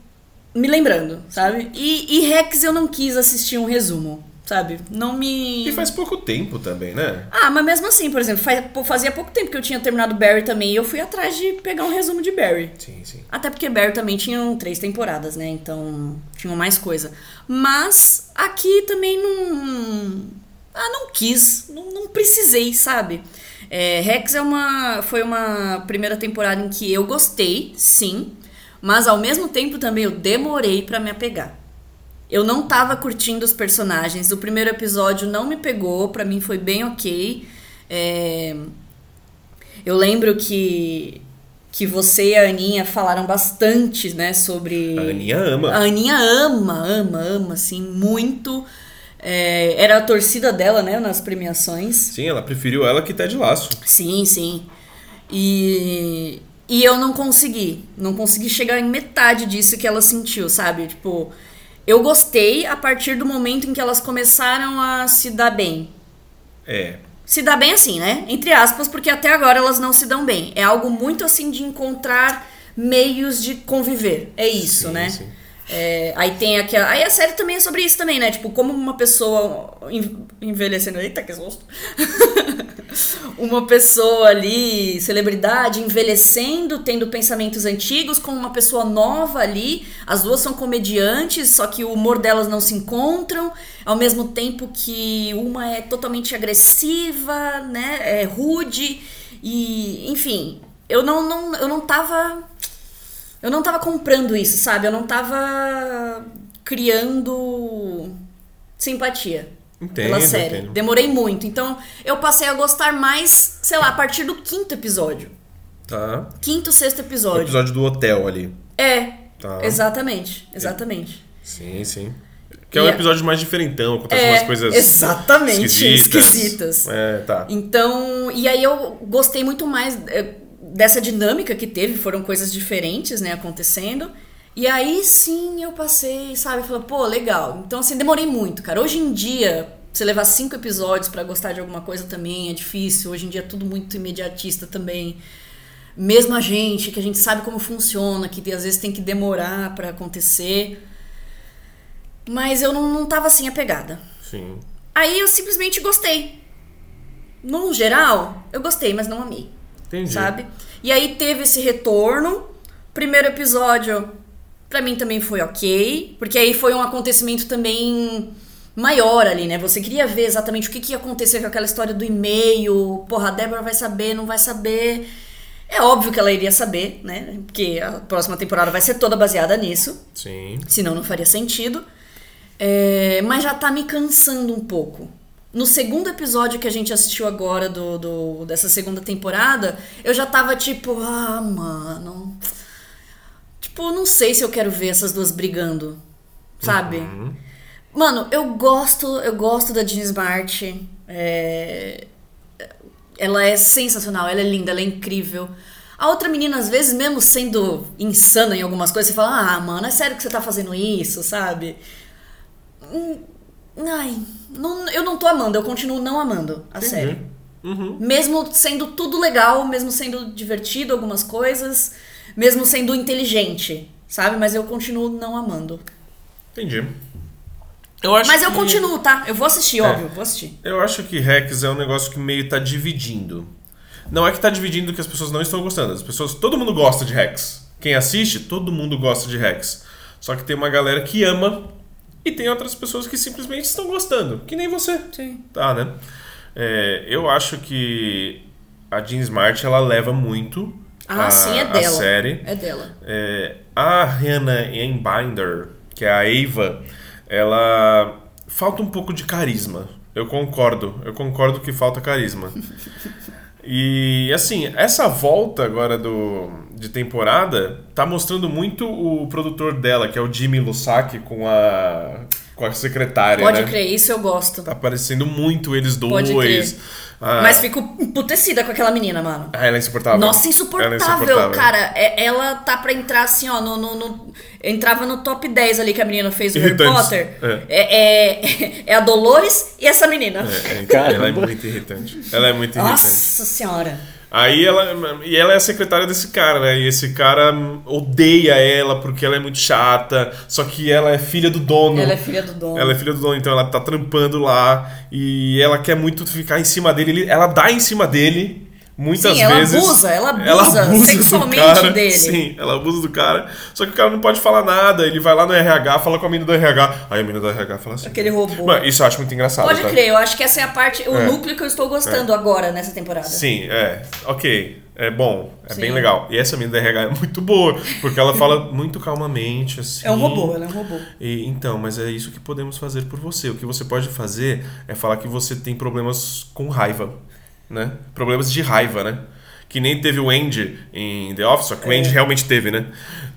me lembrando, sabe? E, e Rex eu não quis assistir um resumo, sabe? Não me. E faz pouco tempo também, né? Ah, mas mesmo assim, por exemplo, faz- fazia pouco tempo que eu tinha terminado Barry também e eu fui atrás de pegar um resumo de Barry. Sim, sim. Até porque Barry também tinham três temporadas, né? Então tinham mais coisa. Mas aqui também não. Ah, não quis. Não, não precisei, sabe? É, Rex é uma, foi uma primeira temporada em que eu gostei, sim. Mas ao mesmo tempo também eu demorei pra me apegar. Eu não tava curtindo os personagens. O primeiro episódio não me pegou, pra mim foi bem ok. É, Eu lembro que, que você e a Aninha falaram bastante, né, sobre. A Aninha ama. A Aninha ama, ama, ama, assim, muito. É, era a torcida dela, né, nas premiações. Sim, ela preferiu ela que Ted Laço. Sim, sim. E, e eu não consegui. Não consegui chegar em metade disso que ela sentiu, sabe? Tipo, eu gostei a partir do momento em que elas começaram a se dar bem. É. Se dar bem assim, né? Entre aspas, porque até agora elas não se dão bem. É algo muito assim de encontrar meios de conviver. É isso, Sim, né? sim. É, aí tem aquela. Aí a série também é sobre isso também, né? Tipo, como uma pessoa en- envelhecendo. Eita, que susto! uma pessoa ali, celebridade, envelhecendo, tendo pensamentos antigos, com uma pessoa nova ali. As duas são comediantes, só que o humor delas não se encontram. Ao mesmo tempo que uma é totalmente agressiva, né? É rude. E, enfim, eu não, não, eu não tava. Eu não tava comprando isso, sabe? Eu não tava criando simpatia Entendo, pela série. entendo. Demorei muito. Então, eu passei a gostar mais, sei lá, a partir do quinto episódio. Tá. Quinto, sexto O episódio. episódio do hotel ali. É. Tá. Exatamente. Exatamente. Sim, sim. Que é um E é- episódio mais diferentão, acontecem É, umas coisas exatamente, esquisitas. esquisitas. É, tá. Então, e aí eu gostei muito mais eh, dessa dinâmica que teve, foram coisas diferentes, né, acontecendo. E aí sim eu passei, sabe, falei, pô, legal. Então, assim, demorei muito, cara. Hoje em dia, você levar cinco episódios pra gostar de alguma coisa também é difícil. Hoje em dia é tudo muito imediatista também. Mesmo a gente, que a gente sabe como funciona, que às vezes tem que demorar pra acontecer. Mas eu não, não tava assim apegada. Sim. Aí eu simplesmente gostei. No geral, eu gostei, mas não amei. Entendi. Sabe? E aí teve esse retorno. Primeiro episódio, pra mim também foi ok. Porque aí foi um acontecimento também maior ali, né? Você queria ver exatamente o que, que ia acontecer com aquela história do e-mail. Porra, a Débora vai saber, não vai saber. É óbvio que ela iria saber, né? Porque a próxima temporada vai ser toda baseada nisso. Sim. Senão não faria sentido. É, mas já tá me cansando um pouco. No segundo episódio que a gente assistiu agora do, do- dessa segunda temporada, eu já tava tipo, ah, mano. Tipo, não sei se eu quero ver essas duas brigando. Sabe? Mano, eu gosto, eu gosto da Jean Smart. É, ela é sensacional, ela é linda, ela é incrível. A outra menina, às vezes, mesmo sendo insana em algumas coisas, você fala, ah, mano, é sério que você tá fazendo isso, sabe? Ai, não- eu não tô amando, eu continuo não amando a série. Uhum. Mesmo sendo tudo legal, mesmo sendo divertido algumas coisas, mesmo sendo inteligente, sabe? Mas eu continuo não amando. Entendi. Eu acho Mas eu que- continuo, tá? Eu vou assistir, É. óbvio, vou assistir. Eu acho que Rex é um negócio que meio tá dividindo. Não é que tá dividindo que as pessoas não estão gostando. As pessoas, todo mundo gosta de Rex. Quem assiste, todo mundo gosta de Rex. Só que tem uma galera que ama e tem outras pessoas que simplesmente estão gostando, que nem você. Sim. Tá, né? É, eu acho que a Jean Smart ela leva muito Ah, a, sim, é a dela. série. É dela. É, a Hannah Einbinder, que é a Eva, ela falta um pouco de carisma. Eu concordo, eu concordo que falta carisma. E assim, essa volta agora do, de temporada tá mostrando muito o produtor dela, que é o Jimmy Lusaki, com a, com a secretária. Pode né? crer, isso eu gosto. Tá aparecendo muito eles Pode dois. crer. Ah, Mas fico emputecida com aquela menina, mano. ah, ela é insuportável. Nossa, Ela é insuportável, insuportável. cara. É- ela tá pra entrar assim, ó, no, no- no- Entrava no top 10 ali que a menina fez o Harry. Potter. É. É, é a Dolores e essa menina. É, é, Caramba. ela é muito irritante. Ela é muito irritante. Nossa senhora. Aí ela. E ela é a secretária desse cara, né? E esse cara odeia ela porque ela é muito chata. Só que ela é filha do dono. Ela é filha do dono. Ela é filha do dono, então ela tá trampando lá. E ela quer muito ficar em cima dele. Ele- Ela dá em cima dele. Muitas Sim, ela vezes. abusa, ela abusa do sexualmente cara. dele. Sim, ela abusa do cara. Só que o cara não pode falar nada. Ele vai lá no RH, fala com a menina do RH. Aí a menina do RH fala assim. Aquele robô. Mano, isso eu acho muito engraçado. Pode tá? crer, eu acho que essa é a parte, o É. núcleo que eu estou gostando agora nessa temporada. Sim, é. Ok. É bom. É Sim. bem legal. E essa menina da RH é muito boa. Porque ela fala muito calmamente, assim. É um robô, ela é um robô. E, então, mas é isso que podemos fazer por você. O que você pode fazer é falar que você tem problemas com raiva, né? Problemas de raiva, né? Que nem teve o Andy em The Office, só que o É. Andy realmente teve, né?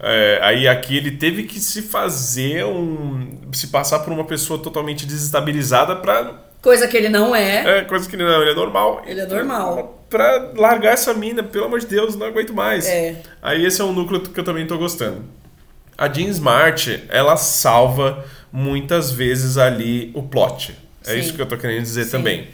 É, aí aqui ele teve que se fazer um... se passar por uma pessoa totalmente desestabilizada pra... Coisa que ele não é. É, coisa que não, ele é normal. Ele é normal. Pra largar essa mina, pelo amor de Deus, não aguento mais. É. Aí esse é um núcleo que eu também tô gostando. A Jean Smart, ela salva muitas vezes ali o plot. É Sim. isso que eu tô querendo dizer Sim. também.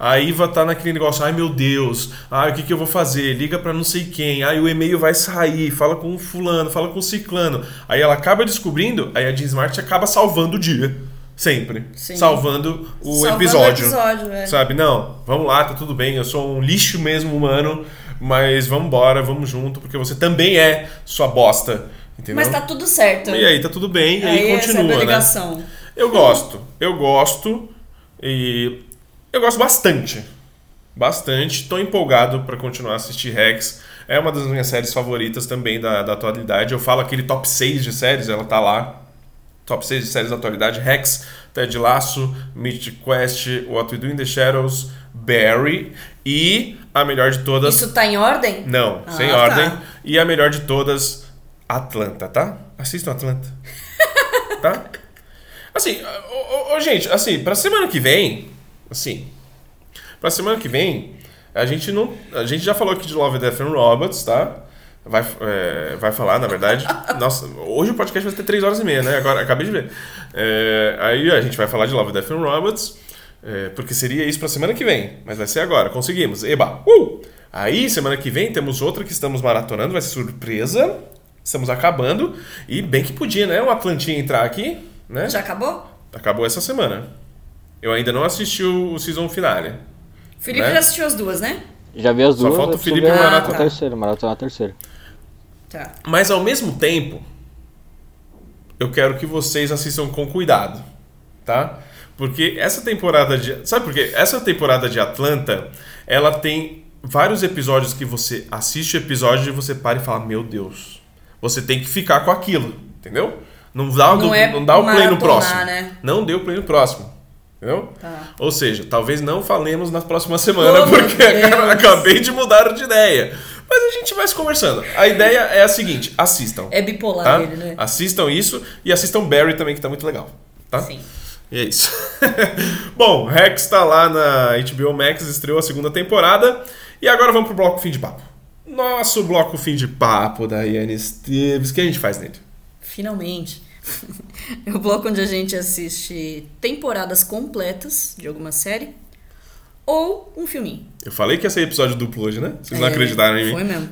A Iva tá naquele negócio, ai meu Deus, ai o que, que eu vou fazer? Liga pra não sei quem, ai o e-mail vai sair, fala com o fulano, fala com o ciclano. Aí ela acaba descobrindo, aí a Jean Smart acaba salvando o dia. Sempre. Sim. Salvando o Salvando o episódio. episódio, é. Sabe, não, vamos lá, tá tudo bem, eu sou um lixo mesmo humano, mas vamos embora, vamos junto, porque você também é sua bosta. Entendeu? Mas tá tudo certo. E aí tá tudo bem, e aí, Aí essa é a continua, né? Eu gosto, eu gosto e eu gosto bastante. Bastante, tô empolgado pra continuar a assistir Rex. É uma das minhas séries favoritas também da, da atualidade. Eu falo aquele top 6 de séries, ela tá lá. Top 6 de séries da atualidade: Rex, Ted Lasso, Mythic Quest, What We Do in the Shadows, Barry e a melhor de todas. Isso tá em ordem? Não, Ah, sem tá. ordem. E a melhor de todas, Atlanta, tá? Assistam Atlanta. tá? Assim, ô, ô, gente, assim, pra semana que vem, assim, pra semana que vem, a gente não. A gente já falou aqui de Love, Death and Robots, tá? Vai, é, vai falar, na verdade. Nossa, hoje o podcast vai ter 3 horas e meia, né? Agora, acabei de ver. É, aí a gente vai falar de Love, Death and Robots, é, porque seria isso pra semana que vem. Mas vai ser agora, conseguimos. Eba! Uh! Aí, semana que vem, temos outra que estamos maratonando, vai ser surpresa. Estamos acabando. E bem que podia, né? Um Atlantinha entrar aqui, né? Já acabou? Acabou essa semana. Eu ainda não assisti o, o season finale. Felipe Né? já assistiu as duas, né? Já vi as Só duas, falta o Felipe a- maratonar. a terceira, maratonar a terceira. Tá. Mas ao mesmo tempo, eu quero que vocês assistam com cuidado, tá? Porque essa temporada de. Sabe por quê? Essa temporada de Atlanta, ela tem vários episódios que você assiste o episódio e você para e fala: Meu Deus, você tem que ficar com aquilo, entendeu? Não dá, Não do- é não dá o play no próximo. né? Não o play no próximo. Entendeu? Tá. Ou seja, talvez não falemos na próxima semana, Oh, porque acabei de mudar de ideia. Mas a gente vai se conversando. A ideia é a seguinte: assistam. É bipolar tá? ele, né? Assistam isso e assistam Barry também, que tá muito legal. Tá? Sim. E é isso. Bom, Rex tá lá na HBO Max, estreou a segunda temporada. E agora vamos pro bloco fim de papo. nosso bloco fim de papo da Iane Esteves. O que a gente faz nele? Finalmente. É o bloco onde a gente assiste temporadas completas de alguma série ou um filminho. Eu falei que ia ser episódio duplo hoje, né? Vocês não É, acreditaram em mim. Foi mesmo.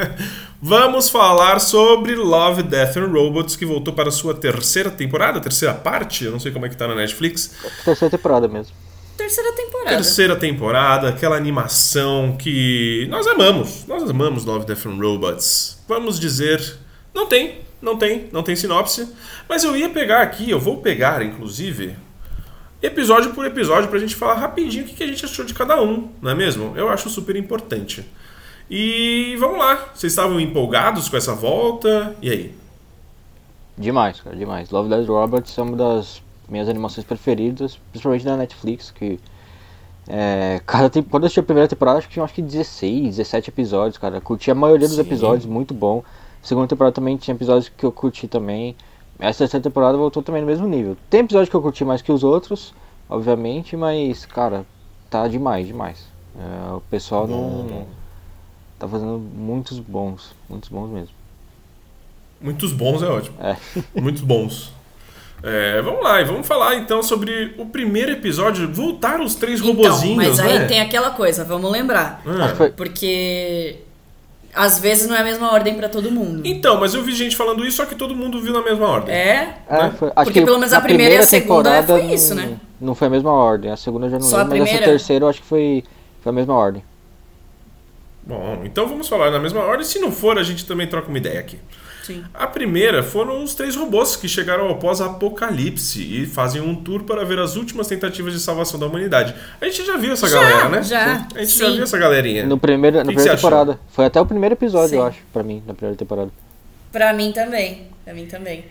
Vamos falar sobre Love, Death and Robots, que voltou para a sua terceira temporada, terceira parte, eu não sei como é que tá na Netflix. Terceira temporada mesmo. Terceira temporada. Terceira temporada, aquela animação que nós amamos. Nós amamos Love, Death and Robots. Vamos dizer, não tem, não tem, não tem sinopse. Mas eu ia pegar aqui, eu vou pegar, inclusive, episódio por episódio pra gente falar rapidinho o que a gente achou de cada um, não é mesmo? Eu acho super importante. E vamos lá, vocês estavam empolgados com essa volta? E aí? Demais, cara, demais. Love Death Robots é uma das minhas animações preferidas, principalmente da Netflix, que é, cada tem- quando eu assisti a primeira temporada, acho que tinha acho que 16, 17 episódios, cara. Curti a maioria dos Sim. episódios, muito bom. Segunda temporada também tinha episódios que eu curti também. Essa terceira temporada voltou também no mesmo nível. Tem episódios que eu curti mais que os outros, obviamente, mas, cara, tá demais, demais. É, o pessoal não bom. tá fazendo muitos bons, muitos bons mesmo. Muitos bons é ótimo. É. Muitos bons. É, vamos lá, e vamos falar então sobre o primeiro episódio. Voltaram os três Então, robozinhos, mas aí né? tem aquela coisa, vamos lembrar. Ah. Que foi- Porque às vezes não é a mesma ordem pra todo mundo. Então, mas eu vi gente falando isso, só que todo mundo viu na mesma ordem. É? É, foi- acho Porque que pelo menos a primeira e a segunda foi isso, não- né? Não foi a mesma ordem. A segunda já não Só a lembro, mas essa primeira? terceira eu acho que foi, foi a mesma ordem. Bom, então vamos falar na mesma ordem. Se não for, a gente também troca uma ideia aqui. Sim. A primeira foram os três robôs que chegaram ao pós-apocalipse e fazem um tour para ver as últimas tentativas de salvação da humanidade. A gente já viu essa Já, galera, né? já, A gente já sim. viu essa galerinha. No primeiro, na que primeira você achou? temporada. Foi até o primeiro episódio, eu Sim. acho, pra mim, na primeira temporada. Pra mim também. Pra mim também.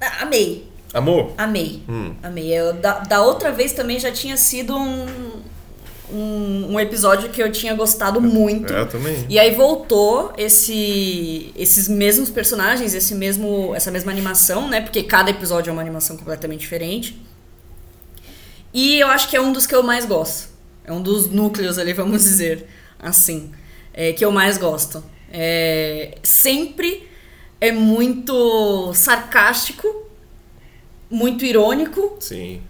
Ah, amei. Amor? Amei. Hum. Amei. Eu, da, da outra vez também já tinha sido um, um, um episódio que eu tinha gostado muito. É, eu também. E aí voltou esse, esses mesmos personagens, esse mesmo, essa mesma animação, né? Porque cada episódio é uma animação completamente diferente. E eu acho que é um dos que eu mais gosto. É um dos núcleos ali, vamos dizer assim, é, que eu mais gosto. É, sempre é muito sarcástico, muito irônico, Sim.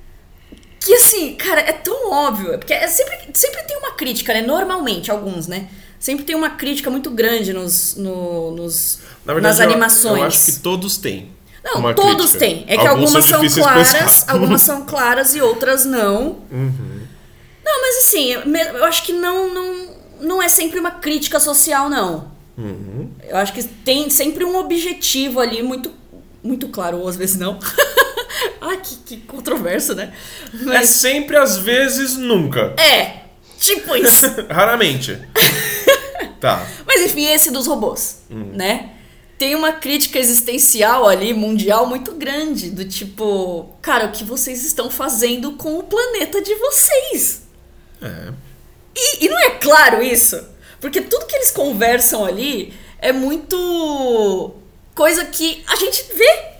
Que assim, cara, é tão óbvio. Porque é sempre, sempre tem uma crítica, né? Normalmente, alguns, né? Sempre tem uma crítica muito grande nos, no- nos, Na verdade, nas eu- animações. Eu, acho que todos têm. Não, uma todos crítica. têm. É que Alguns algumas são, difíceis claras, pensar. algumas são claras e outras não. Uhum. Não, mas assim, eu me- eu acho que não, não, não é sempre uma crítica social, não. Uhum. Eu acho que tem sempre um objetivo ali muito, muito claro, ou às vezes não. Ai, que, que controverso, né? É Mas sempre, às vezes, nunca. é, tipo isso. Raramente. tá. Mas enfim, esse dos robôs, Hum. né? Tem uma crítica existencial ali, mundial, muito grande. Do tipo, cara, o que vocês estão fazendo com o planeta de vocês? É. E, e não é claro isso? Porque tudo que eles conversam ali é muito coisa que a gente vê.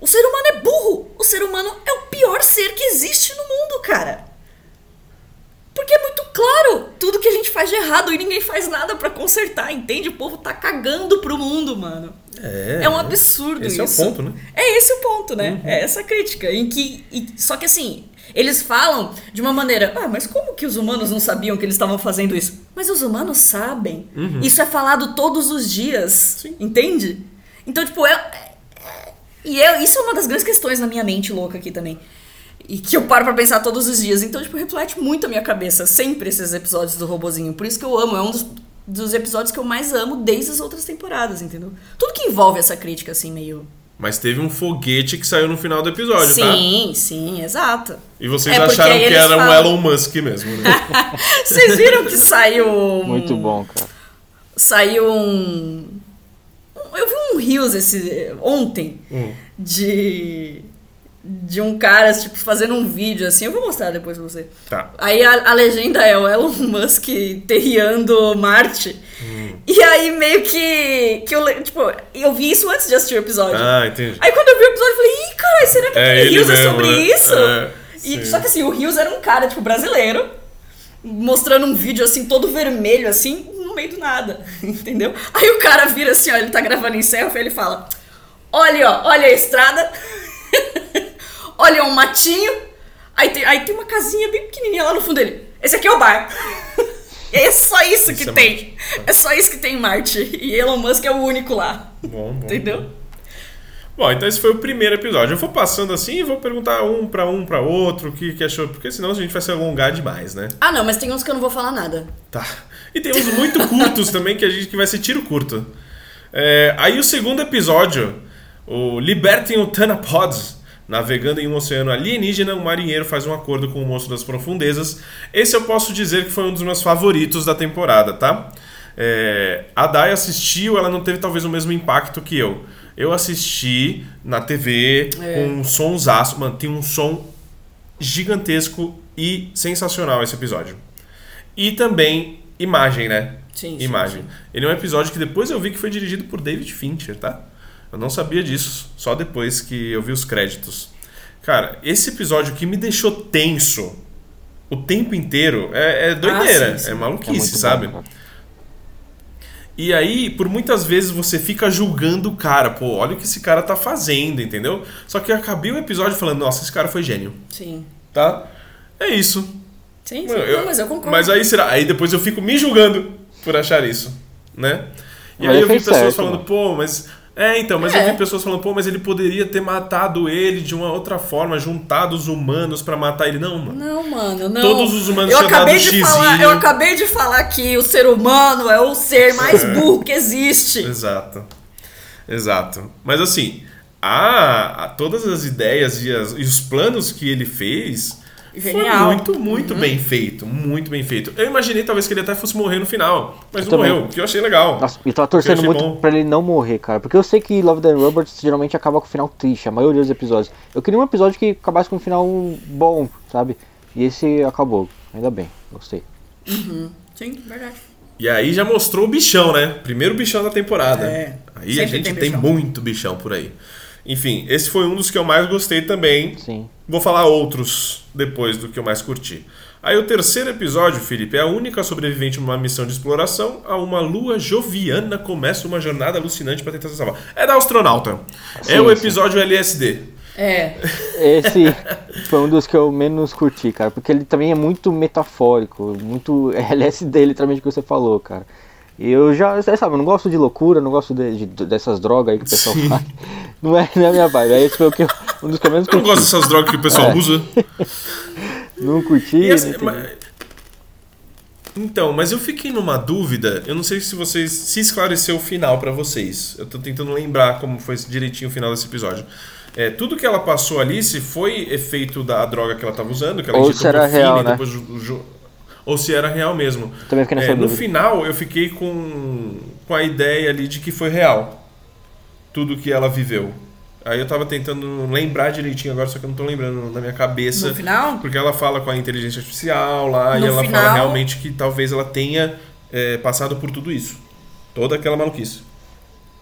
O ser humano é burro. O ser humano é o pior ser que existe no mundo, cara. Porque é muito claro tudo que a gente faz de errado e ninguém faz nada pra consertar, entende? O povo tá cagando pro mundo, mano. É. É um absurdo Esse isso. é o ponto, né? É esse o ponto, né? É essa crítica. Em que, e- só que assim, eles falam de uma maneira. Ah, mas como que os humanos não sabiam que eles estavam fazendo isso? Mas os humanos sabem. Isso é falado todos os dias. Entende? Então, tipo, é. E eu, isso é uma das grandes questões na minha mente louca aqui também. E que eu paro pra pensar todos os dias. Então, tipo, reflete muito a minha cabeça. Sempre esses episódios do robozinho. Por isso que eu amo. É um dos, dos episódios que eu mais amo desde as outras temporadas, entendeu? Tudo que envolve essa crítica, assim, meio. Mas teve um foguete que saiu no final do episódio, tá? Sim, sim, exato. E vocês É, acharam que era um falam- Elon Musk mesmo, né? Vocês viram que saiu. um- Muito bom, cara. Saiu um. Rios esse, ontem Hum. de. De um cara, tipo, fazendo um vídeo assim. Eu vou mostrar depois pra você. Tá. Aí a, a legenda é o Elon Musk terriando Marte. E aí meio que. que eu, tipo, eu vi isso antes de assistir o episódio. Ah, entendi. Aí quando eu vi o episódio, eu falei, ih, caralho, será que É Rios é mesmo, sobre né? isso? É, E, só que assim, o Rios era um cara, tipo, brasileiro, mostrando um vídeo assim, todo vermelho, assim, meio do nada, entendeu? Aí o cara vira assim, ó, ele tá gravando em selfie, ele fala: Olha, ó, olha a estrada, olha um matinho, aí tem, aí tem uma casinha bem pequenininha lá no fundo dele. Esse aqui é o bar. É só isso que é tem. É só isso que tem em Marte. E Elon Musk é o único lá. Bom, bom. Entendeu? Bom, então esse foi o primeiro episódio. Eu vou passando assim e vou perguntar um pra um pra outro o que, que achou, porque senão a gente vai se alongar demais, né? Ah, não, mas tem uns que eu não vou falar nada. Tá. E tem uns muito curtos também que a gente que vai ser tiro curto. É, aí o segundo episódio, o Libertem o Tanapods. Navegando em um oceano alienígena, um marinheiro faz um acordo com o monstro das profundezas. Esse eu posso dizer que foi um dos meus favoritos da temporada, tá? É, a Dai assistiu, ela não teve talvez o mesmo impacto que eu. Eu assisti na TV É. com um sonsaço. Mano, tem um som gigantesco e sensacional esse episódio. E também imagem, né? Sim, sim, Imagem. Ele é um episódio que depois eu vi que foi dirigido por David Fincher, tá? Eu não sabia disso, só depois que eu vi os créditos. Cara, esse episódio que me deixou tenso o tempo inteiro é, é doideira, sim, sim. é É maluquice, bom, sabe? cara. E aí, por muitas vezes você fica julgando o cara, pô, olha o que esse cara tá fazendo, entendeu? Só que eu acabei o episódio falando, nossa, esse cara foi gênio, Sim. tá? É isso. Sim, sim. Eu- não, mas eu concordo. Mas aí será? Aí depois eu fico me julgando por achar isso, né? E Mas aí eu vi pessoas certo, falando, mano. pô, mas. É, então, mas eu É. vi pessoas falando, pô, mas ele poderia ter matado ele de uma outra forma, juntado os humanos pra matar ele. Não, mano. Não, mano, não. Todos os humanos eu acabei de xizinho. falar, Eu acabei de falar que o ser humano é o ser mais burro que existe. Exato. Exato. Mas assim, a, a- todas as ideias e, as- e os planos que ele fez Genial. foi muito, muito bem feito. Muito bem feito. Eu imaginei talvez que ele até fosse morrer no final, mas Eu não também. morreu, que eu achei legal. Nossa, eu tava torcendo achei muito bom. pra ele não morrer, cara. Porque eu sei que Love the Robots geralmente acaba com o final triste, a maioria dos episódios. Eu queria um episódio que acabasse com um final bom, sabe? E esse acabou. Ainda bem, gostei. Sim, verdade. E aí já mostrou o bichão, né? Primeiro bichão da temporada. É. Aí a gente tem tem, muito bichão por aí. Enfim, esse foi um dos que eu mais gostei também. Sim. Vou falar outros depois do que eu mais curti. Aí o terceiro episódio, Felipe, é a única sobrevivente numa missão de exploração a uma lua joviana começa uma jornada alucinante para tentar se salvar. É da astronauta. é Sim, o sim. episódio LSD. É. Esse foi um dos que eu menos curti, cara. Porque ele também é muito metafórico, muito LSD, literalmente, o que você falou, cara. E eu já, você sabe, eu não gosto de loucura, não gosto de, de- dessas drogas aí que o pessoal Sim. faz. Não é, não é a minha vibe. Aí esse foi o que eu- um dos que eu não gosto dessas drogas que o pessoal É. usa. Não curti. E assim, mas- Então, mas eu fiquei numa dúvida. Eu não sei se vocês se esclareceu o final pra vocês. Eu tô tentando lembrar como foi direitinho o final desse episódio. É, tudo que ela passou ali, se foi efeito da droga que ela tava usando, que ela Ou injetou se era morfina real, né? depois ju- ju- ou se era real mesmo. Também fiquei nessa É, no final, eu fiquei com, com a ideia ali de que foi real. Tudo que ela viveu. Aí eu tava tentando lembrar direitinho agora, só que eu não tô lembrando na minha cabeça. No final? Porque ela fala com a inteligência artificial lá No e ela final- fala realmente que talvez ela tenha é, passado por tudo isso. Toda aquela maluquice.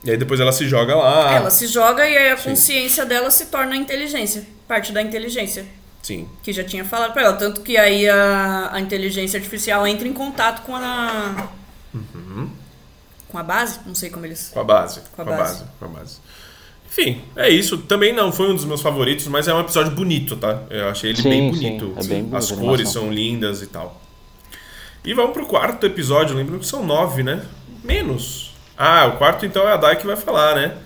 E aí depois ela se joga lá. Ela se joga e aí a. Sim. consciência dela se torna a inteligência. Parte da inteligência. Sim. Que já tinha falado pra ela. Tanto que aí a, a inteligência artificial entra em contato com a. Uhum. Com a base? Não sei como eles. Com a base. Com a com a base. base. Com a base. Enfim, é isso. Também não foi um dos meus favoritos, mas é um episódio bonito, tá? Eu achei ele Sim, bem sim, bonito. é bem bonito As a cores animação. são lindas e tal. E vamos pro quarto episódio. Lembrando que são nove, né? Menos. Ah, o quarto então é a Dai que vai falar, né?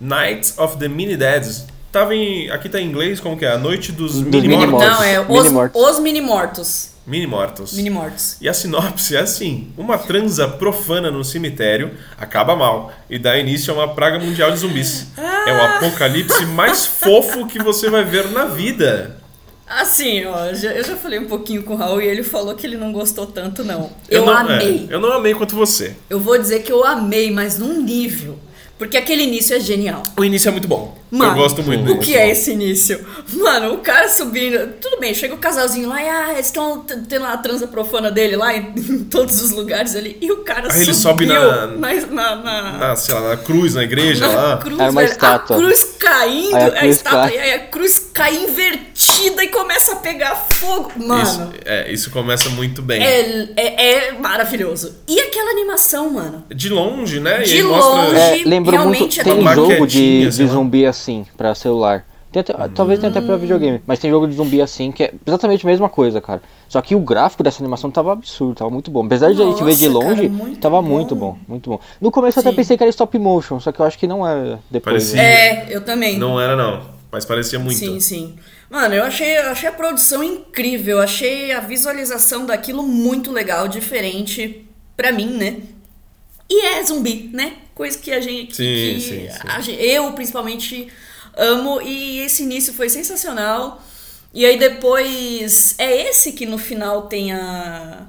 Night of the Mini Dads. Tava em, aqui tá em inglês, como que é? A Noite dos, Dos Mini Mini Mortos. Não, é os, Mini-mortos. os mini-mortos. Mini Mortos. Mini-mortos. E a sinopse é assim: uma transa profana no cemitério acaba mal e dá início a uma praga mundial de zumbis. É o apocalipse mais fofo que você vai ver na vida. Assim, ó, eu já, eu já falei um pouquinho com o Raul e ele falou que ele não gostou tanto, não. Eu, não, amei. é, eu não amei quanto você. Eu vou dizer que eu amei, mas num nível. Porque aquele início é genial. O início é muito bom. Mano, Eu gosto muito o que é esse início? Mano, o cara subindo. Tudo bem, chega o casalzinho lá e ah, eles estão tendo a transa profana dele lá em, em todos os lugares ali. E o cara Aí ele sobe na- na, na, na- Na, sei lá, na cruz, na igreja na lá. cruz, Era uma velho. estátua. A cruz caindo, Aí a a, cruz estátua, cai. e aí a cruz cai invertida e começa a pegar fogo. Mano. Isso, é, isso começa muito bem. É, é, é maravilhoso. E aquela animação, mano? De longe, né? De e aí mostra. longe. É, lembrou realmente muito. é Tem bom. Uma jogo de, de zumbi assim pra celular. Tem até- Talvez tenha até pra videogame, mas tem jogo de zumbi assim que é exatamente a mesma coisa, cara. Só que o gráfico dessa animação tava absurdo, tava muito bom. Apesar de a gente ver de longe, cara, muito tava bom. muito bom, muito bom. No começo eu até Sim. pensei que era stop motion, só que eu acho que não é depois. Parecia. né? É, eu também. Não era, não. Mas parecia muito. Sim, sim. Mano, eu achei, eu achei a produção incrível, achei a visualização daquilo muito legal, diferente pra mim, né? E é zumbi, né? Coisa que a gente. Sim, que sim, sim. a gen- eu, principalmente, amo. E esse início foi sensacional. E aí depois. É esse que no final tem a.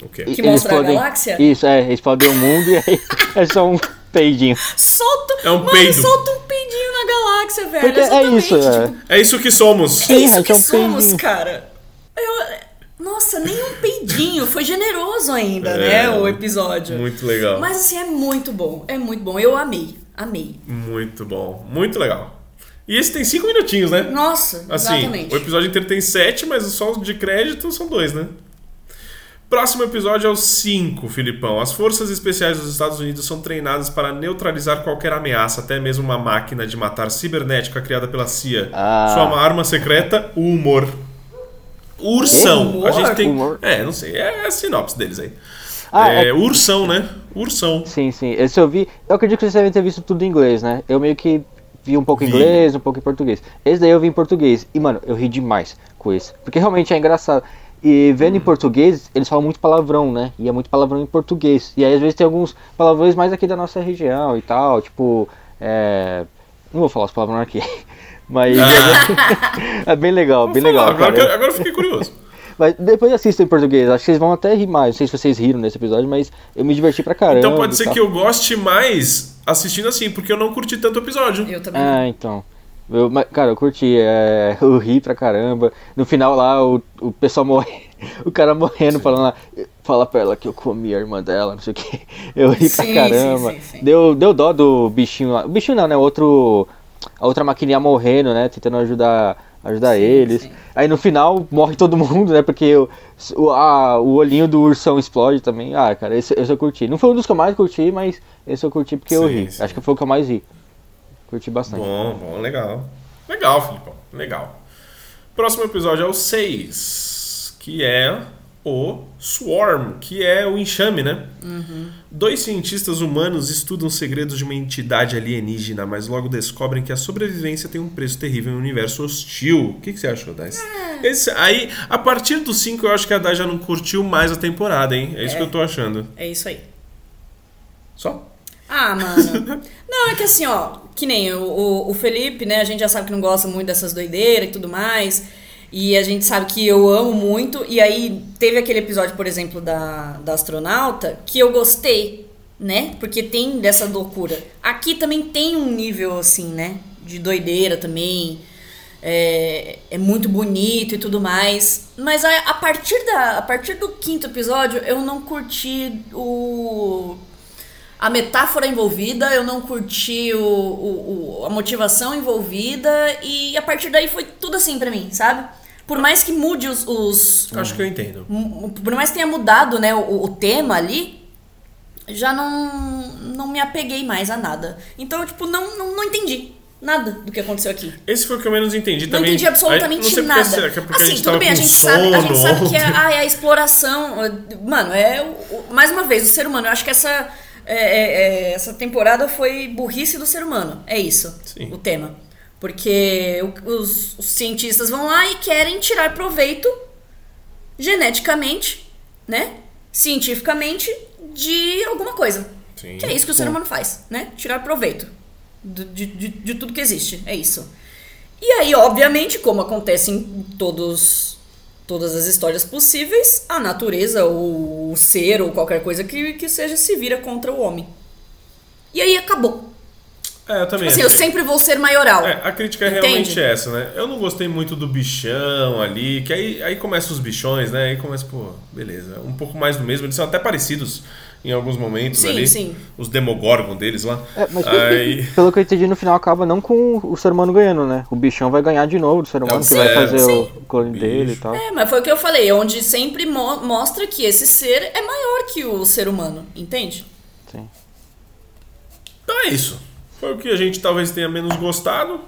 O quê? Que Eles mostra a podem- galáxia? Isso, é, explodem o mundo e aí é só um peidinho. Solta. É um mano, peido. solta um peidinho na galáxia, velho. Porque é isso, é. tipo, É isso que somos. É isso é que um somos, peidinho. cara. Eu- nossa, nem um peidinho. Foi generoso ainda, É, né? O episódio. Muito legal. Mas assim, é muito bom. É muito bom. Eu amei. Amei. Muito bom. Muito legal. E esse tem cinco minutinhos, né? Nossa, Assim, exatamente. o episódio inteiro tem sete, mas só os de crédito são dois, né? Próximo episódio é o 5, Filipão. As forças especiais dos Estados Unidos são treinadas para neutralizar qualquer ameaça, até mesmo uma máquina de matar cibernética criada pela CIA. Ah. Sua arma secreta, o humor. Ursão. Humor? A gente tem. Humor? É, não sei. É a sinopse deles aí. Ah, é, é- Ursão, né? Ursão. Sim, sim. Esse eu vi. Eu acredito que vocês devem ter visto tudo em inglês, né? Eu meio que vi um pouco em inglês, um pouco em português. Esse daí eu vi em português. E, mano, eu ri demais com esse. Porque realmente é engraçado. E vendo em português, eles falam muito palavrão, né? E é muito palavrão em português. E aí, às vezes, tem alguns palavrões mais aqui da nossa região e tal. Tipo, é. Não vou falar os palavrões aqui. Mas é bem legal, bem legal. agora, cara. que- agora eu fiquei curioso. Mas depois assistam em português, acho que vocês vão até rir mais. Não sei se vocês riram nesse episódio, mas eu me diverti pra caramba. Então pode ser que eu goste mais assistindo assim, porque eu não curti tanto o episódio. Eu também. Ah, então. Eu, mas, cara, eu curti, é, eu ri pra caramba. No final lá, o, o pessoal morre, o cara morrendo, falando lá, fala pra ela que eu comi a irmã dela, não sei o que. Eu ri pra Sim, caramba. sim, sim, sim. Deu, deu dó do bichinho lá. O bichinho não, né? Outro. A outra maquininha morrendo, né? Tentando ajudar, ajudar Sim, eles. sim. Aí no final morre todo mundo, né? Porque o, o, a- o olhinho do ursão explode também. Ah, cara, esse, esse eu curti. Não foi um dos que eu mais curti, mas esse eu curti porque eu Sim, ri. sim. Acho que foi o que eu mais ri. Curti bastante. Bom, bom, legal. Legal, Filipão. Legal. Próximo episódio é o 6, que é o Swarm, que é o enxame, né? Dois cientistas humanos estudam os segredos de uma entidade alienígena, mas logo descobrem que a sobrevivência tem um preço terrível em um universo hostil. O que, que você achou, Dais? Esse, aí, a partir do 5, eu acho que a Dai já não curtiu mais a temporada, hein? É isso É. que eu tô achando. É isso aí. Só? Ah, mano. Não, é que assim, ó, que nem o, o, o Felipe, né? A gente já sabe que não gosta muito dessas doideiras e tudo mais. E a gente sabe que eu amo muito. E aí teve aquele episódio, por exemplo, da, da astronauta, que eu gostei, né? Porque tem dessa loucura. Aqui também tem um nível, assim, né? De doideira também. É, é muito bonito e tudo mais. Mas a, a partir da, a partir do quinto episódio, eu não curti o a metáfora envolvida, eu não curti o, o- o- a motivação envolvida e a partir daí foi tudo assim pra mim, sabe? Por mais que mude os, os- Acho que eu entendo. por mais que tenha mudado, né, o, o tema ali, já não não me apeguei mais a nada. Então, eu, tipo, não, não, não entendi nada do que aconteceu aqui. Esse foi o que eu menos entendi Não também. entendi absolutamente não sei nada. Porque, será que é porque a assim, gente tudo bem, a gente, sabe, a gente sabe que é, ah, é a exploração. Mano, é. o- o- mais uma vez, o ser humano. Eu acho que essa, é, é, é, essa temporada foi burrice do ser humano. É isso Sim. o tema. Porque os, os cientistas vão lá e querem tirar proveito geneticamente, né? Cientificamente, de alguma coisa. Sim. Que é isso que o ser humano faz, né? Tirar proveito de, de, de tudo que existe. É isso. E aí, obviamente, como acontece em todos, todas as histórias possíveis, a natureza, ou o ser, ou qualquer coisa que, que seja, se vira contra o homem. E aí acabou. É, eu também Tipo assim, eu sempre vou ser maioral. É, a crítica é Entende? realmente essa, né? Eu não gostei muito do bichão ali, que aí, aí começam os bichões, né? Aí começa, pô, beleza. Um pouco mais do mesmo. Eles são até parecidos em alguns momentos Sim, ali. sim. Os Demogorgon deles lá. É, mas Aí. pelo que eu entendi, no final acaba não com o ser humano ganhando, né? O bichão vai ganhar de novo do ser humano, que vai sim, fazer sim. o clone dele e Bicho. tal. É, mas foi o que eu falei, onde sempre mo- mostra que esse ser é maior que o ser humano, entende? Sim. Então é isso. Foi o que a gente talvez tenha menos gostado.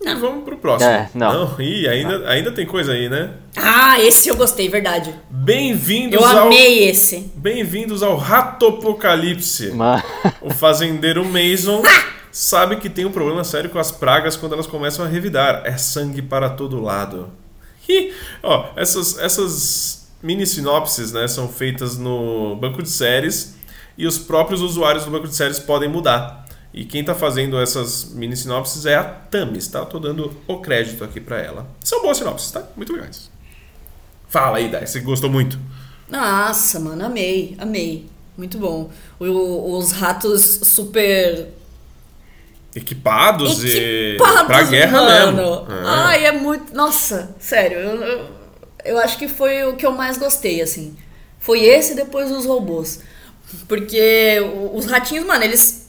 E vamos pro próximo. É, não. Ih, ainda, ainda tem coisa aí, né? Ah, esse eu gostei, verdade. Bem-vindos Eu ao. amei esse. Bem-vindos ao Ratopocalipse. Mas, O fazendeiro Mason sabe que tem um problema sério com as pragas quando elas começam a revidar. É sangue para todo lado. Ih, Ó, essas, essas mini sinopses né, são feitas no banco de séries e os próprios usuários do banco de séries podem mudar. E quem está fazendo essas mini sinopses é a Tamis, tá? Tô dando o crédito aqui para ela. São boas sinopses, tá? Muito legais. Fala aí, Dai, você gostou muito. Nossa, mano, amei, amei. Muito bom. O- os ratos super Equipados, equipados, e pra guerra mano. mesmo. É. Ai, é muito. Nossa, sério, eu, eu, eu acho que foi o que eu mais gostei, assim. Foi esse e depois os robôs. Porque os ratinhos, mano, eles.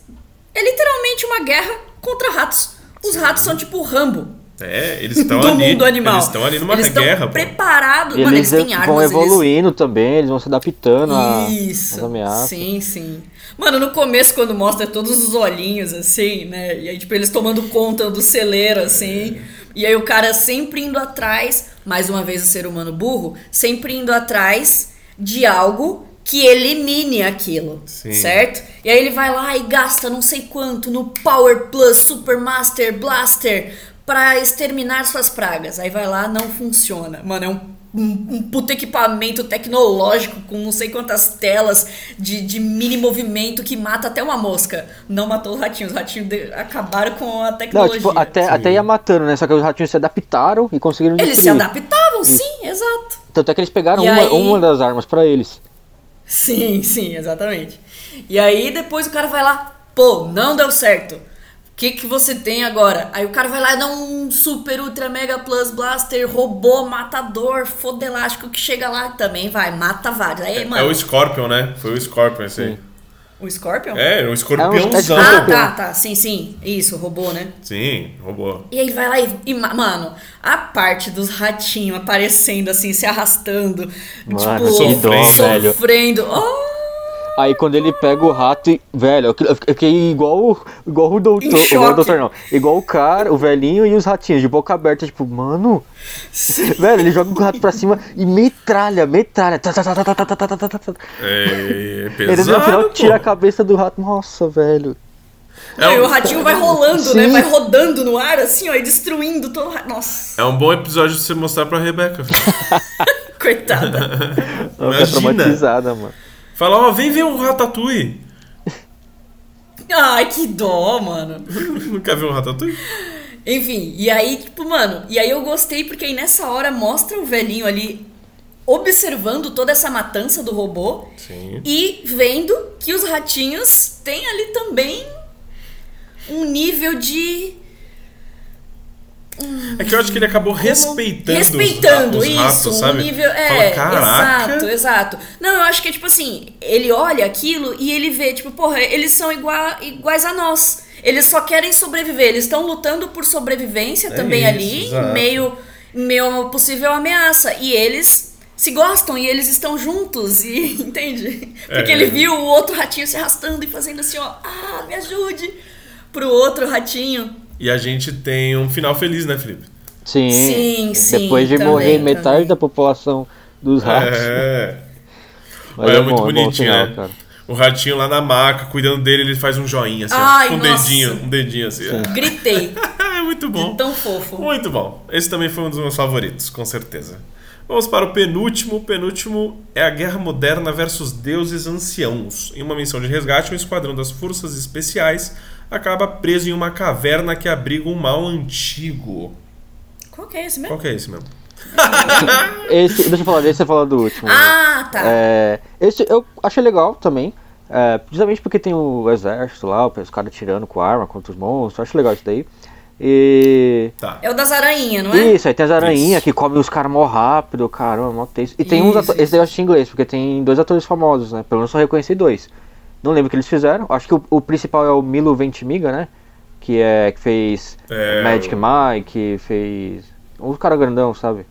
É literalmente uma guerra contra ratos. Os ratos são tipo Rambo É, eles estão do ali. mundo animal. Eles estão ali numa Eles guerra, preparados. Mano, eles eles têm vão armas. eles- evoluindo também, eles vão se adaptando a- Isso. às ameaças. Sim, sim. Mano, no começo, quando mostra todos os olhinhos, assim, né? E aí, tipo, eles tomando conta do celeiro, assim. E aí o cara sempre indo atrás, mais uma vez o ser humano burro, sempre indo atrás de algo que elimine aquilo, Sim. certo? E aí ele vai lá e gasta não sei quanto no Power Plus Super Master Blaster pra exterminar suas pragas. Aí vai lá, não funciona. Mano, é um, um, um puto equipamento tecnológico com não sei quantas telas de, de mini movimento que mata até uma mosca. Não matou os ratinhos, os ratinhos de- acabaram com a Não, tecnologia. tipo, até, Sim. até ia matando, né? Só que os ratinhos se adaptaram e conseguiram Eles se destruir. adaptavam, sim, exato. Tanto é que eles pegaram uma, aí- uma das armas pra eles. Sim, sim, exatamente. E aí depois o cara vai lá, pô, não deu certo. O que, que você tem agora? Aí o cara vai lá e dá um super ultra mega plus blaster, robô, matador, fodelástico que chega lá também, vai, mata vários. Aí, É mano, o Scorpion, né? Foi o Scorpion esse aí. O Scorpion? É, o É escorpiãozão. um- é Ah, Scorpion. tá, tá, sim, sim, isso, robô, né? Sim, robô. E aí vai lá e, e ma- mano, a parte dos ratinhos aparecendo assim, se arrastando, Mano, tipo, que dó, velho. sofrendo. Oh! Aí quando ele pega o rato e. Velho, eu fiquei igual, igual o doutor. Igual o doutor não. Igual o cara, o velhinho e os ratinhos, de boca aberta, tipo, mano. Sim. Velho, ele joga o rato pra cima e metralha, metralha. Tá. É, é pesado. Ele no final tira a cabeça do rato. Nossa, velho. É um... Aí o ratinho vai rolando, Sim. né? Vai rodando no ar, assim, ó, e destruindo todo o Nossa. É um bom episódio de você mostrar pra Rebeca. Coitada. Ela Tá traumatizada, mano. Fala, ó, vem ver um Ratatouille. Ai, que dó, mano. Não quer ver um Ratatouille? Enfim, e aí, tipo, mano, e aí eu gostei porque aí nessa hora mostra o velhinho ali observando toda essa matança do robô Sim. e vendo que os ratinhos têm ali também um nível de É que eu acho que ele acabou respeitando, os respeitando os, isso, ratos, um sabe? nível é, Fala, exato, exato. Não, eu acho que é tipo assim, ele olha aquilo e ele vê tipo, porra, eles são igua- iguais a nós. Eles só querem sobreviver, eles estão lutando por sobrevivência também isso, ali, exato. meio meio a uma possível ameaça e eles se gostam e eles estão juntos e entende? Porque É. ele viu o outro ratinho se arrastando e fazendo assim, ó, ah, me ajude pro outro ratinho. E a gente tem um final feliz, né, Felipe? Sim. Sim, sim, Depois de também, morrer metade também. da população dos ratos. É. Mas Olha, é muito bom, é bom o bonitinho, final, né? cara. O ratinho lá na maca, cuidando dele, ele faz um joinha assim, ó, Ai, com um dedinho, um dedinho assim. Gritei. é muito bom. Tão fofo. Muito bom. Esse também foi um dos meus favoritos, com certeza. Vamos para o penúltimo. O penúltimo é a Guerra Moderna versus Deuses Anciãos. Em uma missão de resgate, um esquadrão das Forças Especiais acaba preso em uma caverna que abriga um mal antigo. Qual que é esse mesmo? Qual que é esse mesmo? Esse, deixa eu falar desse, você fala do último. né? Ah, tá. É, esse eu achei legal também. É, principalmente porque tem o exército lá, os caras tirando com arma contra os monstros, eu acho legal isso daí. E. Tá. É o das aranhas, não é? Isso, aí tem as aranhas que comem os caras mó rápido, caramba, mó tenso. E tem uns Isso, atores, esse daí eu assisti em inglês, porque tem dois atores famosos, né? Pelo menos só reconheci dois. Não lembro o que eles fizeram. Acho que o, o principal é o Milo Ventimiglia, né? Que é que fez É, Magic o- Mike, fez. Um cara grandão, sabe?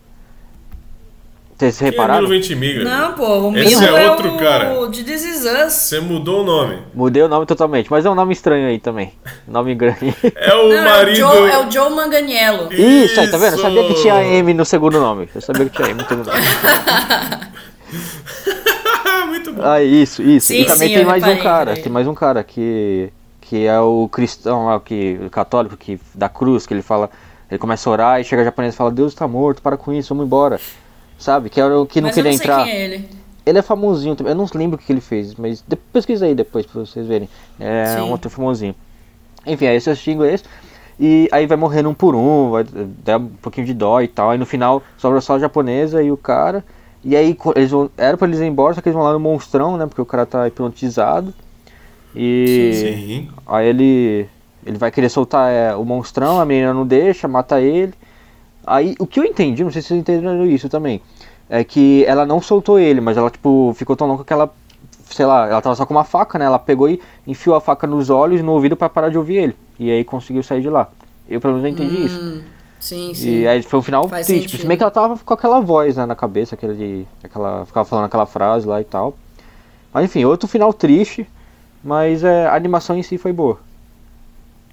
Vocês Quem é repararam? Milo? Não, pô, o Esse Milo é é, outro o cara. de This Is Us. Você mudou o nome. Mudei o nome totalmente, mas é um nome estranho aí também. Nome grande. É o Não, é, o marido. Joe, é o Joe Manganiello. Isso, aí, tá vendo? Eu Isso. sabia que tinha M no segundo nome. Eu sabia que tinha M no segundo nome. Muito bom. Ah, isso, isso. Sim, e também sim, tem eu mais um reparei, cara, reparei. tem mais um cara que que é o cristão lá, que o católico que da cruz, que ele fala, ele começa a orar e chega a japonês e fala: "Deus está morto, para com isso, vamos embora". Sabe? Que era o que não Mas eu queria não sei entrar. quem é ele. Ele é famosinho também. Eu não lembro o que ele fez, mas pesquisa aí depois pra vocês verem. É Sim. um ator famosinho. Enfim, aí você assiste em inglês. E aí vai morrendo um por um, vai dar um pouquinho de dó e tal. Aí no final sobra só a japonesa e o cara. E aí eles vão, era pra eles ir embora, só que eles vão lá no monstrão, né? Porque o cara tá hipnotizado. E Sim. aí ele ele vai querer soltar é, o monstrão, a menina não deixa, mata ele. Aí o que eu entendi, não sei se vocês entenderam isso também, é que ela não soltou ele, mas ela tipo ficou tão louca que ela, sei lá, ela tava só com uma faca, né? Ela pegou e enfiou a faca nos olhos e no ouvido pra parar de ouvir ele. E aí conseguiu sair de lá. Eu pelo menos eu entendi isso. Sim, sim. E aí foi um final Faz triste. sentido. Se bem que ela tava com aquela voz né, na cabeça, aquele, aquela, ficava falando aquela frase lá e tal. Mas enfim, outro final triste, mas é, a animação em si foi boa.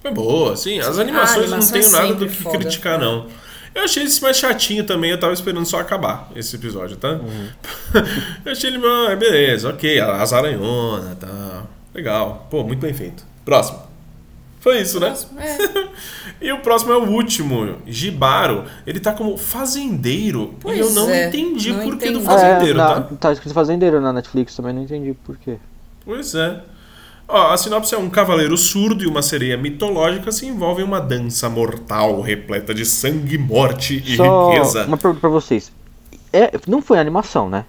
Foi boa, sim. As animações não tenho é nada do que foda. criticar, não. Eu achei esse mais chatinho também, eu tava esperando só acabar esse episódio, tá? Uhum. eu achei ele, ah, beleza, ok, as aranhonas, tá. Legal. Pô, muito bem feito. Próximo. Foi isso, né? É. E o próximo é o último, Gibaro. Ele tá como fazendeiro. Pois e eu não é, entendi não o porquê do fazendeiro, é, na, tá? tá escrito fazendeiro na Netflix também, não entendi por quê. Pois é. Ó, a sinopse é um cavaleiro surdo e uma sereia mitológica se envolvem em uma dança mortal repleta de sangue, morte e Só riqueza. uma pergunta pra vocês. É, não foi animação, né?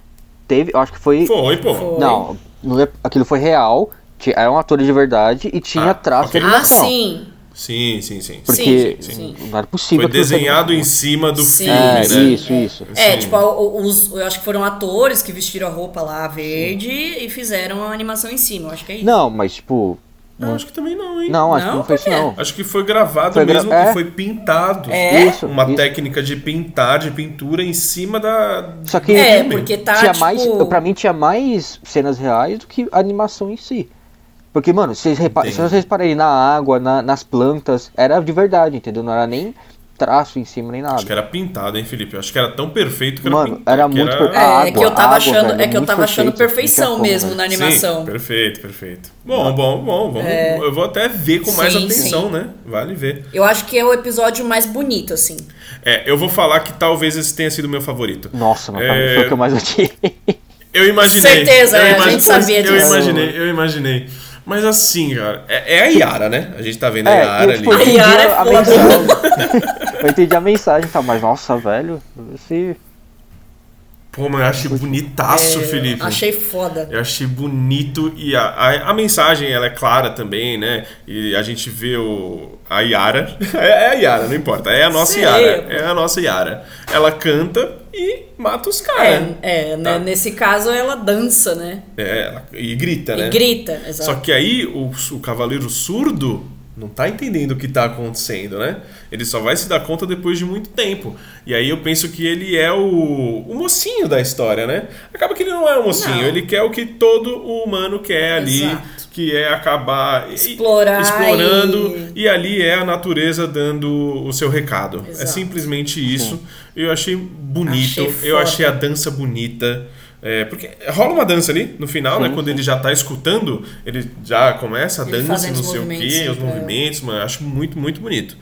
Teve, eu acho que foi. Foi, pô. Foi. Não, não é- aquilo foi real. Ti- Eram atores de verdade e tinha Ah, traço de Ah, sim. Sim, sim, sim. Porque Sim, sim. não era possível. Foi desenhado em cima do Sim, filme, É, né? isso, isso. É, Sim. tipo, os, eu acho que foram atores que vestiram a roupa lá verde e fizeram a animação em cima. Eu acho que é isso. Não, mas tipo. Não, acho que também não, hein? Não, acho que Não, não foi isso não. Acho que foi gravado Foi gra- mesmo, é. que foi pintado. É? Isso. Uma isso. técnica de pintar, de pintura em cima da. Só que É, porque tá, tinha tipo... mais. Pra mim tinha mais cenas reais do que a animação em si. Porque, mano, vocês repa- se vocês repararem na água, na- nas plantas, era de verdade, entendeu? Não era nem traço em cima nem nada. Acho que era pintado, hein, Felipe? Eu acho que era tão perfeito que era Mano, pintado. era muito per- É, A é que eu água, tava água, achando, velho, é que eu tava achando perfeito, perfeição não tinha como, mesmo né? na animação. Sim, perfeito, perfeito. Bom, bom, bom. Vamos, Eu vou até ver com mais Sim, atenção, sim. né? Vale ver. Eu acho que é o episódio mais bonito, assim. É, eu vou falar que talvez esse tenha sido o meu favorito. Nossa, mas É. foi o que eu mais odiei. Eu imaginei. Certeza, eu é, a gente sabia Eu disso. imaginei, eu imaginei. Mas assim, cara, é, é a Yara, né? A gente tá vendo a É, Yara eu, tipo, ali. A Yara é a, a foda. mensagem. eu entendi a mensagem, tá? Mas nossa, velho, esse. Pô, mas eu achei bonitaço, É, Felipe. Achei foda. Eu achei bonito e a, a, a mensagem ela é clara também, né? E a gente vê o, a Yara. É, é a Yara, não importa. É a nossa Sei, Yara. É a nossa Yara. Ela canta e mata os caras. É, é né, Tá. nesse caso ela dança, né? É, ela- e grita, né? E grita, exato. Só que aí o, o cavaleiro surdo não tá entendendo o que tá acontecendo, né? Ele só vai se dar conta depois de muito tempo. E aí eu penso que ele é o, o mocinho da história, né? Acaba que ele não é o mocinho, Não. ele quer o que todo humano quer ali, Exato. Que é acabar Explorar explorando e- e... ali é a natureza dando o seu recado. É Exato. simplesmente isso. Eu achei bonito, Achei eu achei a dança bonita. É, porque rola uma dança ali no final, né? Quando ele já tá escutando, ele já começa a Ele dança, não sei o quê, os sim, é. movimentos, mano. eu Acho muito, muito bonito.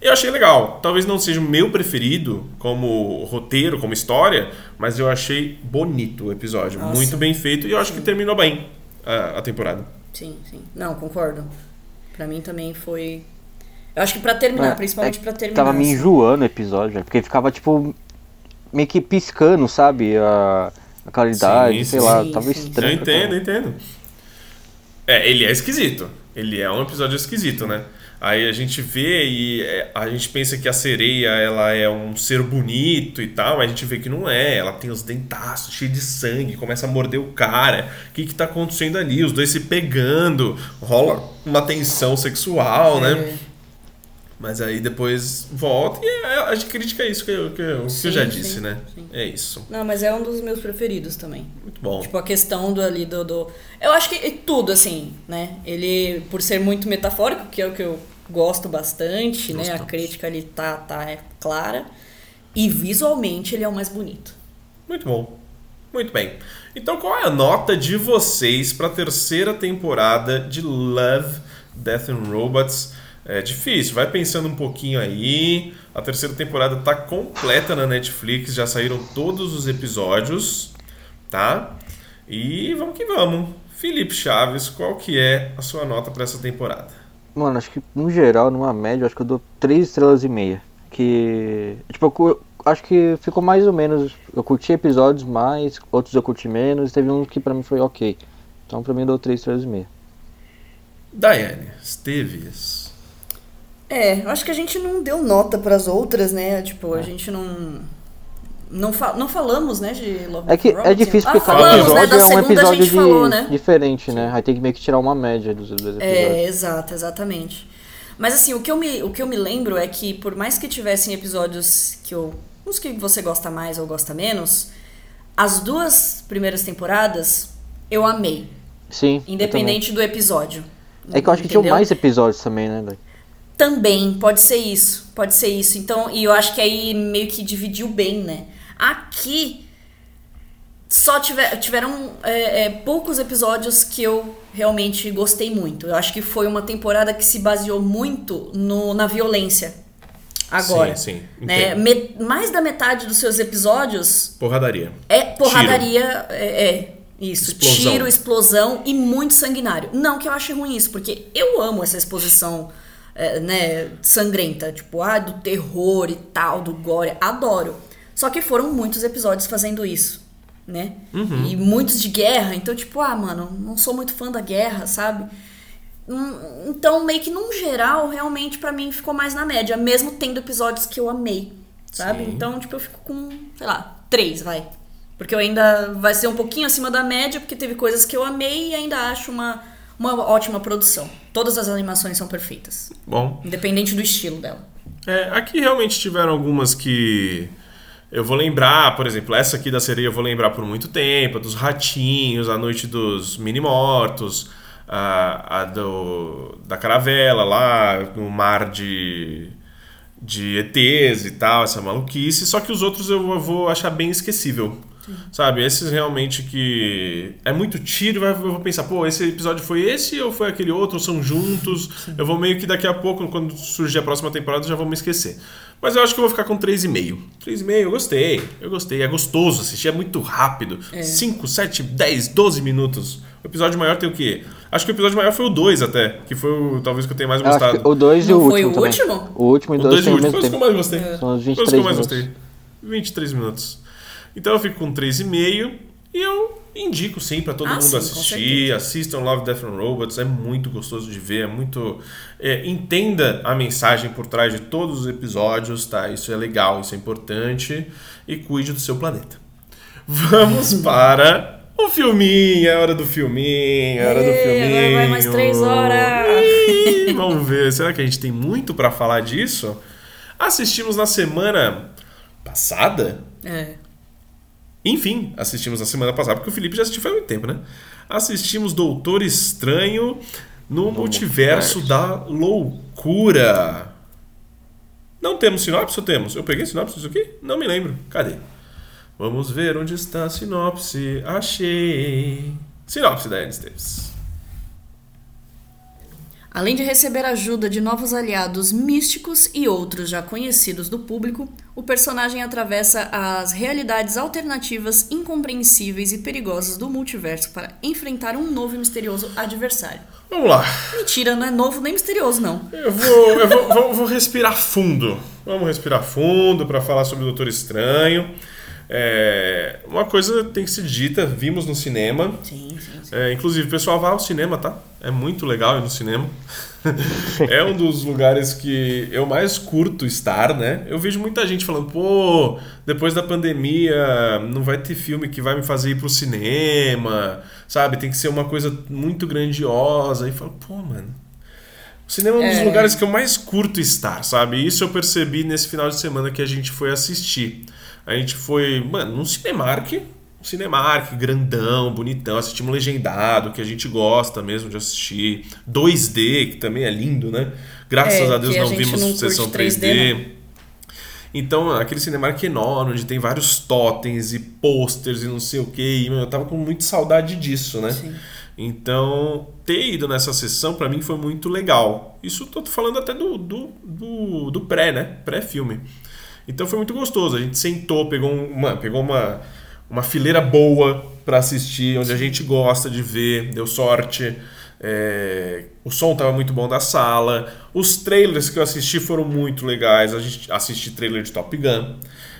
Eu achei legal. Talvez não seja o meu preferido como roteiro, como história, mas eu achei bonito o episódio. Nossa. Muito bem feito e eu acho que terminou bem a, a temporada. Sim, sim. Não, concordo. Pra mim também foi. Eu acho que pra terminar, É, principalmente é, pra terminar. Tava me enjoando o episódio, porque ficava tipo. meio que piscando, sabe? A, a qualidade, Sim, sei sim. lá, Sim, tava sim. estranho. eu entendo, caramba. entendo. É, ele é esquisito. Ele é um episódio esquisito, né? Aí a gente vê e é, a gente pensa que a sereia ela é um ser bonito e tal, mas a gente vê que não é. Ela tem os dentaços cheios de sangue, começa a morder o cara. O que que tá acontecendo ali? Os dois se pegando, rola uma tensão sexual, né? É. Mas aí depois volta e é, a gente critica isso que eu, que eu, que Sim, eu já sim, disse, né? sim. É isso. Não, mas é um dos meus preferidos também. Muito bom. Tipo, a questão do ali do, do. Eu acho que tudo, assim, né? Ele, por ser muito metafórico, que é o que eu gosto bastante, né? A crítica ali tá, tá é clara. E visualmente ele é o mais bonito. Muito bom. Muito bem. Então, qual é a nota de vocês para a terceira temporada de Love, Death and Robots? É difícil, vai pensando um pouquinho aí. A terceira temporada tá completa na Netflix, já saíram todos os episódios, tá? E vamos que vamos. Felipe Chaves, qual que é a sua nota para essa temporada? Mano, acho que no geral, numa média, acho que eu dou 3 estrelas e meia. Que. Tipo, acho que ficou mais ou menos. Eu curti episódios mais, outros eu curti menos, teve um que pra mim foi ok. Então pra mim eu dou 3 estrelas e meia. Daiane Esteves. É, eu acho que a gente não deu nota pras outras, né? Tipo, a gente não. Não, fa não falamos, né, de Love É que é difícil ah, porque cada falamos, né? episódio é um episódio de- falou, né? diferente, né? Aí tem que meio que tirar uma média dos dois episódios. É, exato, exatamente. Mas assim, o que, eu me, o que eu me lembro é que por mais que tivessem episódios que eu. uns que você gosta mais ou gosta menos, as duas primeiras temporadas eu amei. Sim. Independente do episódio. É que eu acho que tinham Entendeu? mais episódios também, né? Também, pode ser isso. Pode ser isso. Então, e eu acho que aí meio que dividiu bem, né? Aqui só tiver, tiveram é, é, poucos episódios que eu realmente gostei muito. Eu acho que foi uma temporada que se baseou muito no, na violência. Agora. Sim, sim. Né? Me- mais da metade dos seus episódios Porradaria. é porradaria, é, é, isso, Explosão. tiro, explosão e muito sanguinário. Não que eu ache ruim isso, porque eu amo essa exposição, né, sangrenta, tipo, ah, do terror e tal, do gore, adoro. Só que foram muitos episódios fazendo isso, né? E muitos de guerra, então tipo, ah, mano, não sou muito fã da guerra, sabe? Hum, Então, meio que num geral, realmente pra mim ficou mais na média, mesmo tendo episódios que eu amei, sabe? Sim. Então, tipo, eu fico com, sei lá, três, vai. Porque eu ainda vai ser um pouquinho acima da média, porque teve coisas que eu amei e ainda acho uma, uma ótima produção. Todas as animações são perfeitas, Bom. independente do estilo dela. É, aqui realmente tiveram algumas que eu vou lembrar, por exemplo, essa aqui da sereia eu vou lembrar por muito tempo, a dos ratinhos, a noite dos mini-mortos, a, a do, da caravela lá, no mar de, de ETs e tal, essa maluquice, só que os outros eu vou achar bem esquecível. Sabe, esses realmente que é muito tiro, eu vou pensar, pô, esse episódio foi esse ou foi aquele outro, ou são juntos? Eu vou meio que daqui a pouco, quando surgir a próxima temporada, já vou me esquecer. Mas eu acho que eu vou ficar com 3,5. 3,5, eu gostei, eu gostei, é gostoso assistir, é muito rápido. 5, 7, 10, 12 minutos. O episódio maior tem o quê? Acho que o episódio maior foi o 2 até, que foi o, talvez que eu tenha mais gostado. o 2 e o foi último o também. último? O último e O o 2 2 e o último foi os que eu mais gostei. São os Foi os 23 que eu mais gostei. 23 minutos. Então eu fico com 3,5 e eu indico sim pra todo Ah, mundo sim, assistir. Assistam Love, Death and Robots, é muito gostoso de ver, é muito. é, entenda a mensagem por trás de todos os episódios, tá? Isso é legal, isso é importante. E cuide do seu planeta. Vamos para o filminho, é hora do filminho, é hora do filminho. agora vai mais três horas. Ih, Vamos ver, será que a gente tem muito pra falar disso? Assistimos na semana passada? É. Enfim, assistimos na semana passada, porque o Felipe já assistiu faz muito tempo, né? Assistimos Doutor Estranho no, multiverso, da loucura. Não temos sinopse ou temos? Eu peguei sinopse disso aqui? Não me lembro. Cadê? Vamos ver onde está a sinopse. Achei. Sinopse da Esteves. Além de receber ajuda de novos aliados místicos e outros já conhecidos do público, o personagem atravessa as realidades alternativas, incompreensíveis e perigosas do multiverso para enfrentar um novo e misterioso adversário. Vamos lá. Mentira, não é novo nem misterioso, não. Eu vou, eu vou, vou- vou respirar fundo. Vamos respirar fundo para falar sobre o Doutor Estranho. É, uma coisa tem que ser dita, vimos no cinema. Sim, sim, sim. É, inclusive, o pessoal vai ao cinema, tá? É muito legal ir no cinema. é um dos lugares que eu mais curto estar, né? Eu vejo muita gente falando, pô, depois da pandemia não vai ter filme que vai me fazer ir pro cinema, sabe? Tem que ser uma coisa muito grandiosa. E falo, pô, mano. O cinema é um dos É. lugares que eu mais curto estar, sabe? Isso eu percebi nesse final de semana que a gente foi assistir. A gente foi, mano, num Cinemark, um Cinemark grandão, bonitão, assistimos legendado, que a gente gosta mesmo de assistir. 2D, que também é lindo, né? Graças É, a Deus a não gente vimos não sessão 3D, 3D. Então, aquele Cinemark enorme, onde tem vários totens e posters e não sei o que, eu tava com muita saudade disso, né? Sim. Então, ter ido nessa sessão pra mim foi muito legal. Isso tô falando até do, do, do, do pré, né? Pré-filme. Então foi muito gostoso. A gente sentou, pegou uma, pegou uma, uma fileira boa pra assistir, onde a gente gosta de ver, deu sorte. É, o som tava muito bom da sala. Os trailers que eu assisti foram muito legais. A gente assisti trailer de Top Gun.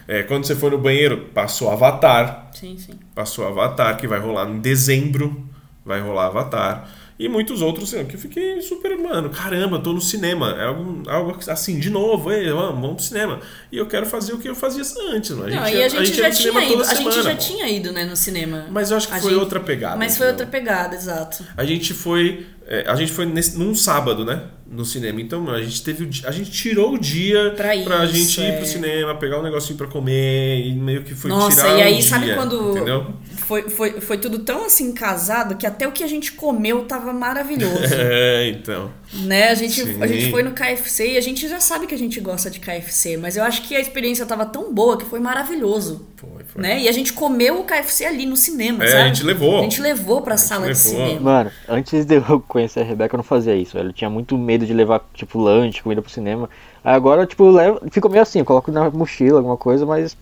É, quando você foi no banheiro, passou Avatar Sim, sim. passou Avatar, que vai rolar em dezembro. Vai rolar Avatar. E muitos outros assim, que eu fiquei super, mano, caramba, tô no cinema. É algo, algo assim, de novo, ei, vamos, vamos pro cinema. E eu quero fazer o que eu fazia antes, mano. Não, e a gente, ia já no cinema tinha ido. A gente semana, já pô. tinha ido, né, no cinema. Mas eu acho que A foi gente- outra pegada. Mas foi entendeu? outra pegada, exato. A gente foi. é, a gente foi nesse, num sábado, né? No cinema. Então, mano, a gente teve A gente tirou o dia Pra isso, gente ir é. pro cinema, pegar um negocinho pra comer e meio que foi Nossa, tirar e aí o sabe dia, quando Entendeu? foi, foi, foi tudo tão assim casado que até o que a gente comeu tava maravilhoso. É, então. né? A gente, a gente foi no KFC e a gente já sabe que a gente gosta de KFC, mas eu acho que a experiência tava tão boa que foi maravilhoso. Foi, foi. Né? E a gente comeu o KFC ali no cinema, É, sabe? a gente levou. A gente levou pra sala de levou. cinema. Mano, antes de eu conhecer a Rebeca, eu não fazia isso. Eu tinha muito medo de levar, tipo, lanche, comida pro cinema. Aí agora, tipo, eu levo, fico meio assim, eu coloco na mochila, alguma coisa, mas.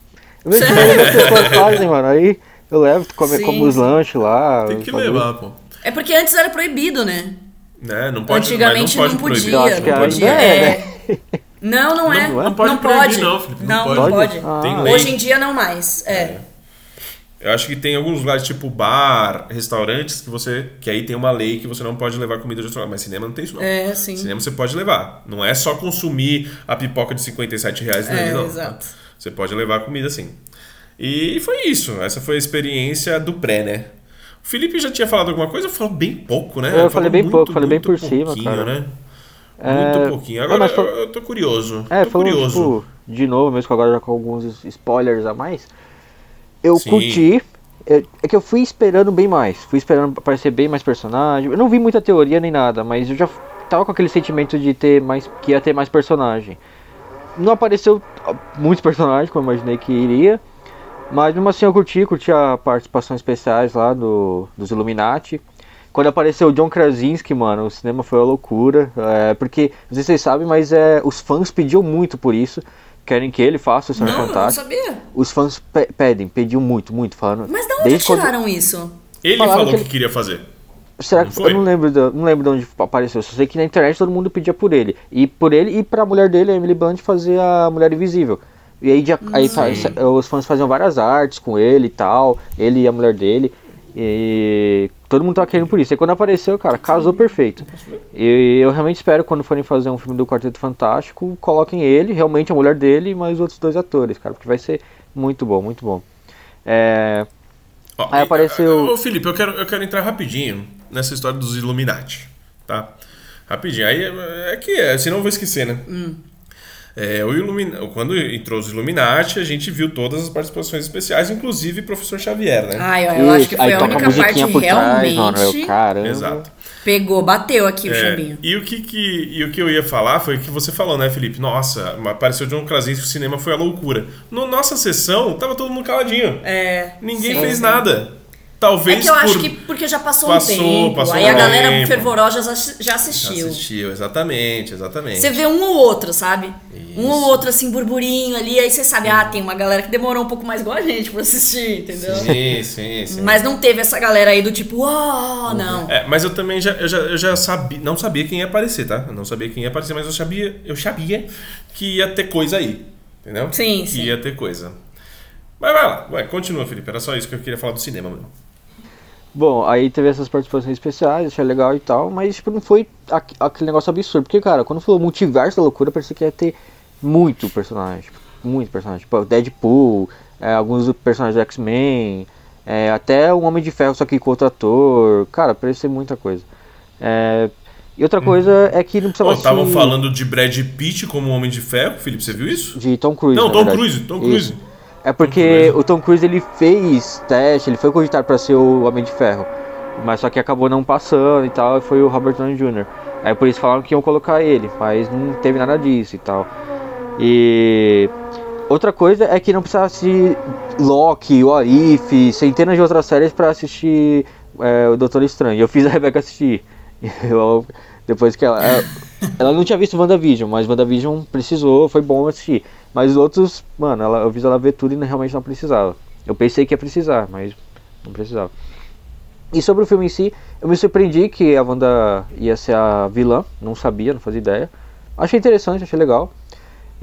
Eu vejo que as pessoas fazem, mano. Aí eu levo, come, Sim, como os lanches lá. Tem que bagulho. levar, pô. É porque antes era proibido, né? Né? Não pode, Antigamente mas não, não pode podia. Eu acho que não ainda podia. é, é. Não, não é. Não- Não, não pode pode. proibir, não, Felipe, não Não, não pode. pode. Ah. Tem lei. Hoje em dia não mais. É. Eu acho que tem alguns lugares, tipo bar, restaurantes, que você. Que aí tem uma lei que você não pode levar comida de outro lugar. Mas cinema não tem isso, não. É, sim. Cinema você pode levar. Não é só consumir a pipoca de 57 reais É, não. exato. Você pode levar comida sim. E foi isso. Essa foi a experiência do pré, né? O Felipe já tinha falado alguma coisa? Falou bem pouco, né? Eu falei Falou bem muito, pouco, falei bem por cima, pouquinho, cara. Né? É, Muito pouquinho. não, Agora fal- eu, eu tô curioso. É, tô falando, curioso. tipo, de novo, mesmo que agora já com alguns spoilers a mais. Eu Sim. curti. É, é que eu fui esperando bem mais. Fui esperando aparecer bem mais personagem. Eu não vi muita teoria nem nada, mas eu já tava com aquele sentimento de ter mais. que ia ter mais personagem. Não apareceu muitos personagens, como eu imaginei que iria. Mas mesmo assim eu curti, curti a participação especiais lá do, dos Illuminati. Quando apareceu o John Krasinski, mano, o cinema foi uma loucura. É, porque, não sei se vocês sabem, mas é, os fãs pediam muito por isso. Querem que ele faça o Senhor Não, eu não Fantástico. sabia. Os fãs pe- pedem, pediam muito, muito, falando. Mas da onde Desde quando- tiraram isso? Ele Falaram falou que que, ele- queria fazer. Será Não que foi? eu não lembro, de, não lembro de onde apareceu. Só sei que na internet todo mundo pedia por ele. E por ele e pra mulher dele, a Emily Blunt, fazer a Mulher Invisível. E aí, já, aí fa- os fãs faziam várias artes com ele e tal, ele e a mulher dele. E todo mundo tava querendo por isso. E quando apareceu, cara, casou perfeito. E eu realmente espero quando forem fazer um filme do Quarteto Fantástico, coloquem ele, realmente a mulher dele e mais outros dois atores, cara, porque vai ser muito bom, muito bom. É, Ó, Aí apareceu- Ô, Felipe, eu quero, eu quero entrar rapidinho nessa história dos Illuminati, tá? Rapidinho. Aí é é que é, senão eu vou esquecer, né? Hum. É, o Illumin... Quando entrou os Illuminati, a gente viu todas as participações especiais, inclusive o professor Xavier, né? Ai, eu acho que isso, aí foi a única parte por trás, realmente eu, caramba. Exato. pegou, bateu aqui o É, chambinho. e, o que, que, e o que eu ia falar foi o que você falou, né, Felipe? Nossa, apareceu John Krasinski, o cinema foi a loucura. Na nossa sessão, tava todo mundo caladinho. É. Ninguém sim, fez sim. nada. Talvez É que eu por... acho que porque já passou, Passou, um tempo. passou aí um a galera tempo. fervorosa já, já assistiu. Assistiu, exatamente, exatamente. Você vê um ou outro, sabe? Um ou outro, assim, burburinho ali, aí você sabe, ah, tem uma galera que demorou um pouco mais igual a gente pra assistir, entendeu? Sim, sim, sim. Mas não teve essa galera aí do tipo, oh, não. É, mas eu também já, eu já, eu já sabia, não sabia quem ia aparecer, tá? Eu não sabia quem ia aparecer, mas eu sabia, eu sabia que ia ter coisa aí, entendeu? Sim, que sim. ia ter coisa. Mas vai lá, vai, continua, Felipe. Era só isso que eu queria falar do cinema mesmo. Bom, aí teve essas participações especiais, achei legal e tal, mas tipo, não foi aqu- aquele negócio absurdo. Porque, cara, quando falou multiverso da loucura, parecia que ia ter muito personagem. tipo, muito personagem. Tipo, Deadpool, é, alguns personagens do X-Men, é, até um Homem de Ferro, só que com outro ator. Cara, parecia muita coisa. É, e outra coisa é que não precisava estavam se- falando de Brad Pitt como Homem de Ferro, Felipe, você viu isso? De Tom Cruise. Não, Tom verdade. Cruise, Tom Cruise. Isso. É porque Tom Cruise. o Tom Cruise ele fez teste, ele foi cogitado pra ser o Homem de Ferro. Mas só que acabou não passando e tal, e foi o Robert Downey Jr. Aí por isso falaram que iam colocar ele, mas não teve nada disso e tal. E outra coisa é que não precisava assistir Loki, What If, centenas de outras séries pra assistir é, o Doutor Estranho. Eu fiz a Rebecca assistir. Eu, depois que ela, ela. ela não tinha visto WandaVision, mas WandaVision precisou, foi bom assistir. Mas os outros, mano, ela, eu fiz ela ver tudo e realmente não precisava. Eu pensei que ia precisar, mas não precisava. E sobre o filme em si, eu me surpreendi que a Wanda ia ser a vilã, não sabia, não fazia ideia. Achei interessante, achei legal.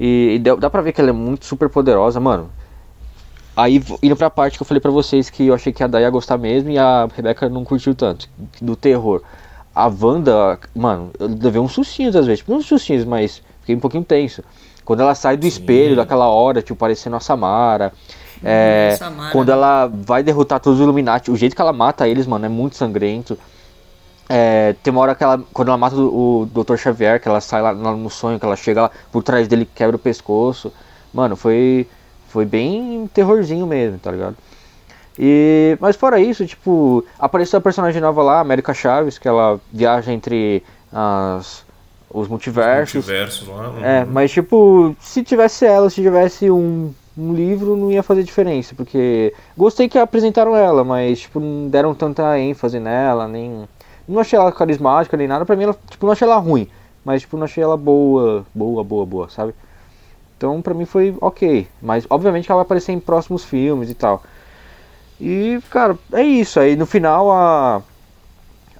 E, e deu- dá pra ver que ela é muito super poderosa, mano. Aí, indo pra parte que eu falei pra vocês que eu achei que a Day ia gostar mesmo e a Rebeca não curtiu tanto, do terror. A Wanda, mano, eu levei uns sustinhos às vezes, tipo, não uns sustinhos, mas fiquei um pouquinho tenso. Quando ela sai do espelho daquela hora, tipo, parecendo a Samara. É, Samara. quando ela vai derrotar todos os Illuminati, o jeito que ela mata eles, mano, é muito sangrento. É, tem uma hora que ela, quando ela mata o, o Dr. Xavier, que ela sai lá, lá no sonho, que ela chega lá por trás dele e quebra o pescoço. Mano, foi, foi bem terrorzinho mesmo, tá ligado? E, mas fora isso, tipo, apareceu a personagem nova lá, América Chaves, que ela viaja entre as, os multiversos. Multiversos lá. uhum. É, mas tipo, se tivesse ela, se tivesse um, um livro, não ia fazer diferença, porque gostei que apresentaram ela, mas tipo, não deram tanta ênfase nela, nem. Não achei ela carismática nem nada, pra mim ela, tipo, não achei ela ruim, mas tipo, não achei ela boa, boa, boa, boa, sabe? Então pra mim foi ok, mas obviamente que ela vai aparecer em próximos filmes e tal. E, cara, é isso. Aí no final a.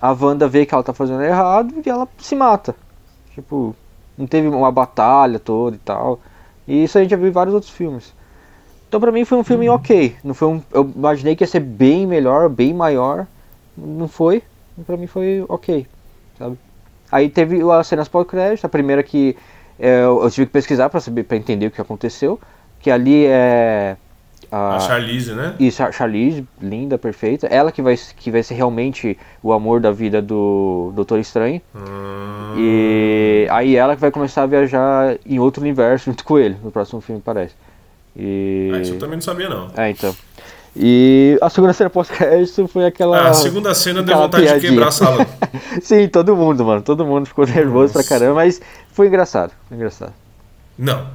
A Wanda vê que ela tá fazendo errado e ela se mata. Tipo, não teve uma batalha toda e tal. E isso a gente já viu em vários outros filmes. Então pra mim foi um filme ok. Não foi um, eu imaginei que ia ser bem melhor, bem maior. Não foi. Pra mim foi ok, sabe? Aí teve as cenas pós-crédito. A primeira que é, eu tive que pesquisar pra saber, para entender o que aconteceu. Que ali é A Charlize, né? e Char- Charlize, linda, perfeita. Ela que vai, que vai ser realmente o amor da vida do Doutor Estranho. Hum, E aí ela que vai começar a viajar em outro universo junto com ele, no próximo filme, parece. E... ah, isso eu também não sabia, não. É, então. E a segunda cena pós-crédito foi aquela... Ah, a segunda cena deu vontade de piadinha. quebrar a sala. Sim, todo mundo, mano. Todo mundo ficou nervoso pra caramba, mas foi engraçado. Foi engraçado. Não.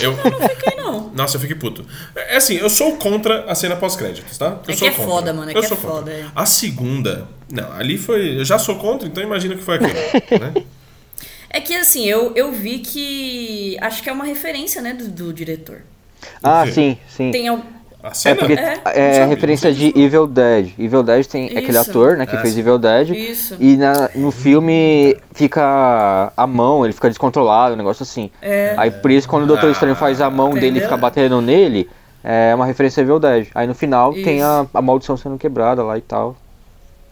Eu. Fiquei não. Nossa, eu fiquei puto. É assim, eu sou contra a cena pós-créditos, tá? Eu É sou que é contra. foda, mano, é eu que é sou contra. foda, é. A segunda. Não, ali foi. Eu já sou contra, então imagina que foi aquilo. né? É que assim, eu, eu vi que. Acho que é uma referência, né, do, do diretor. Ah, sim, sim. Tem É porque É, é, referência de Evil Dead. Evil Dead tem aquele Isso. ator, né, que Ah, fez. Evil Dead. Isso. E na- no filme fica a mão, ele fica descontrolado, um negócio assim. É. Aí por isso quando o Doutor Ah, Estranho faz a mão dele e entendeu? fica batendo nele, é uma referência a Evil Dead. Aí no final tem Isso. a, a maldição sendo quebrada lá e tal.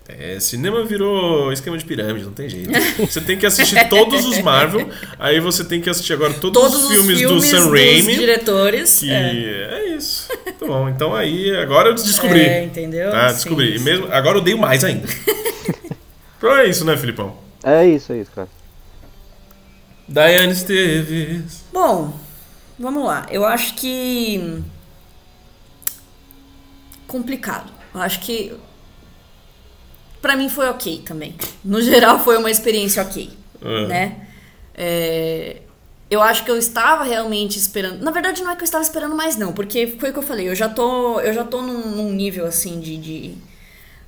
É, cinema virou esquema de pirâmide, não tem jeito. Você tem que assistir todos os Marvel, aí você tem que assistir agora todos, Todos os filmes, do Sam Raimi. diretores. Que é. é. isso. Tá bom, então aí agora eu descobri. É, entendeu? Tá, Sim, descobri. E sim. mesmo, agora eu odeio mais ainda. então é isso, né, Filipão? É isso, é isso, cara. Diane Esteves. Bom, vamos lá. Eu acho que. Complicado. Eu acho que. Pra mim foi ok também. No geral foi uma experiência ok. Ah. Né? É, Eu acho que eu estava realmente esperando. Na verdade, não é que eu estava esperando mais, não, porque foi o que eu falei. Eu já tô, eu já tô num, num nível assim de, de-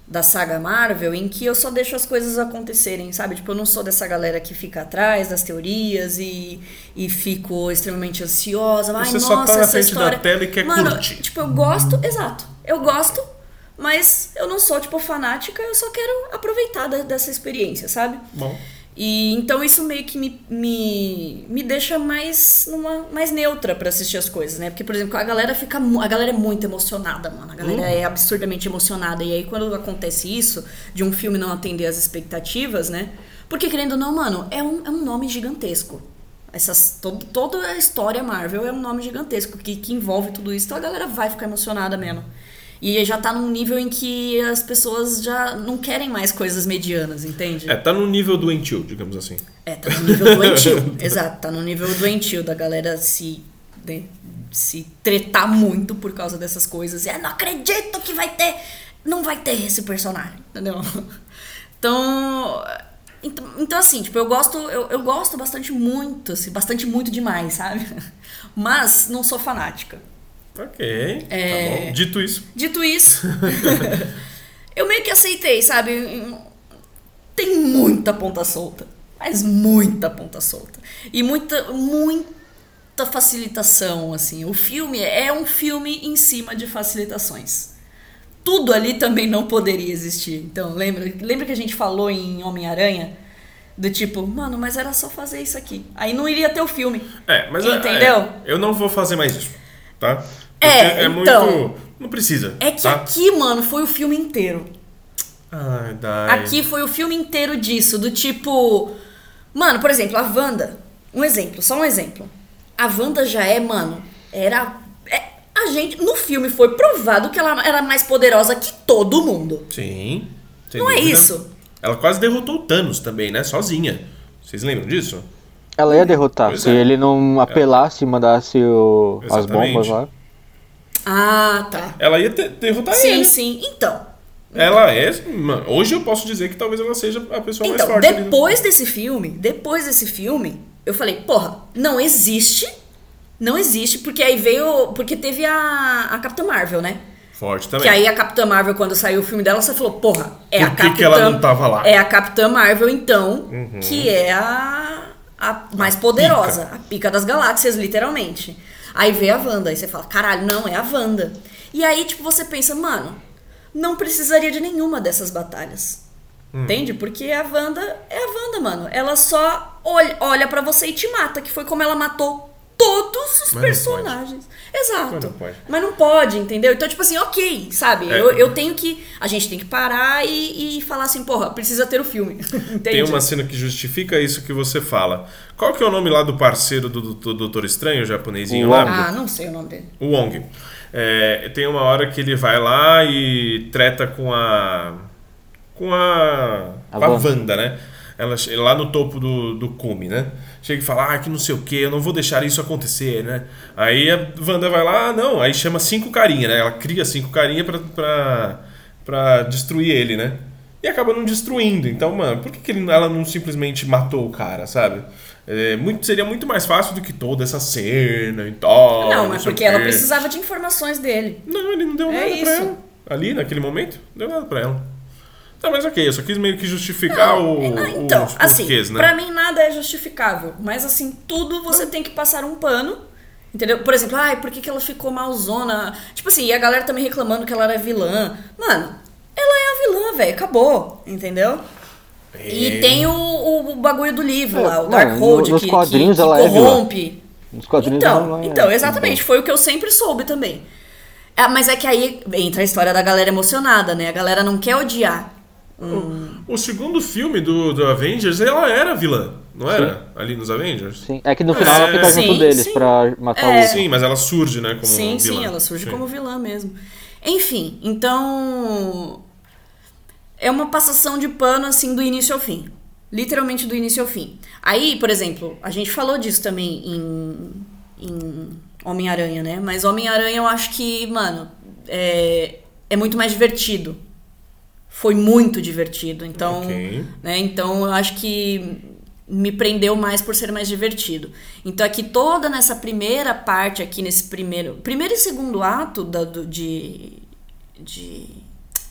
da saga Marvel em que eu só deixo as coisas acontecerem, sabe? Tipo, eu não sou dessa galera que fica atrás das teorias e, e fico extremamente ansiosa. Ai, Você só nossa, tá na essa frente da história... tela e quer Mano, curtir. Tipo, eu gosto, exato. Eu gosto, mas eu não sou, tipo, fanática, eu só quero aproveitar da- dessa experiência, sabe? Bom. E então isso meio que me, me, me deixa mais numa, mais neutra pra assistir as coisas, né? Porque, por exemplo, a galera fica. A galera é muito emocionada, mano. A galera é absurdamente emocionada. E aí, quando acontece isso, de um filme não atender as expectativas, né? Porque, querendo ou não, mano, é um, é um nome gigantesco. Essas, todo, toda a história Marvel é um nome gigantesco que, que envolve tudo isso. Então a galera vai ficar emocionada mesmo. E já tá num nível em que as pessoas já não querem mais coisas medianas, entende? É, tá no nível doentio, digamos assim. É, tá no nível doentio. Exato, tá no nível doentio da galera se, né, se tretar muito por causa dessas coisas. E eu não acredito que vai ter. Não vai ter esse personagem, entendeu? Então. Então, então, assim, tipo, eu gosto, eu, eu gosto bastante muito, assim, bastante muito demais, sabe? Mas não sou fanática. Ok. É. Tá bom. Dito isso. Dito isso, eu meio que aceitei, sabe? Tem muita ponta solta. Mas muita ponta solta. E muita, muita facilitação, assim. O filme é um filme em cima de facilitações. Tudo ali também não poderia existir. Então, lembra, lembra que a gente falou em Homem-Aranha? Do tipo, mano, mas era só fazer isso aqui. Aí não iria ter o filme. É, mas é- Entendeu? é, eu não vou fazer mais isso, tá? Porque É, então. muito. Não precisa. É que tá? aqui, mano, foi o filme inteiro. Ai, Dai. Aqui foi o filme inteiro disso, do tipo. Mano, por exemplo, a Wanda. Um exemplo, só um exemplo. A Wanda já é, mano, era. é- a gente. No filme foi provado que ela era mais poderosa que todo mundo. Sim. sem Não é dúvida. isso? Ela quase derrotou o Thanos também, né? Sozinha. Vocês lembram disso? Ela ia derrotar, Pois se é. ele não apelasse e mandasse o- as bombas lá. Ah, tá. Ela ia te- derrotar Sim, ele. sim. Então. Ela é. mano, hoje eu posso dizer que talvez ela seja a pessoa Então, mais forte. ali do- depois desse filme, depois desse filme, eu falei, porra, não existe. Não existe, porque aí veio. Porque teve a, a Capitã Marvel, né? Forte também. Que aí a Capitã Marvel, quando saiu o filme dela, você falou, porra, é Por a que Capitã. que ela não tava lá? Uhum. É a Capitã Marvel, então, que é a, a mais poderosa, a pica das galáxias, literalmente. Aí veio a Wanda, aí você fala, caralho, não, é a Wanda. E aí, tipo, você pensa, mano, não precisaria de nenhuma dessas batalhas. Hum. Entende? Porque a Wanda é a Wanda, mano. Ela só olha, olha para você e te mata, que foi como ela matou todos os Mas personagens. Exato. Mas não pode. Mas não pode, entendeu? Então, tipo assim, ok, sabe? É. Eu, eu tenho que. A gente tem que parar e, e falar assim, porra, precisa ter o filme. Tem uma cena que justifica isso que você fala. Qual que é o nome lá do parceiro do, do, do Doutor Estranho, o japonesinho O lá? Ah, não sei o nome dele. O Wong. É, tem uma hora que ele vai lá e treta com a. com a. A com a Wanda. Né? Ela lá no topo do, do cume, né? Chega e fala, ah, que não sei o que, eu não vou deixar isso acontecer, né? Aí a Wanda vai lá, ah, não, aí chama cinco carinha, né? Ela cria cinco carinha pra, pra, pra destruir ele, né? E acaba não destruindo. Então, mano, por que, que ele- ela não simplesmente matou o cara, sabe? É, muito, seria muito mais fácil do que toda essa cena e tal. não, mas porque ela precisava de informações dele. Não, ele não deu É nada pra isso. ela. Ali, naquele momento, não deu nada pra ela. Tá, mas ok, eu só quis meio que justificar o, É, não, então, os assim, porquês, né? pra mim nada é justificável. Mas assim, tudo você tem que passar um pano. Entendeu? Por exemplo, ai, por que, que ela ficou malzona? Tipo assim, e a galera também reclamando que ela era vilã. Mano, ela é a vilã, velho. Acabou. Entendeu? E É. tem o, o, o bagulho do livro É, lá, o não, Darkhold, nos que, quadrinhos que, que ela é vilã. corrompe. Nos quadrinhos Então, não é- então, exatamente, foi o que eu sempre soube também. É, mas é que aí entra a história da galera emocionada, né? A galera não quer odiar. O segundo filme do, do Avengers, ela era vilã, não era? Ali nos Avengers? Sim, é que no final ela fica Sim, junto deles sim. pra matar É. o. Sim, mas ela surge, né, como sim, vilã. sim, ela surge Sim. como vilã mesmo. Enfim, então. É uma passação de pano, assim, do início ao fim. Literalmente do início ao fim. Aí, por exemplo, a gente falou disso também em, em Homem-Aranha, né? Mas Homem-Aranha eu acho que, mano, é, é muito mais divertido. Foi muito divertido. Então, Ok. né? Então eu acho que me prendeu mais por ser mais divertido. Então aqui toda nessa primeira parte aqui nesse primeiro, primeiro e segundo ato da, do, de, de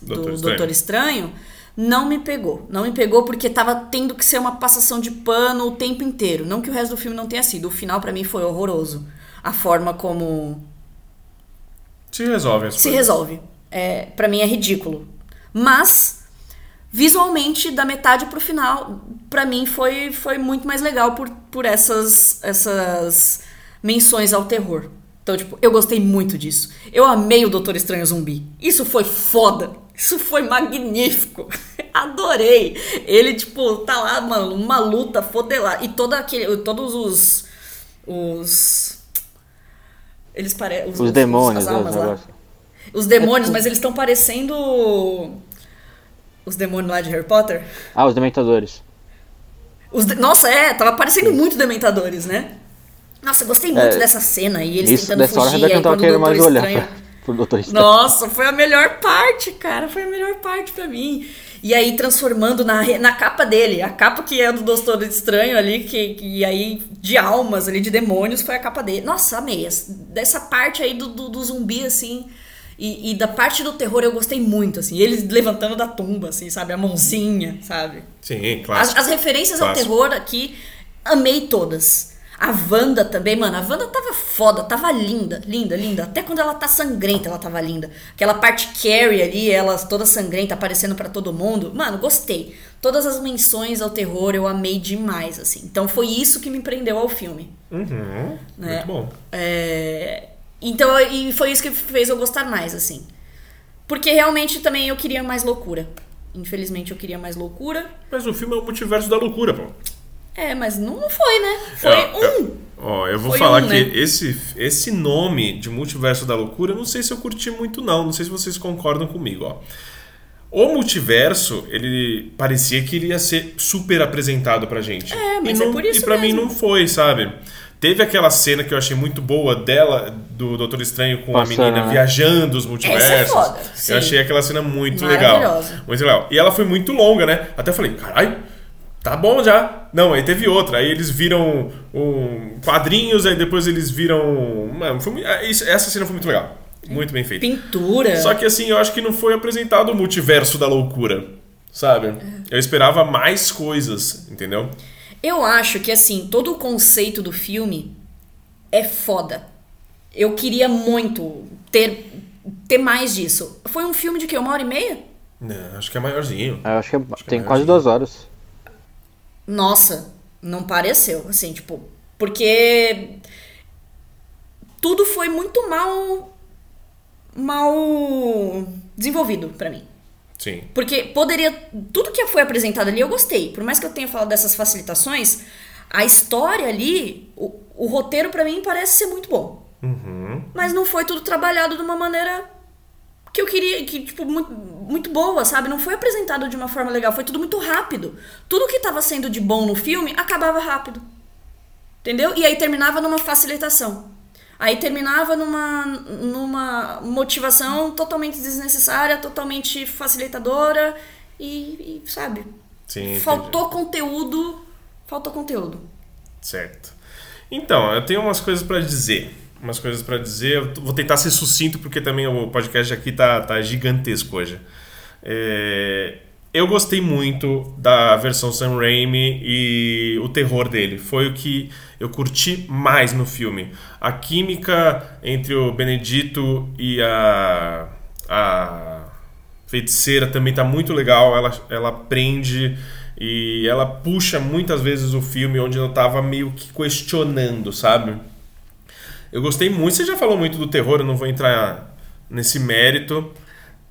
do Doutor Doutor, Estranho. Estranho não me pegou. Não me pegou porque tava tendo que ser uma passação de pano o tempo inteiro. Não que o resto do filme não tenha sido. O final pra mim foi horroroso. A forma como Se resolve as se coisas. resolve. É, para mim é ridículo. Mas visualmente da metade pro final, pra mim foi, foi muito mais legal por, por essas, essas menções ao terror. Então, tipo, eu gostei muito disso. Eu amei o Doutor Estranho Zumbi. Isso foi foda. Isso foi magnífico. Adorei. Ele, tipo, tá lá, mano, uma luta fodelada. E toda aquele, todos os. Os. Eles parecem. Os, demônios, as almas né, lá. Os demônios, mas eles estão parecendo. Os demônios lá de Harry Potter. Ah, os dementadores. Os de- Nossa, é, tava parecendo muito Dementadores, né? Nossa, gostei muito É, dessa cena e eles Isso, tentando dessa hora fugir. Rebeca Aí quando o Doutor mais olhar Estranho... pra, pro Doutor Estranho. Nossa, foi a melhor parte, cara. Foi a melhor parte pra mim. E aí, transformando na, na capa dele. A capa que é do Doutor Estranho ali, que, que e aí, de almas ali, de demônios, foi a capa dele. Nossa, amei. Essa- Dessa parte aí do, do, do zumbi, assim. E, e da parte do terror eu gostei muito, assim. Eles levantando da tumba, assim, sabe? A mãozinha, sabe? Sim, As, clássico. as referências ao Clássico. terror aqui, amei todas. A Wanda também, mano, a Wanda tava foda, tava linda, linda, linda. Até quando ela tá sangrenta, ela tava linda. Aquela parte Carrie ali, ela toda sangrenta, aparecendo pra todo mundo. Mano, gostei. Todas as menções ao terror eu amei demais, assim. Então foi isso que me prendeu ao filme. Uhum, né? Muito bom. É, Então, e foi isso que fez eu gostar mais, assim. Porque realmente também eu queria mais loucura. Infelizmente eu queria mais loucura. Mas o filme é o multiverso da loucura, pô. É, mas não foi, né? Foi Ó, um. Ó, eu vou Foi falar um, que né? esse, esse nome de multiverso da loucura, não sei se eu curti muito, não. Não sei se vocês concordam comigo, ó. O multiverso, ele parecia que ele ia ser super apresentado pra gente. É, mas e é não, por isso E pra mim mesmo. não foi, sabe? Teve aquela cena que eu achei muito boa dela, do Doutor Estranho com a menina né? viajando os multiversos. Essa é foda, sim. Eu achei aquela cena muito legal. Maravilhosa. Muito legal. E ela foi muito longa, né? Até falei, caralho, tá bom já. Não, aí teve outra. Aí eles viram um, quadrinhos, aí depois eles viram. Mano, foi ah, essa cena foi muito legal. Muito bem feita. Pintura. Só que assim, eu acho que não foi apresentado o multiverso da loucura. Sabe? É. Eu esperava mais coisas, entendeu? Eu acho que, assim, todo o conceito do filme é foda. Eu queria muito ter, ter mais disso. Foi um filme de quê? Uma hora e meia? Não, acho que é maiorzinho. Eu acho que, é- tem é quase maiorzinho. duas horas. Nossa, não pareceu. Assim, tipo, porque tudo foi muito mal mal desenvolvido pra mim. Sim. Porque poderia. Tudo que foi apresentado ali eu gostei. Por mais que eu tenha falado dessas facilitações, a história ali, o, o roteiro pra mim parece ser muito bom. Uhum. Mas não foi tudo trabalhado de uma maneira que eu queria, que, tipo, muito, muito boa, sabe? Não foi apresentado de uma forma legal, foi tudo muito rápido. Tudo que tava sendo de bom no filme acabava rápido. Entendeu? E aí terminava numa facilitação. Aí terminava numa, numa motivação totalmente desnecessária, totalmente facilitadora e, e, sabe? Sim. entendi. Faltou conteúdo. Faltou conteúdo. Certo. Então, eu tenho umas coisas pra dizer. Umas coisas pra dizer. Eu vou tentar ser sucinto porque também o podcast aqui tá, tá gigantesco hoje. É, Eu gostei muito da versão Sam Raimi e o terror dele. Foi o que eu curti mais no filme. A química entre o Benedito e a, a feiticeira também tá muito legal. Ela, ela prende e ela puxa muitas vezes o filme onde eu tava meio que questionando, sabe? Eu gostei muito. Você já falou muito do terror, eu não vou entrar nesse mérito.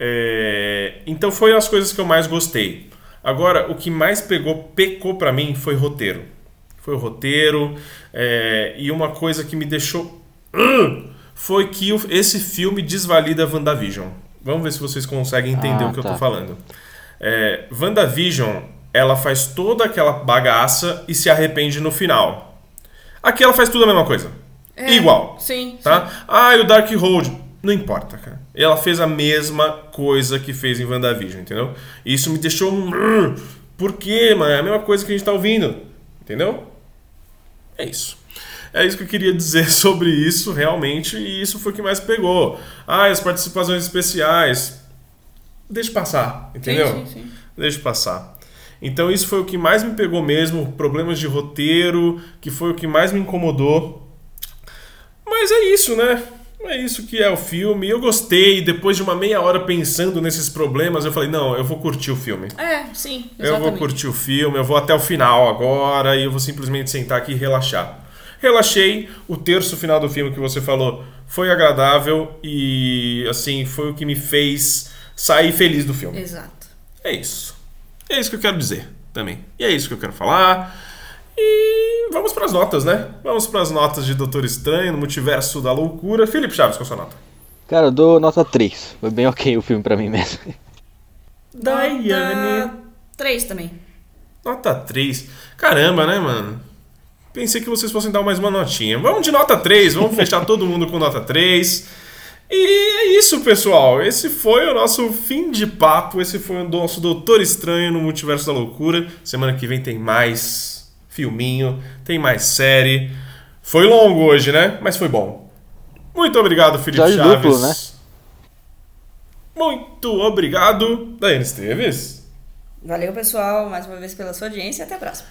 É, Então foi as coisas que eu mais gostei. Agora, o que mais pegou, pecou pra mim foi roteiro. Foi o roteiro. é, E uma coisa que me deixou. Foi que esse filme desvalida WandaVision. Vamos ver se vocês conseguem entender Ah, o que eu tá. tô falando. É, WandaVision, ela faz toda aquela bagaça e se arrepende no final. Aqui ela faz tudo a mesma coisa. Igual. Sim. Tá? Ah, e o Darkhold. Não importa, cara. Ela fez a mesma coisa que fez em WandaVision, entendeu? E Isso me deixou. um, Por quê, mano? É a mesma coisa que a gente tá ouvindo. Entendeu? É isso. É isso que eu queria dizer sobre isso, realmente, e isso foi o que mais pegou. Ah, as participações especiais. Deixa passar, entendeu? sim, sim. Deixa passar. Então isso foi o que mais me pegou mesmo, problemas de roteiro, que foi o que mais me incomodou. Mas é isso, né? É isso que é o filme. Eu gostei. Depois de uma meia hora pensando nesses problemas, eu falei: não, eu vou curtir o filme. É, sim, exatamente. Eu vou curtir o filme, eu vou até o final agora e eu vou simplesmente sentar aqui e relaxar. Relaxei. O terço final do filme que você falou foi agradável e, assim, foi o que me fez sair feliz do filme. Exato. É isso. É isso que eu quero dizer também. E é isso que eu quero falar. E vamos para as notas, né? Vamos para as notas de Doutor Estranho no Multiverso da Loucura. Felipe Chaves, qual a sua nota? Cara, eu dou nota 3. Foi bem ok o filme pra mim mesmo. Daiane. Três também. Nota 3. Caramba, né, mano? Pensei que vocês fossem dar mais uma notinha. Vamos de nota 3, vamos fechar todo mundo com nota 3. E é isso, pessoal. Esse foi o nosso fim de papo. Esse foi o nosso Doutor Estranho no Multiverso da Loucura. Semana que vem tem mais filminho, tem mais série. Foi longo hoje, né? Mas foi bom. Muito obrigado, Felipe Episódio Chaves. duplo, né? Muito obrigado, Daiane Esteves. Valeu, pessoal, mais uma vez pela sua audiência e até a próxima.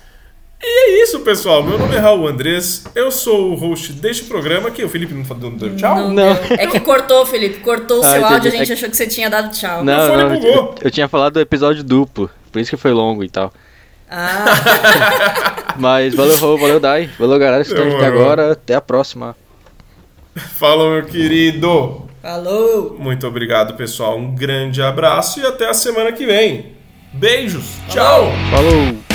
E é isso, pessoal. Meu nome é Raul Andrês. Eu sou o host deste programa. Aqui, o Felipe não falou deu tchau? Não. deu. É que cortou, Felipe. Cortou o Ah, seu entendi. áudio, a gente É- achou que você tinha dado tchau. Não, não, eu, eu tinha falado do episódio duplo, por isso que foi longo e tal. Ah, Mas valeu, Rô, valeu, Dai. Valeu, galera, que estão até agora. Até a próxima. Falou, meu querido. falou! Muito obrigado, pessoal. Um grande abraço e até a semana que vem. Beijos. Tchau. Falou!